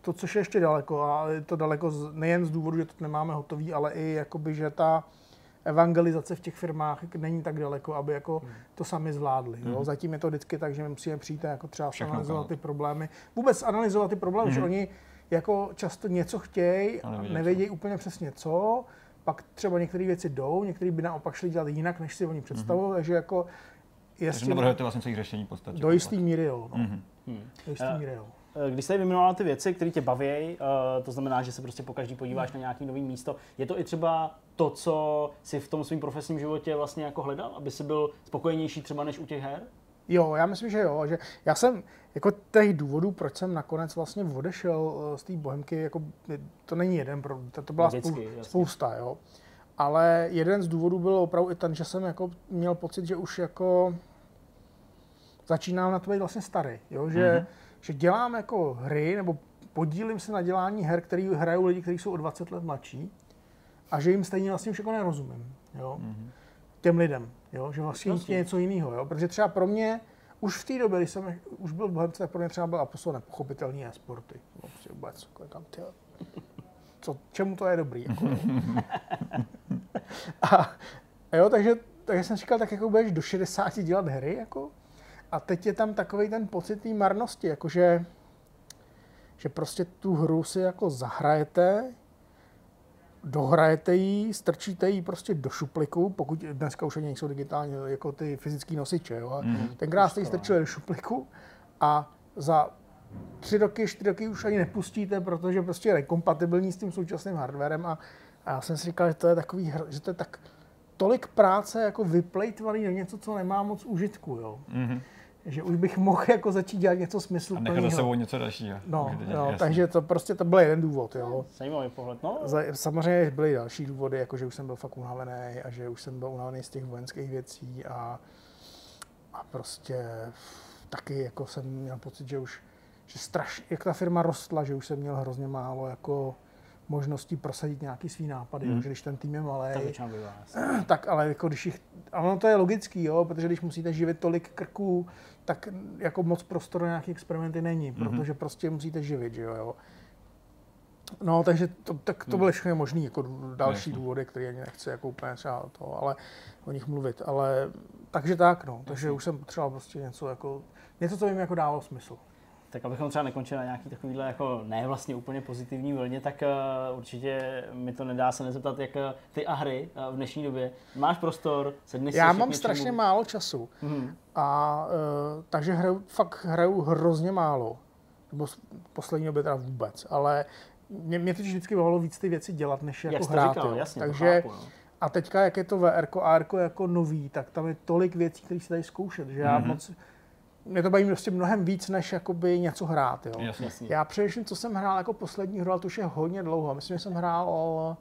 To, což je ještě daleko, a je to daleko z, nejen z důvodu, že to nemáme hotový, ale i jakoby, že ta evangelizace v těch firmách není tak daleko, aby jako Hmm. to sami zvládli. Jo. Zatím je to vždycky tak, že my musíme přijít a jako třeba Všechno analyzovat ty problémy. Vůbec analyzovat ty problémy, že oni jako často něco chtějí, A nevědí, nevědějí úplně přesně co, pak třeba některé věci jdou, některé by naopak šli dělat jinak, než si oni představují, takže jako je s Takže navrhujete vlastně celý řešení v podstatě. do jistý míry jo. No. Mhm. Do jistý Eh, míry jo. Eh, Když jste vyjmenovala ty věci, které tě baví, eh, to znamená, že se prostě po každý podíváš na nějaký nový místo, je to i třeba to, co si v tom svém profesním životě vlastně jako hledal, aby si byl spokojenější třeba než u těch her? Jo, já myslím, že jo. Že já jsem, jako těch důvodů, proč jsem nakonec vlastně odešel eh, z té bohemky, jako, to není jeden, to, byla Logicky, spou, spousta, jo. Ale jeden z důvodů byl opravdu i ten, že jsem jako měl pocit, že už jako začínám na to být vlastně starý, jo? Že, mm-hmm. Že dělám jako hry, nebo podílím se na dělání her, který hrajou lidi, kteří jsou o 20 let mladší a že jim stejně vlastně už jako nerozumím, jo. Mm-hmm. Těm lidem, jo? že vlastně je něco jiného, jo? protože třeba pro mě už v té době, když jsem už byl v Bohemce, tak pro mě třeba byl apostol nepochopitelný e-sporty. No, vůbec, jako tam, tyjo, co, čemu to je dobrý. Jako, a jo, takže, takže jsem říkal, tak jako budeš do 60 dělat hry, jako, a teď je tam takový ten pocit té marnosti, jakože že prostě tu hru si jako zahrajete, dohrajete ji, strčíte ji prostě do šupliku, pokud dneska už ani nejsou digitální jako ty fyzické nosiče, jo. A Mhm. Tenkrát jste ji strčili do šupliku a za tři roky, čtyři roky už ani nepustíte, protože prostě je nekompatibilní s tím současným hardwarem a, a já jsem si říkal, že to je takový, že to je tak tolik práce jako vyplejtvaný do něco, co nemá moc užitku, jo. Mhm. Že už bych mohl jako začít dělat něco A nechat za sebou něco dalšího. No, dělat, no takže to prostě to byl jeden důvod, jo. Zajímavý pohled. No, Za- Samozřejmě byly další důvody, jako že už jsem byl fakt unavený a že už jsem byl unavený z těch vojenských věcí a, a prostě taky jako jsem měl pocit, že už že strašně, jak ta firma rostla, že už jsem měl hrozně málo jako možností prosadit nějaký svý nápady, Mhm. mm. že když ten tým je malý, tak ale jako když jich, a ono to je logický, jo, protože když musíte živit tolik krků, tak jako moc prostoru na nějaké experimenty není, Mhm. protože prostě musíte živit, že jo, jo. No, takže to, tak to byly všechny možný jako další důvody, které ani nechci jako úplně třeba to, ale o nich mluvit, ale takže tak, no, takže už jsem potřeboval prostě něco jako, něco, co by mi jako dávalo smysl. Tak abychom třeba nekončili na nějaký takovýhle jako ne vlastně úplně pozitivní vlně, tak uh, určitě mi to nedá se nezeptat, jak uh, ty a hry uh, v dnešní době. Máš prostor, sedneš si Já k mám strašně málo času. Mhm. A uh, takže hraju, fakt hraju hrozně málo. Nebo poslední době teda vůbec. Ale mě, mě totiž vždycky bavilo víc ty věci dělat, než jako Jak to hrát. říkal, jasně, takže, to chápu, no. a teďka, jak je to VR, AR jako nový, tak tam je tolik věcí, které se dají zkoušet, že já Mhm. moc... Mě to baví prostě mnohem víc, než jakoby něco hrát. Jo. Jasně. Jasně. Já především, co jsem hrál jako poslední hru, ale to už je hodně dlouho. Myslím, že jsem hrál o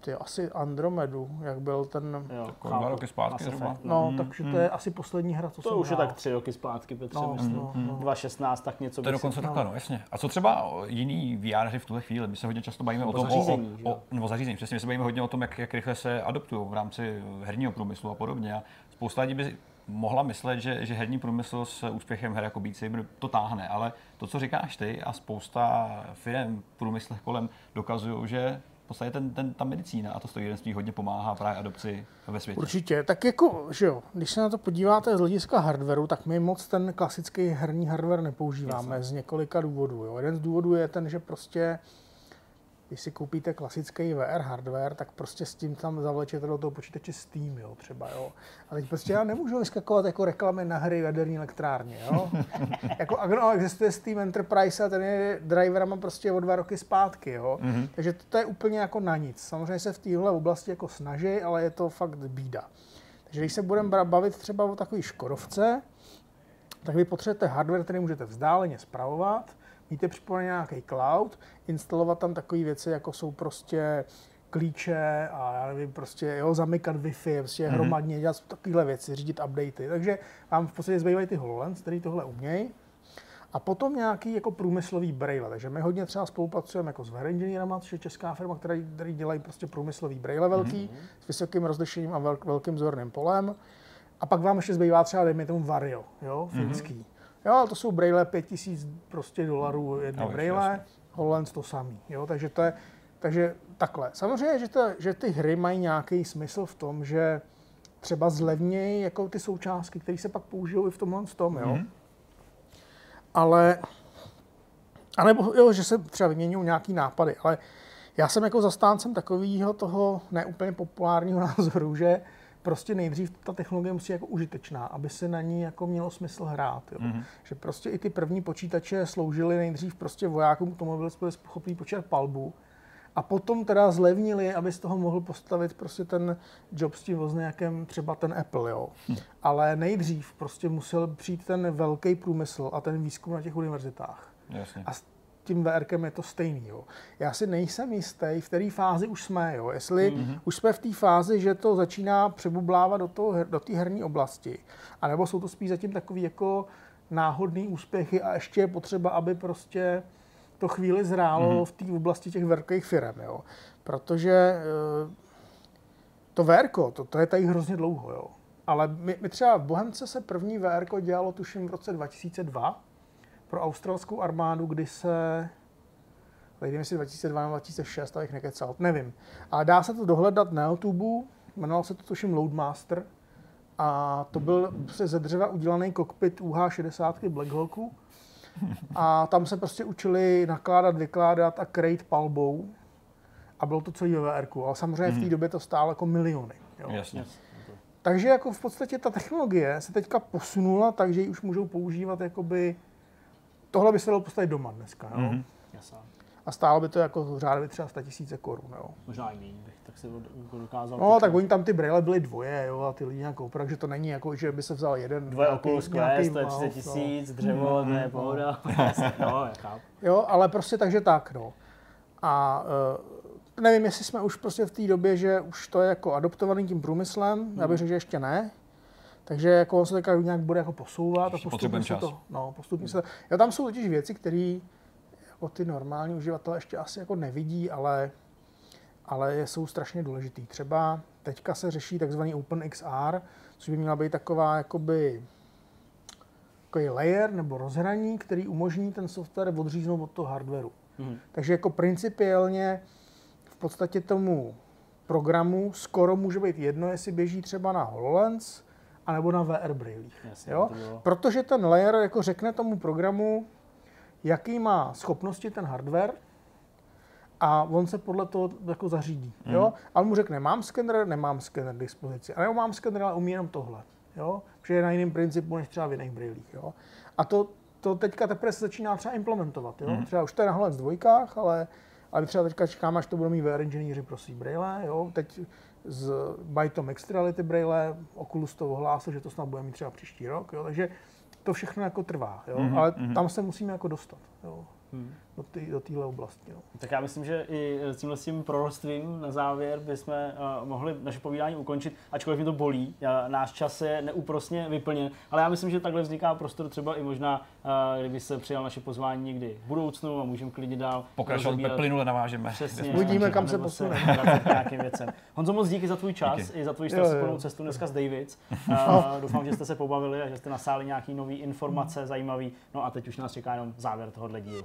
ty, asi Andromedu, jak byl ten... Jo, dva roky zpátky zhruba. No, Mm, takže mm. to je asi poslední hra, co To jsem už je hrál. tak tři roky zpátky, Petře, No, myslím. no, no. 2016, tak něco To je dokonce takhle, no jasně. A co třeba jiný VR hry v tuhle chvíli? My se hodně často bavíme o O tom, zařízení, o, o, nebo zařízení, přesně, my se bavíme hodně o tom, jak, jak rychle se adoptují v rámci herního průmyslu a podobně. A spousta lidí by mohla myslet, že, že herní průmysl s úspěchem her jako Beat Saber to táhne, ale to, co říkáš ty a spousta firm v průmyslech kolem dokazují, že v podstatě ten, ten, ta medicína a to strojírenství hodně pomáhá právě adopci ve světě. Určitě, tak jako, že jo, když se na to podíváte z hlediska hardwareu, tak my moc ten klasický herní hardware nepoužíváme z několika důvodů. Jo. Jeden z důvodů je ten, že prostě když si koupíte klasický VR hardware, tak prostě s tím tam zavlečete do toho počítače Steam, jo, třeba, jo. A teď prostě já nemůžu vyskakovat jako reklamy na hry v jaderní elektrárně, jo. jako ano, existuje Steam Enterprise a ten je driverama prostě o dva roky zpátky, jo. Mm-hmm. Takže to je úplně jako na nic. Samozřejmě se v téhle oblasti jako snaží, ale je to fakt bída. Takže když se budeme bavit třeba o takové Škodovce, tak vy potřebujete hardware, který můžete vzdáleně spravovat, mít připojený nějaký cloud, instalovat tam takové věci, jako jsou prostě klíče a já nevím, prostě jo, zamykat Wi-Fi, prostě mm-hmm. hromadně dělat takovéhle věci, řídit updaty. Takže vám v podstatě zbývají ty HoloLens, který tohle umějí. A potom nějaký jako průmyslový braille. Takže my hodně třeba spolupracujeme jako s VR Engineerama, což je česká firma, která, který dělají prostě průmyslový braille velký, mm-hmm. s vysokým rozlišením a velk, velkým zorným polem. A pak vám ještě zbývá třeba, dejme tomu Vario, jo, finský. Mm-hmm. Jo, ale to jsou braille 5000 prostě dolarů jedné no, braille, HoloLens to samý, jo, takže to je, takže takhle. Samozřejmě, že, to, že ty hry mají nějaký smysl v tom, že třeba zlevnějí jako ty součástky, které se pak použijou i v tomhle tom, jo. Mm-hmm. Ale, anebo jo, že se třeba vyměňují nějaký nápady, ale já jsem jako zastáncem takového toho neúplně populárního názoru, že prostě nejdřív ta technologie musí jako užitečná, aby se na ní jako mělo smysl hrát. Jo. Mm-hmm. Že prostě i ty první počítače sloužily nejdřív prostě vojákům k tomu, aby byli schopni počítat palbu, a potom teda zlevnili, aby z toho mohl postavit prostě ten job s tím vozněkem, třeba ten Apple, jo. Hm. Ale nejdřív prostě musel přijít ten velký průmysl a ten výzkum na těch univerzitách. Jasně. A tím VRkem je to stejný, jo. Já si nejsem jistý, v které fázi už jsme, jo. Jestli mm-hmm. už jsme v té fázi, že to začíná přebublávat do, toho, do té herní oblasti, anebo jsou to spíš zatím takový jako náhodný úspěchy a ještě je potřeba, aby prostě to chvíli zrálo mm-hmm. v té oblasti těch velkých firm, jo. Protože eh, to VRko, to, to je tady hrozně dlouho, jo. Ale my, my třeba v Bohemce se první VRko dělalo tuším v roce 2002 pro australskou armádu, kdy se nevím, jestli 2002 nebo 2006, abych nekecal, nevím. Ale dá se to dohledat na YouTube, jmenoval se to tuším Loadmaster a to byl se ze dřeva udělaný kokpit UH-60 Black Hawku a tam se prostě učili nakládat, vykládat a krejt palbou. A bylo to celý ve VR. Ale samozřejmě hmm. v té mhm. době to stálo jako miliony. Jo. Jasně. Takže jako v podstatě ta technologie se teďka posunula, takže ji už můžou používat jakoby... Tohle by se dalo postavit doma dneska. Jo? Mm-hmm. A stálo by to jako řádově třeba 100 000 korun. Jo. Možná i méně, tak se dokázal. No, tak oni tam ty brýle byly dvoje, jo, a ty lidi nějak koupili, takže to není jako, že by se vzal jeden. Dvoje Oculus Quest, to je 30 tisíc, dřevo, mm, ne, pohoda. no, já chápu. Jo, ale prostě takže tak, no. A uh, nevím, jestli jsme už prostě v té době, že už to je jako adoptovaný tím průmyslem, hmm. já bych řekl, že ještě ne. Takže jako on se tak nějak bude jako posouvat a postupně se to, no, postupně se to, jo, tam jsou totiž věci, které jako ty normální uživatelé ještě asi jako nevidí, ale, ale jsou strašně důležitý. Třeba teďka se řeší takzvaný OpenXR, což by měla být taková jakoby takový layer nebo rozhraní, který umožní ten software odříznout od toho hardwareu. Mm. Takže jako principiálně v podstatě tomu programu skoro může být jedno, jestli běží třeba na HoloLens, anebo na VR brýlích. jo? Protože ten layer jako řekne tomu programu, jaký má schopnosti ten hardware a on se podle toho jako zařídí. Mm. Jo? A on mu řekne, mám skener, nemám skener k dispozici. A nebo mám skener, ale umí jenom tohle. Jo? Protože je na jiném principu než třeba v jiných brýlích. Jo? A to, to teďka teprve se začíná třeba implementovat. Jo? Mm. Třeba už to je na z dvojkách, ale, ale třeba teďka čekáme, až to budou mít VR inženýři pro brýle. Jo? Teď z Bytom Extrality brýle, Oculus to ohlásil, že to snad bude mít třeba příští rok. Jo? Takže to všechno jako trvá, jo? Mm-hmm, ale mm-hmm. tam se musíme jako dostat. Jo? Hmm. Do, tý, do téhle oblasti. No. Tak já myslím, že i s tímhle s tím prorostvím na závěr bychom uh, mohli naše povídání ukončit, ačkoliv mi to bolí. Já, náš čas je neúprosně vyplněn, ale já myslím, že takhle vzniká prostor třeba i možná, uh, kdyby se přijal naše pozvání někdy v budoucnu a můžeme klidně dál pokračovat. plynule navážeme. Přesně. Uvidíme, kam se posuneme. nějakým věcem. Honzo, moc díky za tvůj čas díky. i za tvoji strastnou cestu dneska z Davids. Uh, doufám, že jste se pobavili a že jste nasáli nějaký nové informace zajímavé. No a teď už nás čeká jenom závěr tohohle dílu.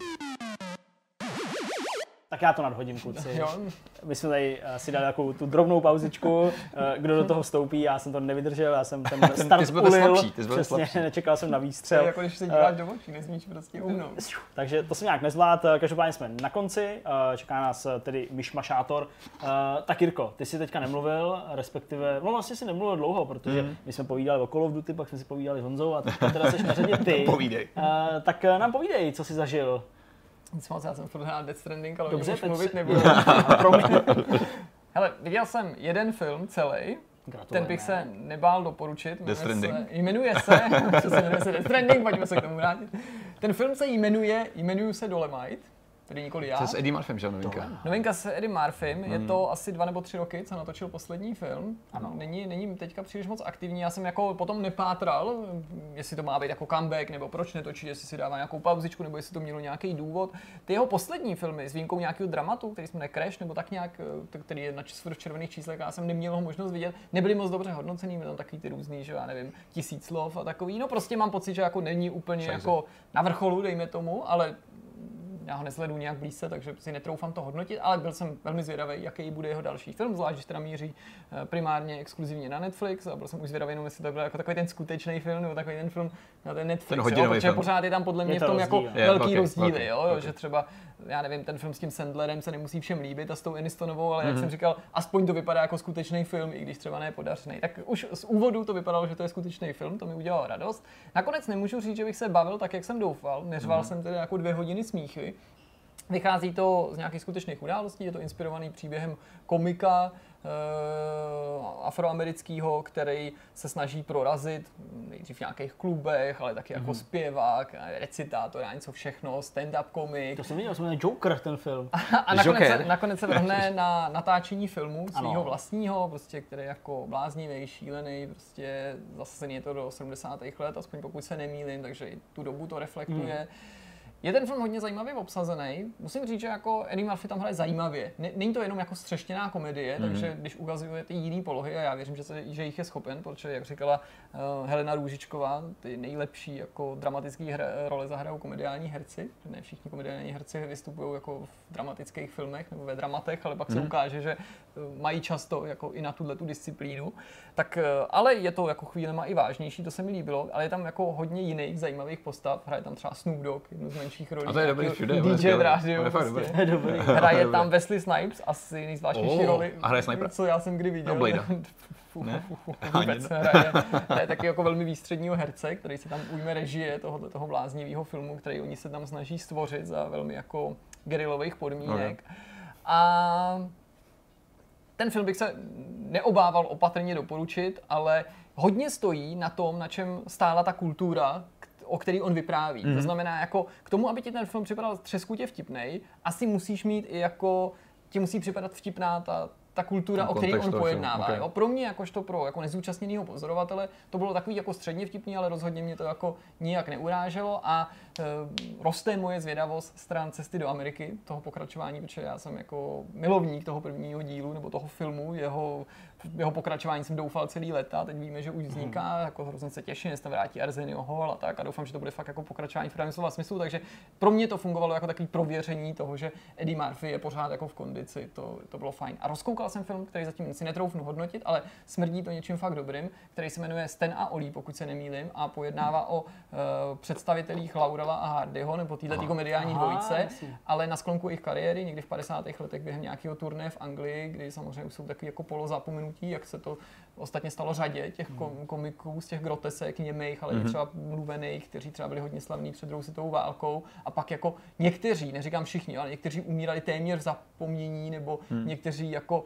Tak já to nadhodím, kluci. My jsme tady uh, si dali takovou tu drobnou pauzičku, uh, kdo do toho vstoupí, já jsem to nevydržel, já jsem ten start ty jsi byl ulil, slabší, ty jsi byl přesně, slabší. nečekal jsem na výstřel. To je jako když se díváš uh, do očí, nesmíš prostě uhnout. Takže to jsem nějak nezvlád, každopádně jsme na konci, čeká nás tedy myšmašátor. Tak Jirko, ty jsi teďka nemluvil, respektive, no vlastně si nemluvil dlouho, protože mm. my jsme povídali o Call of Duty, pak jsme si povídali s Honzou a teď teda jsi na řadě ty. Povídej. Tak nám povídej, co jsi zažil. Nic moc, já jsem furt hrál Death Stranding, ale Dobře, už mluvit se... nebudu. Hele, viděl jsem jeden film celý, ten bych se nebál doporučit. Death Stranding. Se, jmenuje se, se jmenuje se Death Stranding, pojďme se k tomu vrátit. Ten film se jmenuje, jmenuje se Dolemite. Tedy nikoli já. To je s Eddie Murphym, že novinka? Novinka s Eddie Murphym, Hmm. je to asi dva nebo tři roky, co natočil poslední film. Ano. Není, není teďka příliš moc aktivní, já jsem jako potom nepátral, jestli to má být jako comeback, nebo proč netočí, jestli si dává nějakou pauzičku, nebo jestli to mělo nějaký důvod. Ty jeho poslední filmy s výjimkou nějakého dramatu, který jsme Crash, nebo tak nějak, který je na čas- v červených číslech, já jsem neměl ho možnost vidět, nebyly moc dobře hodnocený, byly tam takový ty různý, že já nevím, tisíc slov a takový. No prostě mám pocit, že jako není úplně Šajze. jako na vrcholu, dejme tomu, ale já ho nesleduji nějak blízce, takže si netroufám to hodnotit, ale byl jsem velmi zvědavý, jaký bude jeho další film, zvlášť, že teda míří eh, primárně exkluzivně na Netflix a byl jsem už zvědavý, jenom jestli to bude jako takový ten skutečný film nebo takový ten film na ten Netflix, Ten jo, protože film. pořád je tam podle mě Je v to tom jako rozdíl. Je, velký velký, rozdíly, velký, jo, velký. že třeba, já nevím, ten film s tím Sandlerem se nemusí všem líbit a s tou Anistonovou, ale jak Mhm. jsem říkal, aspoň to vypadá jako skutečný film, i když třeba ne podařený. Tak už z úvodu to vypadalo, že to je skutečný film, to mi udělalo radost. Nakonec nemůžu říct, že bych se bavil tak, jak jsem doufal. Neřval Mhm. jsem tedy jako dvě hodiny smíchy. Vychází to z nějakých skutečných událostí, je to inspirovaný příběhem komika afroamerického, který se snaží prorazit nejdřív v nějakých klubech, ale taky jako zpěvák, recitátor, já něco všechno, stand-up komik. To jsem viděl, jsem Joker, ten film. A nakonec se, nakonec se vrhne na natáčení filmu svého vlastního, prostě, který je jako bláznivý, šílený, prostě zasazený je to do 70. let, aspoň pokud se nemýlím, takže i tu dobu to reflektuje. Hmm. Je ten film hodně zajímavě obsazený. Musím říct, že jako Eddie Murphy tam hraje zajímavě. Ne- Není to jenom jako střeštěná komedie, Mhm. takže když ukazuje ty jiné polohy, a já věřím, že, se, že jich je schopen, protože, jak říkala uh, Helena Růžičková, ty nejlepší jako dramatické hra, role zahrajou komediální herci. Ne všichni komediální herci vystupují jako v dramatických filmech nebo ve dramatech, ale pak se Mhm. ukáže, že eh, mají často jako i na tuhle tu disciplínu. Tak, eh, ale je to jako chvílema i vážnější, to se mi líbilo, ale je tam jako hodně jiných zajímavých postav. Hraje tam třeba Snoop Dogg, jednu z menších rolí. A to je dobrý všude, je DJ je fakt prostě. dobrý. Dobrý. Hraje Dobrý. tam Wesley Snipes, asi nejzvláštnější Oh, roli, a hraje snipera? co já jsem kdy viděl. No, Bladea. Fu, Ne? fu, fu, fu, Ani Vůbec ne. hraje, hraje taky jako velmi výstředního herce, který si tam ujme režie tohoto toho bláznivého filmu, který oni se tam snaží stvořit za velmi jako gerilových podmínek. A ten film bych se neobával opatrně doporučit, ale hodně stojí na tom, na čem stála ta kultura, o který on vypráví. Mm. To znamená, jako k tomu, aby ti ten film připadal třeskutě vtipnej, asi musíš mít i jako, ti musí připadat vtipná ta, ta kultura, o který on pojednává. ok. Jo? Pro mě, jakožto pro jako nezúčastněného pozorovatele, to bylo takový jako středně vtipný, ale rozhodně mě to jako nijak neuráželo a e, roste moje zvědavost stran cesty do Ameriky, toho pokračování, protože já jsem jako milovník toho prvního dílu nebo toho filmu, jeho, jeho pokračování jsem doufal celý léta, a teď víme, že už vzniká, jako hrozně se těším, že se tam vrátí Arsenio Hall a tak a doufám, že to bude fakt jako pokračování v pravém slova smyslu, takže pro mě to fungovalo jako takový prověření toho, že Eddie Murphy je pořád jako v kondici, to, to bylo fajn. A rozkoukal jsem film, který zatím si netroufnu hodnotit, ale smrdí to něčím fakt dobrým, který se jmenuje Sten a Olí, pokud se nemýlim, a pojednává o uh, představitelích Laurela a Hardyho, nebo této komediální dvojice, ale na sklonku jejich kariéry, někdy v 50. letech během nějakého turné v Anglii, kdy samozřejmě jsou takový jako polozapomenutí, jak se to ostatně stalo řadě těch kom- komiků z těch grotesek němých, ale i třeba mluvených, kteří třeba byli hodně slavní před druhou světovou válkou. A pak jako někteří, neříkám všichni, ale někteří umírali téměř v zapomnění nebo někteří jako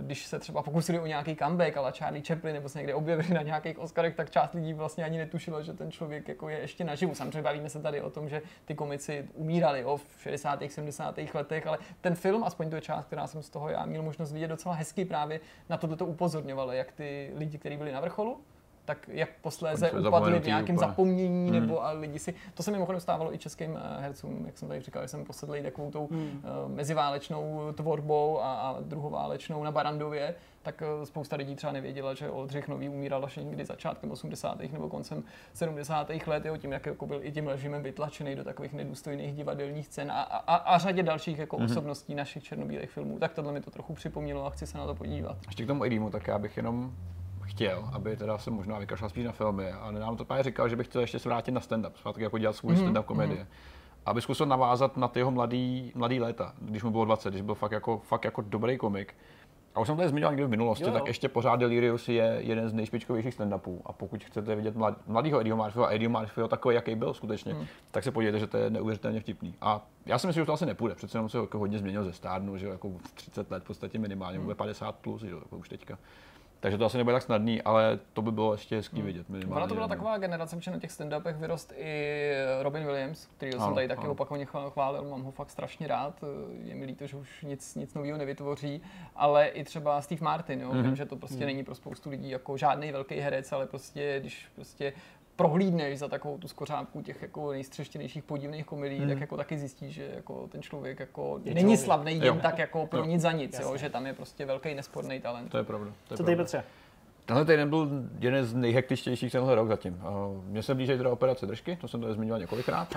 když se třeba pokusili o nějaký comeback, ale Charlie Chaplin nebo se někde objevili na nějakých Oscarech, tak část lidí vlastně ani netušilo, že ten člověk jako je ještě naživu. Samozřejmě bavíme se tady o tom, že ty komici umírali jo, v 60. 70. letech, ale ten film, aspoň to je část, která jsem z toho já měl možnost vidět docela hezky právě na tohle upozorňovala, jak ty lidi, kteří byli na vrcholu, tak jak posléze upadli v nějakém úplně. zapomnění, nebo a lidi si, to se mimochodem stávalo i českým eh, hercům, jak jsem tady říkal, že jsem posedlý takovou tou Hmm. eh, meziválečnou tvorbou a, a druhoválečnou na Barandově, tak eh, spousta lidí třeba nevěděla, že Oldřich Nový umíral až někdy začátkem 80. nebo koncem 70. let, jo, tím, jak jako byl i tím režimem vytlačený do takových nedůstojných divadelních scén a, a, a řadě dalších jako Mhm. mm-hmm. osobností našich černobílých filmů. Tak tohle mi to trochu připomnělo a chci se na to podívat. Ještě k tomu Edimu, tak já bych jenom chtěl, aby teda se možná vykašlal spíš na filmy a nedávno to právě říkal, že bych chtěl ještě se vrátit na stand-up, zpátky jako dělat svůj mm-hmm. stand-up komedie. Aby zkusil navázat na ty jeho mladý, mladý léta, když mu bylo 20, když byl fakt jako, fakt jako dobrý komik. A už jsem to tady zmiňoval někdy v minulosti, Jo, jo. tak ještě pořád Delirious je jeden z nejšpičkovějších stand-upů. A pokud chcete vidět mlad, mladého Eddieho Murphyho a Eddieho Murphyho takový, jaký byl skutečně, hmm. tak se podívejte, že to je neuvěřitelně vtipný. A já si myslím, že to asi nepůjde, přece jenom se jako hodně změnil ze stárnu, že jako v 30 let v podstatě minimálně, hmm. bude 50 plus, že jo, jako už teďka. Takže to asi nebude tak snadný, ale to by bylo ještě hezký vidět. minimálně. Ona to byla taková generace, že na těch stand-upech vyrost i Robin Williams, který jsem tady taky ano. opakovaně chvál- chválil, mám ho fakt strašně rád, je mi líto, že už nic, nic nového nevytvoří, ale i třeba Steve Martin, jo, mm-hmm. že to prostě není pro spoustu lidí jako žádný velký herec, ale prostě když prostě prohlídneš za takovou tu skořápku těch jako nejstřeštěnějších podivných komedií, mm. tak jako taky zjistíš, že jako ten člověk jako Je není člověk. slavný jen Jo. tak jako pro Jo. nic za nic, jo, že tam je prostě velký nesporný talent. To je pravda. To je Co ty, pravda. Petře? Tenhle týden byl jeden z nejhektičtějších tenhle rok zatím. Uh, Mně se blíží teda operace držky, to jsem tady zmiňoval několikrát.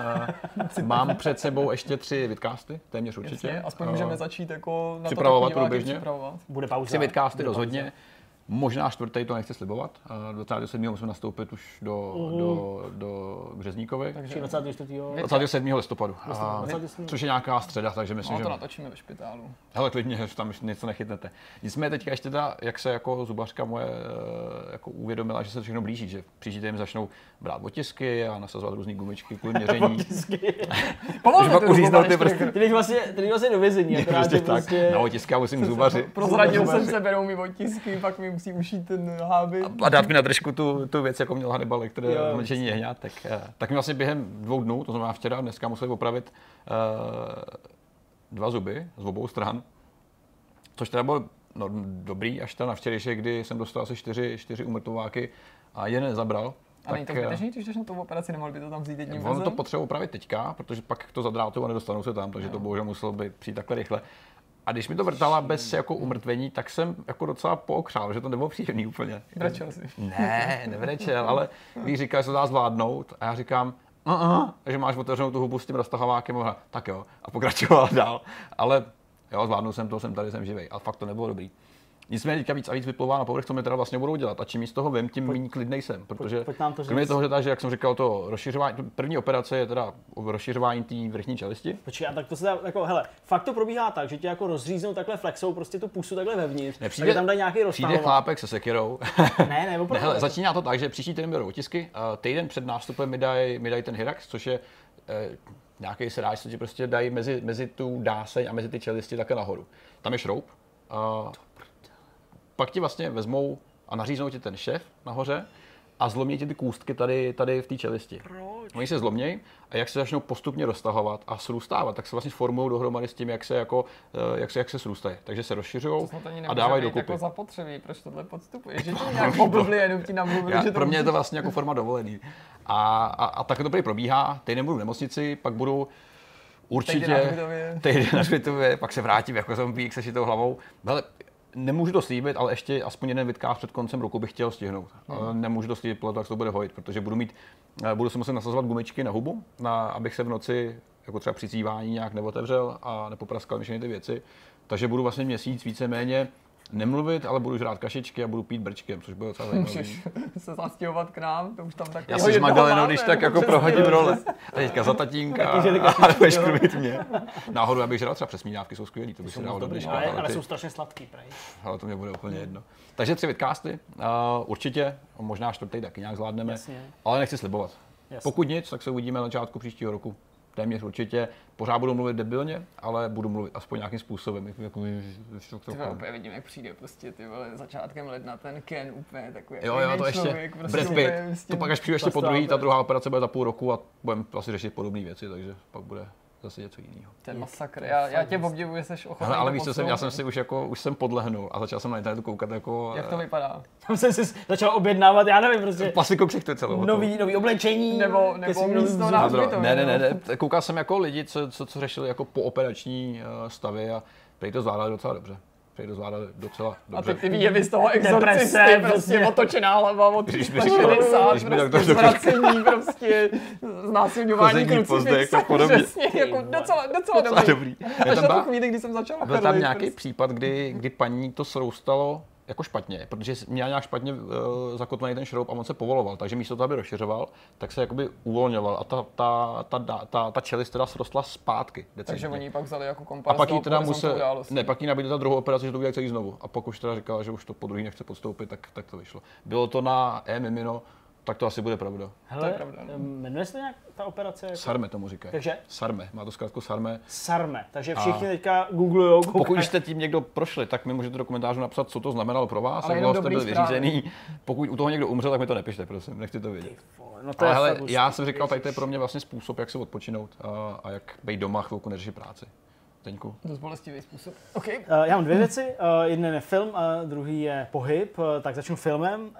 Uh, mám před sebou ještě tři vidcasty, téměř určitě. Jasně, aspoň můžeme začít jako na připravovat to, průběžně. Připravovat. Bude pauza? Tři vidcasty rozhodně. pauza. Možná čtvrtý to nechci slibovat. Uh, 27. musíme nastoupit už do, do, do Březníkovy. Či 24. 27. listopadu. A- 27. což je nějaká středa, takže myslím, No, že... to natočíme ve špitálu. Hele, klidně, že tam ještě něco nechytnete. Nicméně teďka ještě ta, jak se jako zubařka moje eh, jako uvědomila, že se všechno blíží, že příští týden začnou brát otisky a nasazovat různé gumičky kvůli měření. Pomohl Že pak uříznou ty prsty. Ty jdeš vlastně, ty vlastně do vězení, akorát prostě tak, prostě... na otisky já musím zubaři. Prozradil jsem se, berou mi otisky, pak mi musí ušít ten háby. A dát mi na držku tu, tu věc, jako měl Hannibal, které Jo, mlčení jehňátek. Eh, Tak mi vlastně během dvou dnů, to znamená včera a dneska, museli opravit eh, dva zuby z obou stran, což teda bylo no, dobrý, až teda na včerejšek, kdy jsem dostal asi čtyři, čtyři umrtvováky a jeden zabral. A není to eh, zbytečný, když jdeš na tu operaci, nemohli by to tam vzít jedním Ono to vezem? potřebuji opravit teďka, protože pak to zadrátou a nedostanou se tam, takže to bohužel muselo být přijít takhle rychle. A když mi to vrtala bez jako umrtvení, tak jsem jako docela pookřál, že to nebylo příjemný úplně. Brečel si. Ne, nevrečel, ale když říká, že se to dá zvládnout, a já říkám, uh-uh, že máš otevřenou tu hubu s tím roztahovákem, a tak jo, a pokračoval dál. Ale jo, zvládnul jsem to, jsem tady, jsem živej, ale fakt to nebylo dobrý. Nicméně teďka víc a víc vyplouvá na povrch, co mi teda vlastně budou dělat. A čím víc toho vím, tím méně klidnej jsem. Protože pojď nám to kromě toho, že, ta, že jak jsem říkal, to rozšiřování, první operace je teda rozšiřování té vrchní čelisti. Počkej, a tak to se dá, jako, hele, fakt to probíhá tak, že tě jako rozříznou takhle flexou prostě tu pusu takhle vevnitř, Nepřijde- takže tam dají nějaký Přijde roztahovat. chlápek se sekirou. Ne, ne, Ne, opravdu. hele, začíná to tak, že příští týden berou otisky, a týden před nástupem mi dají mi daj ten Hyrax, což je eh, nějaký sedáč, co ti prostě dají mezi, mezi tu dáseň a mezi ty čelisti také nahoru. Tam je šroub. A pak ti vlastně vezmou a naříznou ti ten šéf nahoře a zlomí ti ty kůstky tady, tady v té čelisti. Proč? Oni se zlomnějí a jak se začnou postupně roztahovat a srůstávat, tak se vlastně formují dohromady s tím, jak se, jako, eh, jak se, jak se srůstají. Takže se rozšiřují a dávají dokupy. jako zapotřebí, proč tohle podstupuješ? Že tě nějak poblbli, jenom ti namluvili, Já, že to pro mě je to vlastně jako forma dovolený. A, a, a takhle to prý probíhá. Teď nebudu v nemocnici, pak budu určitě Týden na na hřbitově, pak se vrátím jako zombík se šitou hlavou. Hele, nemůžu to slíbit, ale ještě aspoň jeden vidkář před koncem roku bych chtěl stihnout. Ale nemůžu to slíbit, podle toho, jak se to bude hojit, protože budu mít, eh, budu si muset nasazovat gumičky na hubu, na, abych se v noci jako třeba při nějak neotevřel a nepopraskal mi všechny ty věci. Takže budu vlastně měsíc víceméně nemluvit, ale budu žrát kašičky a budu pít brčkem, což bylo docela zajímavé. Můžeš se zastěhovat k nám, to už tam tak Já si s Magdalenou, když tak jako prohodím role. A teďka za tatínka a budeš krmit mě. Náhodou, abych žral třeba přesmídávky, jsou skvělý, to by se dalo do Dobrý, dneška, ale, ale, ale ty- jsou strašně sladký, prej. ale to mě bude úplně jedno. Takže tři vidcasty, uh, určitě, možná čtvrtý taky nějak zvládneme, Jasně. ale nechci slibovat. Jasně. Pokud nic, tak se uvidíme na začátku příštího roku. Téměř určitě. Pořád budu mluvit debilně, ale budu mluvit aspoň nějakým způsobem. Jako, jako, vole, úplně vidím, jak přijde prostě ty vole, začátkem ledna ten Ken úplně takový Jo, jo, to ještě. prostě Brad Pitt. To pak až přijde ještě po druhý, ta druhá operace bude za půl roku a budeme asi řešit podobné věci, takže pak bude zase něco jiného. Ten masakr, já, já tě obdivuji, jsi ochotný Ale, ale to víš co jsem, já jsem si už jako, už jsem podlehnul a začal jsem na internetu koukat jako Jak to vypadá? Tam jsem si začal objednávat, já nevím, prostě plasiku křichtu celou. nový, nový oblečení. Nebo- nebo místo na- hřbitově, ne, ne, ne, ne, koukal jsem jako lidi, co, co, co řešili jako pooperační uh, stavy a prý to zvládali docela dobře. Prý to zvládali docela A dobře. teď ty výjevy z toho exorcisty, prostě prostě. otočená hlava od Když mi 60, říkal- když mi prostě zvracení, prostě znásilňování a krucifixem, podobně. přesně, jako docela, docela Docela dobrý. dobrý. Až Je tam na tu chvíli, kdy jsem začal Byl tam nějaký prostě. případ, kdy, kdy paní to sroustalo jako špatně, protože měla nějak špatně uh, zakotvený ten šroub a on se povoloval, takže místo toho, aby rozšiřoval, tak se jakoby uvolňoval a ta, ta, ta, ta, ta, ta čelist teda srostla zpátky. Takže decentně. oni ji pak vzali jako a kompas pak jí teda musel, události. ne, pak jí nabídli ta druhou operaci, že to udělají celý znovu. A pak už teda říkala, že už to po druhý nechce podstoupit, tak, tak to vyšlo. Bylo to na E-Mimino, tak to asi bude pravda. Hele, je pravda, no. jmenuje se to nějak ta operace? Jako? Sarme tomu říkají. Takže? Sarme, má to zkrátku Sarme. Sarme, takže všichni teďka googlujou, Pokud jste tím někdo prošli, tak mi můžete do komentářů napsat, co to znamenalo pro vás, Ale jak dlouho jste byli zprávy. vyřízený. Pokud u toho někdo umřel, tak mi to nepište, prosím, nechci to vědět. No to Ale je hele, já jsem říkal, tady to je pro mě vlastně způsob, jak se odpočinout a, a jak být doma chvilku neřešit práci. Teňku. Dost bolestivý způsob. OK. Uh, já mám dvě věci. Uh, jeden je film, a druhý je pohyb. Uh, tak začnu filmem. Uh,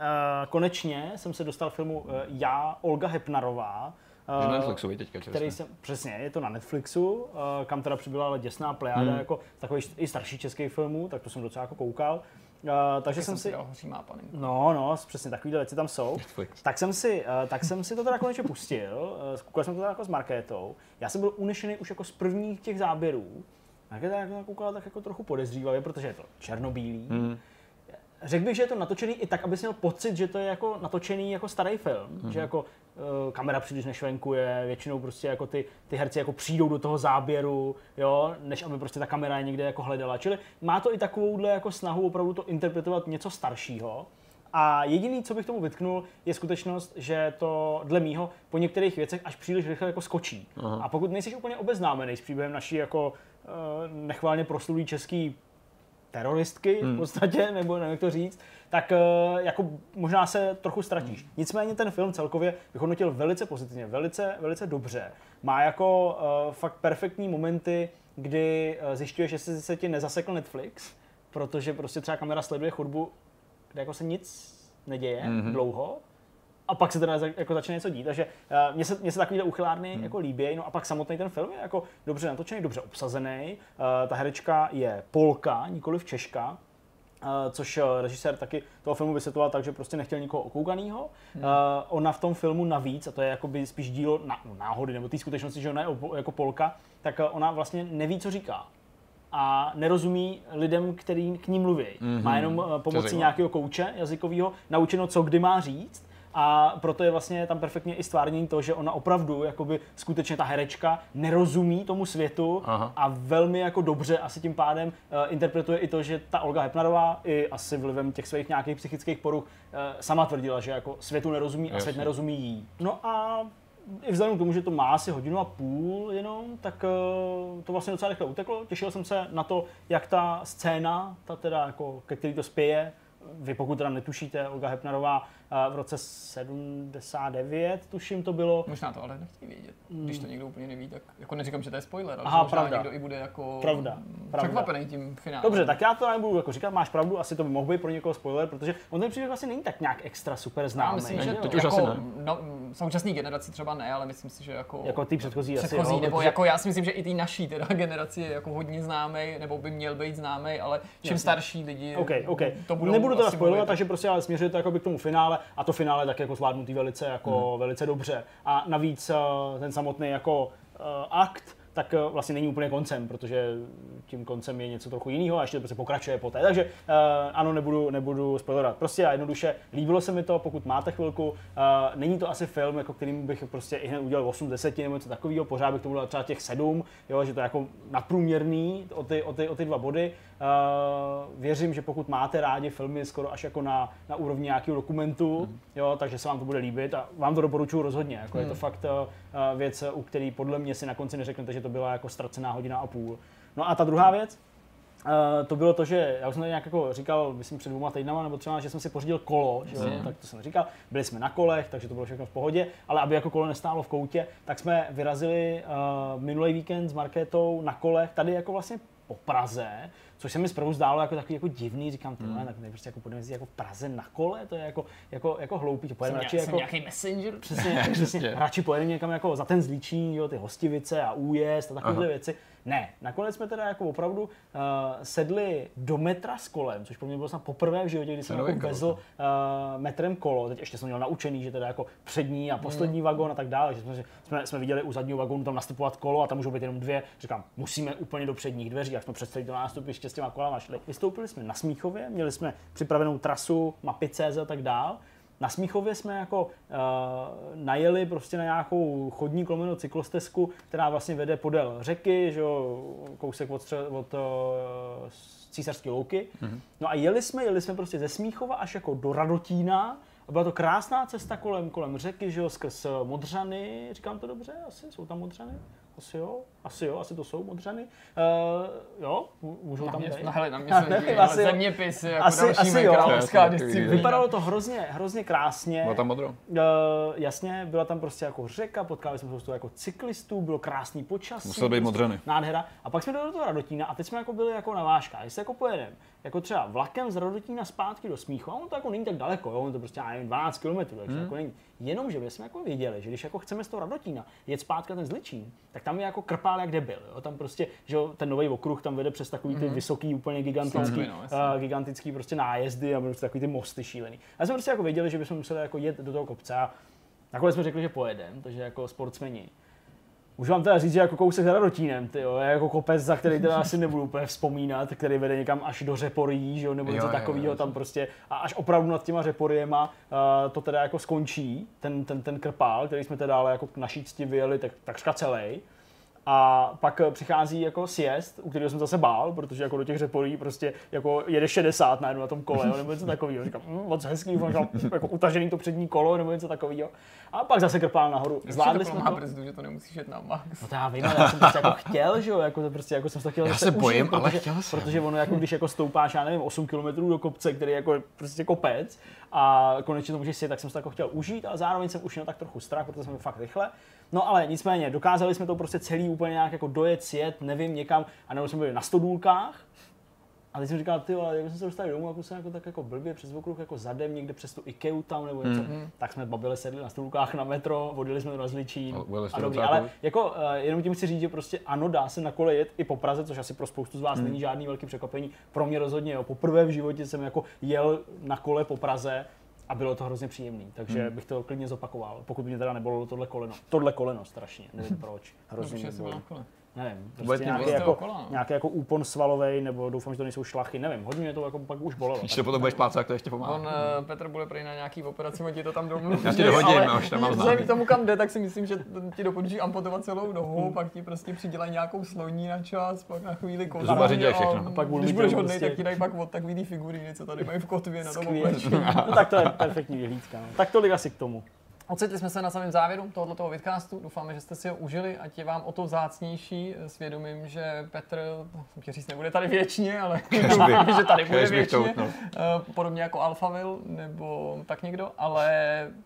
konečně jsem se dostal k filmu uh, Já, Olga Hepnarová. Uh, na Netflixu, teďka který jsem, přesně, je to na Netflixu, uh, kam teda přibyla ale děsná plejáda, Hmm. jako takových i starších českých filmů, tak to jsem docela jako koukal. Uh, takže jsem si, panenku. no, no, přesně takovýhle věci tam jsou. Netflix. Tak jsem si, uh, tak jsem si to teda konečně pustil, uh, koukal jsem to teda jako s Markétou. Já jsem byl unešený už jako z prvních těch záběrů. Markéta jako koukala tak jako trochu podezřívavě, protože je to černobílý. Hmm. Řekl bych, že je to natočený i tak, abys měl pocit, že to je jako natočený jako starý film, Mhm. že jako uh, kamera příliš nešvenkuje, většinou prostě jako ty, ty herci jako přijdou do toho záběru, jo, než aby prostě ta kamera je někde jako hledala. Čili má to i takovouhle jako snahu opravdu to interpretovat něco staršího. A jediný, co bych tomu vytknul, je skutečnost, že to dle mýho po některých věcech až příliš rychle jako skočí. Aha. A pokud nejsi úplně obeznámený s příběhem naší jako uh, nechválně proslulý český teroristky v podstatě, nebo nevím, jak to říct, tak eh, jako možná se trochu ztratíš. Nicméně ten film celkově bych hodnotil velice pozitivně, velice, velice dobře. Má jako uh, fakt perfektní momenty, kdy uh, zjišťuješ, jestli se ti nezasekl Netflix, protože prostě třeba kamera sleduje chodbu, kde jako se nic neděje mm-hmm. dlouho, a pak se teda jako začne něco dít. Takže uh, mně se, mně se takovýhle uchylárny hmm. jako líbí. No a pak samotný ten film je jako dobře natočený, dobře obsazený. Uh, ta herečka je Polka, nikoli v Češka. Uh, což uh, režisér taky toho filmu vysvětloval tak, že prostě nechtěl nikoho okoukanýho. Hmm. Uh, ona v tom filmu navíc, a to je jakoby spíš dílo na, no, náhody, nebo té skutečnosti, že ona je opo- jako Polka, tak ona vlastně neví, co říká a nerozumí lidem, který k ní mluví. Mm-hmm. Má jenom uh, pomocí nějakého kouče jazykového naučeno, co kdy má říct. A proto je vlastně tam perfektně i stvárnění to, že ona opravdu, jakoby skutečně ta herečka, nerozumí tomu světu Aha. a velmi jako dobře asi tím pádem uh, interpretuje i to, že ta Olga Hepnarová i asi vlivem těch svých nějakých psychických poruch uh, sama tvrdila, že jako světu nerozumí a Jasně. svět nerozumí jí. No a i vzhledem k tomu, že to má asi hodinu a půl jenom, tak uh, to vlastně docela rychle uteklo. Těšil jsem se na to, jak ta scéna, ta teda jako, ke který to spěje, vy pokud teda netušíte, Olga Hepnarová v roce 79, tuším to bylo, Možná to ale nechtějí vědět. Když to někdo úplně neví, tak jako neříkám, že to je spoiler, ale Aha, možná pravda. někdo i bude jako Pravda, pravda. překvapený tím finálem. Dobře, tak já to nebudu jako říkat, máš pravdu, asi to by mohl být pro někoho spoiler, protože on ten příběh vlastně není tak nějak extra super Já známý. myslím, že Teď to už jako, asi no, současný generaci třeba ne, ale myslím si, že jako... Jako ty předchozí asi, předchozí, jo, nebo protože- jako já si myslím, že i ty naší teda generaci je jako hodně známý, nebo by měl být známý, ale čím Jasně. starší lidi OK, OK. to budou Nebudu teda asi spojovat, takže prostě ale směřuje to jakoby k tomu finále a to finále tak jako zvládnutý velice, jako Hmm. velice dobře. A navíc eh, ten samotný jako eh, akt tak eh, vlastně není úplně koncem, protože tím koncem je něco trochu jiného a ještě to prostě pokračuje poté. Takže eh, ano, nebudu, nebudu spoilerovat. Prostě a jednoduše líbilo se mi to, pokud máte chvilku. Eh, není to asi film, jako kterým bych prostě i hned udělal 8 10 nebo něco takového, pořád bych tomu dal třeba těch 7, jo, že to je jako nadprůměrný o ty, o ty, o ty dva body. Uh, věřím, že pokud máte rádi filmy skoro až jako na, na úrovni nějakého dokumentu, Mhm. jo, takže se vám to bude líbit a vám to doporučuji rozhodně. Jako Je Mhm. to fakt uh, věc, u který podle mě si na konci neřeknete, že to byla jako ztracená hodina a půl. No a ta druhá věc, Uh, to bylo to, že já už jsem tady nějak jako říkal, myslím před dvěma týdnama nebo třeba, že jsem si pořídil kolo, že jo? tak to jsem říkal. Byli jsme na kolech, takže to bylo všechno v pohodě, ale aby jako kolo nestálo v koutě, tak jsme vyrazili uh, minulý víkend s Markétou na kolech, tady jako vlastně po Praze, což se mi zprvu zdálo jako takový jako divný, říkám, ty vole, tak my prostě jako budeme jezdit jako v Praze na kole, to je jako, jako, jako hloupý, to pojedeme radši jako, nějaký messenger. Přesně, přesně. Přesně. Radši pojedeme někam jako za ten zlíčí, jo, ty hostivice a újezd a takovéhle věci. Ne, nakonec jsme teda jako opravdu uh, sedli do metra s kolem, což pro mě bylo snad poprvé v životě, kdy jsem jako vezl uh, metrem kolo. Teď ještě jsem měl naučený, že teda jako přední a poslední vagon a tak dále, že jsme, že jsme, jsme viděli u zadního vagonu tam nastupovat kolo a tam můžou být jenom dvě. Říkám, musíme úplně do předních dveří, jak jsme přes celý to nástupiště s těma kolama šli. Vystoupili jsme na Smíchově, měli jsme připravenou trasu, mapy CZ a tak dál. Na Smíchově jsme jako uh, najeli prostě na nějakou chodní lomeno cyklostezku, která vlastně vede podél řeky, že jo, kousek od, stře- od uh, císařské louky. Mm-hmm. No a jeli jsme, jeli jsme prostě ze Smíchova až jako do Radotína, A byla to krásná cesta kolem, kolem řeky, že jo, skrz Modřany, říkám to dobře, asi jsou tam Modřany? Asi jo, asi jo, asi to jsou Modřany. Uh, jo, Mů- můžou Na tam být. no, hele, na mě nevím, díví, asi zeměpisy, jako Asi- další asi jo. královská disciplína. Vypadalo to hrozně, hrozně krásně. Bylo tam modro? Uh, jasně, byla tam prostě jako řeka, potkali jsme spoustu jako cyklistů, bylo krásný počasí. Musel být prostě modřany. Nádhera. A pak jsme dojeli do toho Radotína a teď jsme jako byli jako na vážkách. Když se jako pojedeme, jako třeba vlakem z Radotína zpátky do Smíchu, a on to jako není tak daleko, jo? on to prostě, já nevím, 12 km, takže Hmm. jako není. Jenomže my jsme jako věděli, že když jako chceme z toho Radotína jet zpátky na ten Zličín, tak tam je jako krpál jak debil. Jo? Tam prostě, že jo, ten nový okruh tam vede přes takový ty vysoký, úplně gigantický, no, uh, gigantický prostě nájezdy a prostě takový ty mosty šílený. A jsme prostě jako věděli, že bychom museli jako jet do toho kopce a nakonec jsme řekli, že pojedeme, takže jako sportsmeni. Můžu vám teda říct, že jako kousek za Radotínem, ty jo, je jako kopec, za který teda asi nebudu úplně vzpomínat, který vede někam až do Řeporí, že jo, nebo něco takového, tam prostě, a až opravdu nad těma Řeporiema uh, to teda jako skončí, ten, ten, ten krpál, který jsme teda ale jako na šícti vyjeli tak, takřka celý. A pak eh, přichází jako siest, u kterého jsem zase bál, protože jako do těch řepolí prostě jako jede 60 najednou na tom kole, jo, nebo něco takového. Říkám, hm, moc hezký, možná jako utažený to přední kolo, nebo něco takového. A pak zase krpál nahoru. Zvládli jsme má to. brzdu, že to nemusíš jet na max. No to já vím, ale já jsem prostě jako chtěl, že jo, jako to prostě jako jsem to chtěl Já se užít, bojím, ale protože, chtěl jsem. Protože ono jako když jako stoupáš, já nevím, 8 km do kopce, který je jako prostě kopec a konečně to můžeš si, tak jsem to jako chtěl užít, ale zároveň jsem už měl tak trochu strach, protože jsem fakt rychle. No ale nicméně, dokázali jsme to prostě celý úplně nějak jako dojet, sjet, nevím, někam, a nebo jsme byli na stodůlkách, a teď jsem říkal, ty vole, kdybychom se dostali domů, jako jsem jako tak jako blbě přes okruh, jako zadem někde přes tu Ikeu tam nebo něco, Mhm. tak jsme babili sedli na stolkách na metro, odjeli jsme do Zličín. A dobrý, ale jako uh, jenom tím chci říct, že prostě ano, dá se na kole jet i po Praze, což asi pro spoustu z vás Hmm. není žádný velký překvapení. Pro mě rozhodně, jo. Poprvé v životě jsem jako jel na kole po Praze a bylo to hrozně příjemný, takže Hmm. bych to klidně zopakoval, pokud by mě teda nebolelo tohle koleno. Tohle koleno strašně, nevím proč. Hrozně Určitě mě bolí. Nevím, prostě nějaký jako, toho kola, no. nějaký jako úpon svalovej, nebo doufám, že to nejsou šlachy, nevím, hodně mě to jako pak už bolelo. Když to potom budeš plácat, tak to ještě On, pomáhá. uh, Petr bude prý na nějaký operaci, on ti to tam domluví. Já ti dohodím, ale už tam mám Vzhledem známý. k tomu, kam jde, tak si myslím, že ti doporučí amputovat celou nohu, pak ti prostě přidělají nějakou sloní na čas, pak na chvíli kozy. Zubaři dělají všechno. a pak budu Když budeš hodnej, prostě- tak ti dají pak od takový ty figuríny, co tady mají v kotvě na tom oblečení. No tak to je perfektní vyhlídka. No. Tak tolik asi k tomu. Ocitli jsme se na samém závěru tohoto vidcastu. Doufáme, že jste si ho užili a je vám o to vzácnější s vědomím, že Petr, no, jsem chtěl říct, nebude tady věčně, ale doufám, že tady bude věčně. Eh, Podobně jako Alphaville nebo tak někdo, ale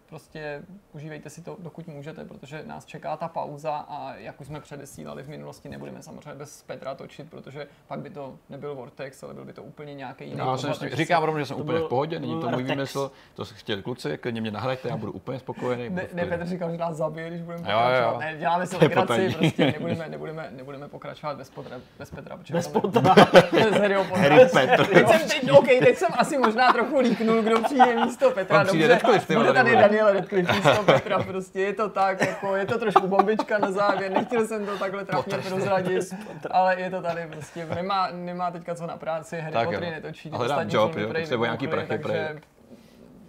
prostě užívejte si to, dokud můžete, protože nás čeká ta pauza a jak už jsme předesílali v minulosti, nebudeme samozřejmě bez Petra točit, protože pak by to nebyl Vortex, ale byl by to úplně nějaký jiný Já jsem s tím, takže říkám rovně, že jsem úplně v pohodě, není to můj výmysl, to chtěli kluci, klidně mě nahrajte, já budu úplně spokojený. Budu Ne, ne. Petr říkal, že nás zabije, když budeme Jo, jo. pokračovat. Ne, děláme si legraci, prostě nebudeme, nebudeme, nebudeme pokračovat bez Petra. Bez Petra, protože Bez tam- potra. bez Harryho Pottera. Harry Petr. Teď jsem, teď, OK, teď jsem asi možná trochu líknul, kdo přijde místo Petra. On přijde ty bude tady Daniel Radcliffe místo Petra, prostě je to tak, jako je to trošku bombička na závěr, nechtěl jsem to takhle trapně prozradit, ale je to tady prostě, nemá, nemá teďka co na práci, Harry Potter jo. netočí, A hledám ostatní job, jo, potřebuje nějaký prachy, takže.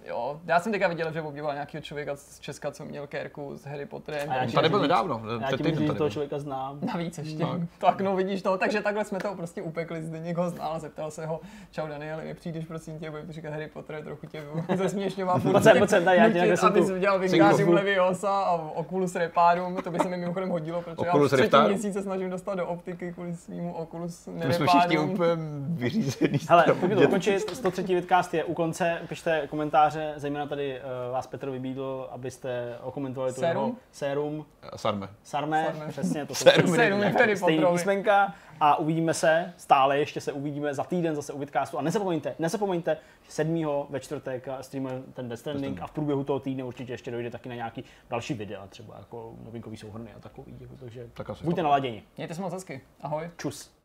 Jo, já jsem teďka viděl, že obdivoval nějakého člověka z Česka, co měl kérku s Harry Potterem. A já tady byl nedávno, Já říct, že toho člověka znám. Navíc ještě. Tak. Tak no vidíš to, takže takhle jsme to prostě upekli, Zdeněk ho znal, zeptal se ho, čau Daniel, nepřijdeš prosím tě, budeme říkat Harry Potter, trochu tě zesměšňoval. Pojď pojď sem, tady, já nakreslím abys tu udělal cinkovku. Wingardium Leviosa a Oculus Reparum, to by se mi mimochodem hodilo, protože Oculus já Riftarum? měsíci se snažím dostat do optiky kvůli svýmu Oculus My jsme všichni Reparum. úplně vyřízený. Hele, z pokud to dokončit, 103. vidcast je u konce, pište komentáře, zejména tady uh, vás Petr vybídl, abyste okomentovali to Sérum? jeho sérum, Sarme. Sarme, Sarme. přesně, to jsou Sérum je Harry stejný písmenka a uvidíme se, stále ještě se uvidíme za týden zase u vidcastu a nezapomeňte, nezapomeňte, že 7. ve čtvrtek streamujeme ten Death Stranding a v průběhu toho týdne určitě ještě dojde taky na nějaký další videa, třeba jako novinkový souhrny a takový, jako, takže Tak asi buďte naladěni. Mějte se moc hezky, ahoj. Čus.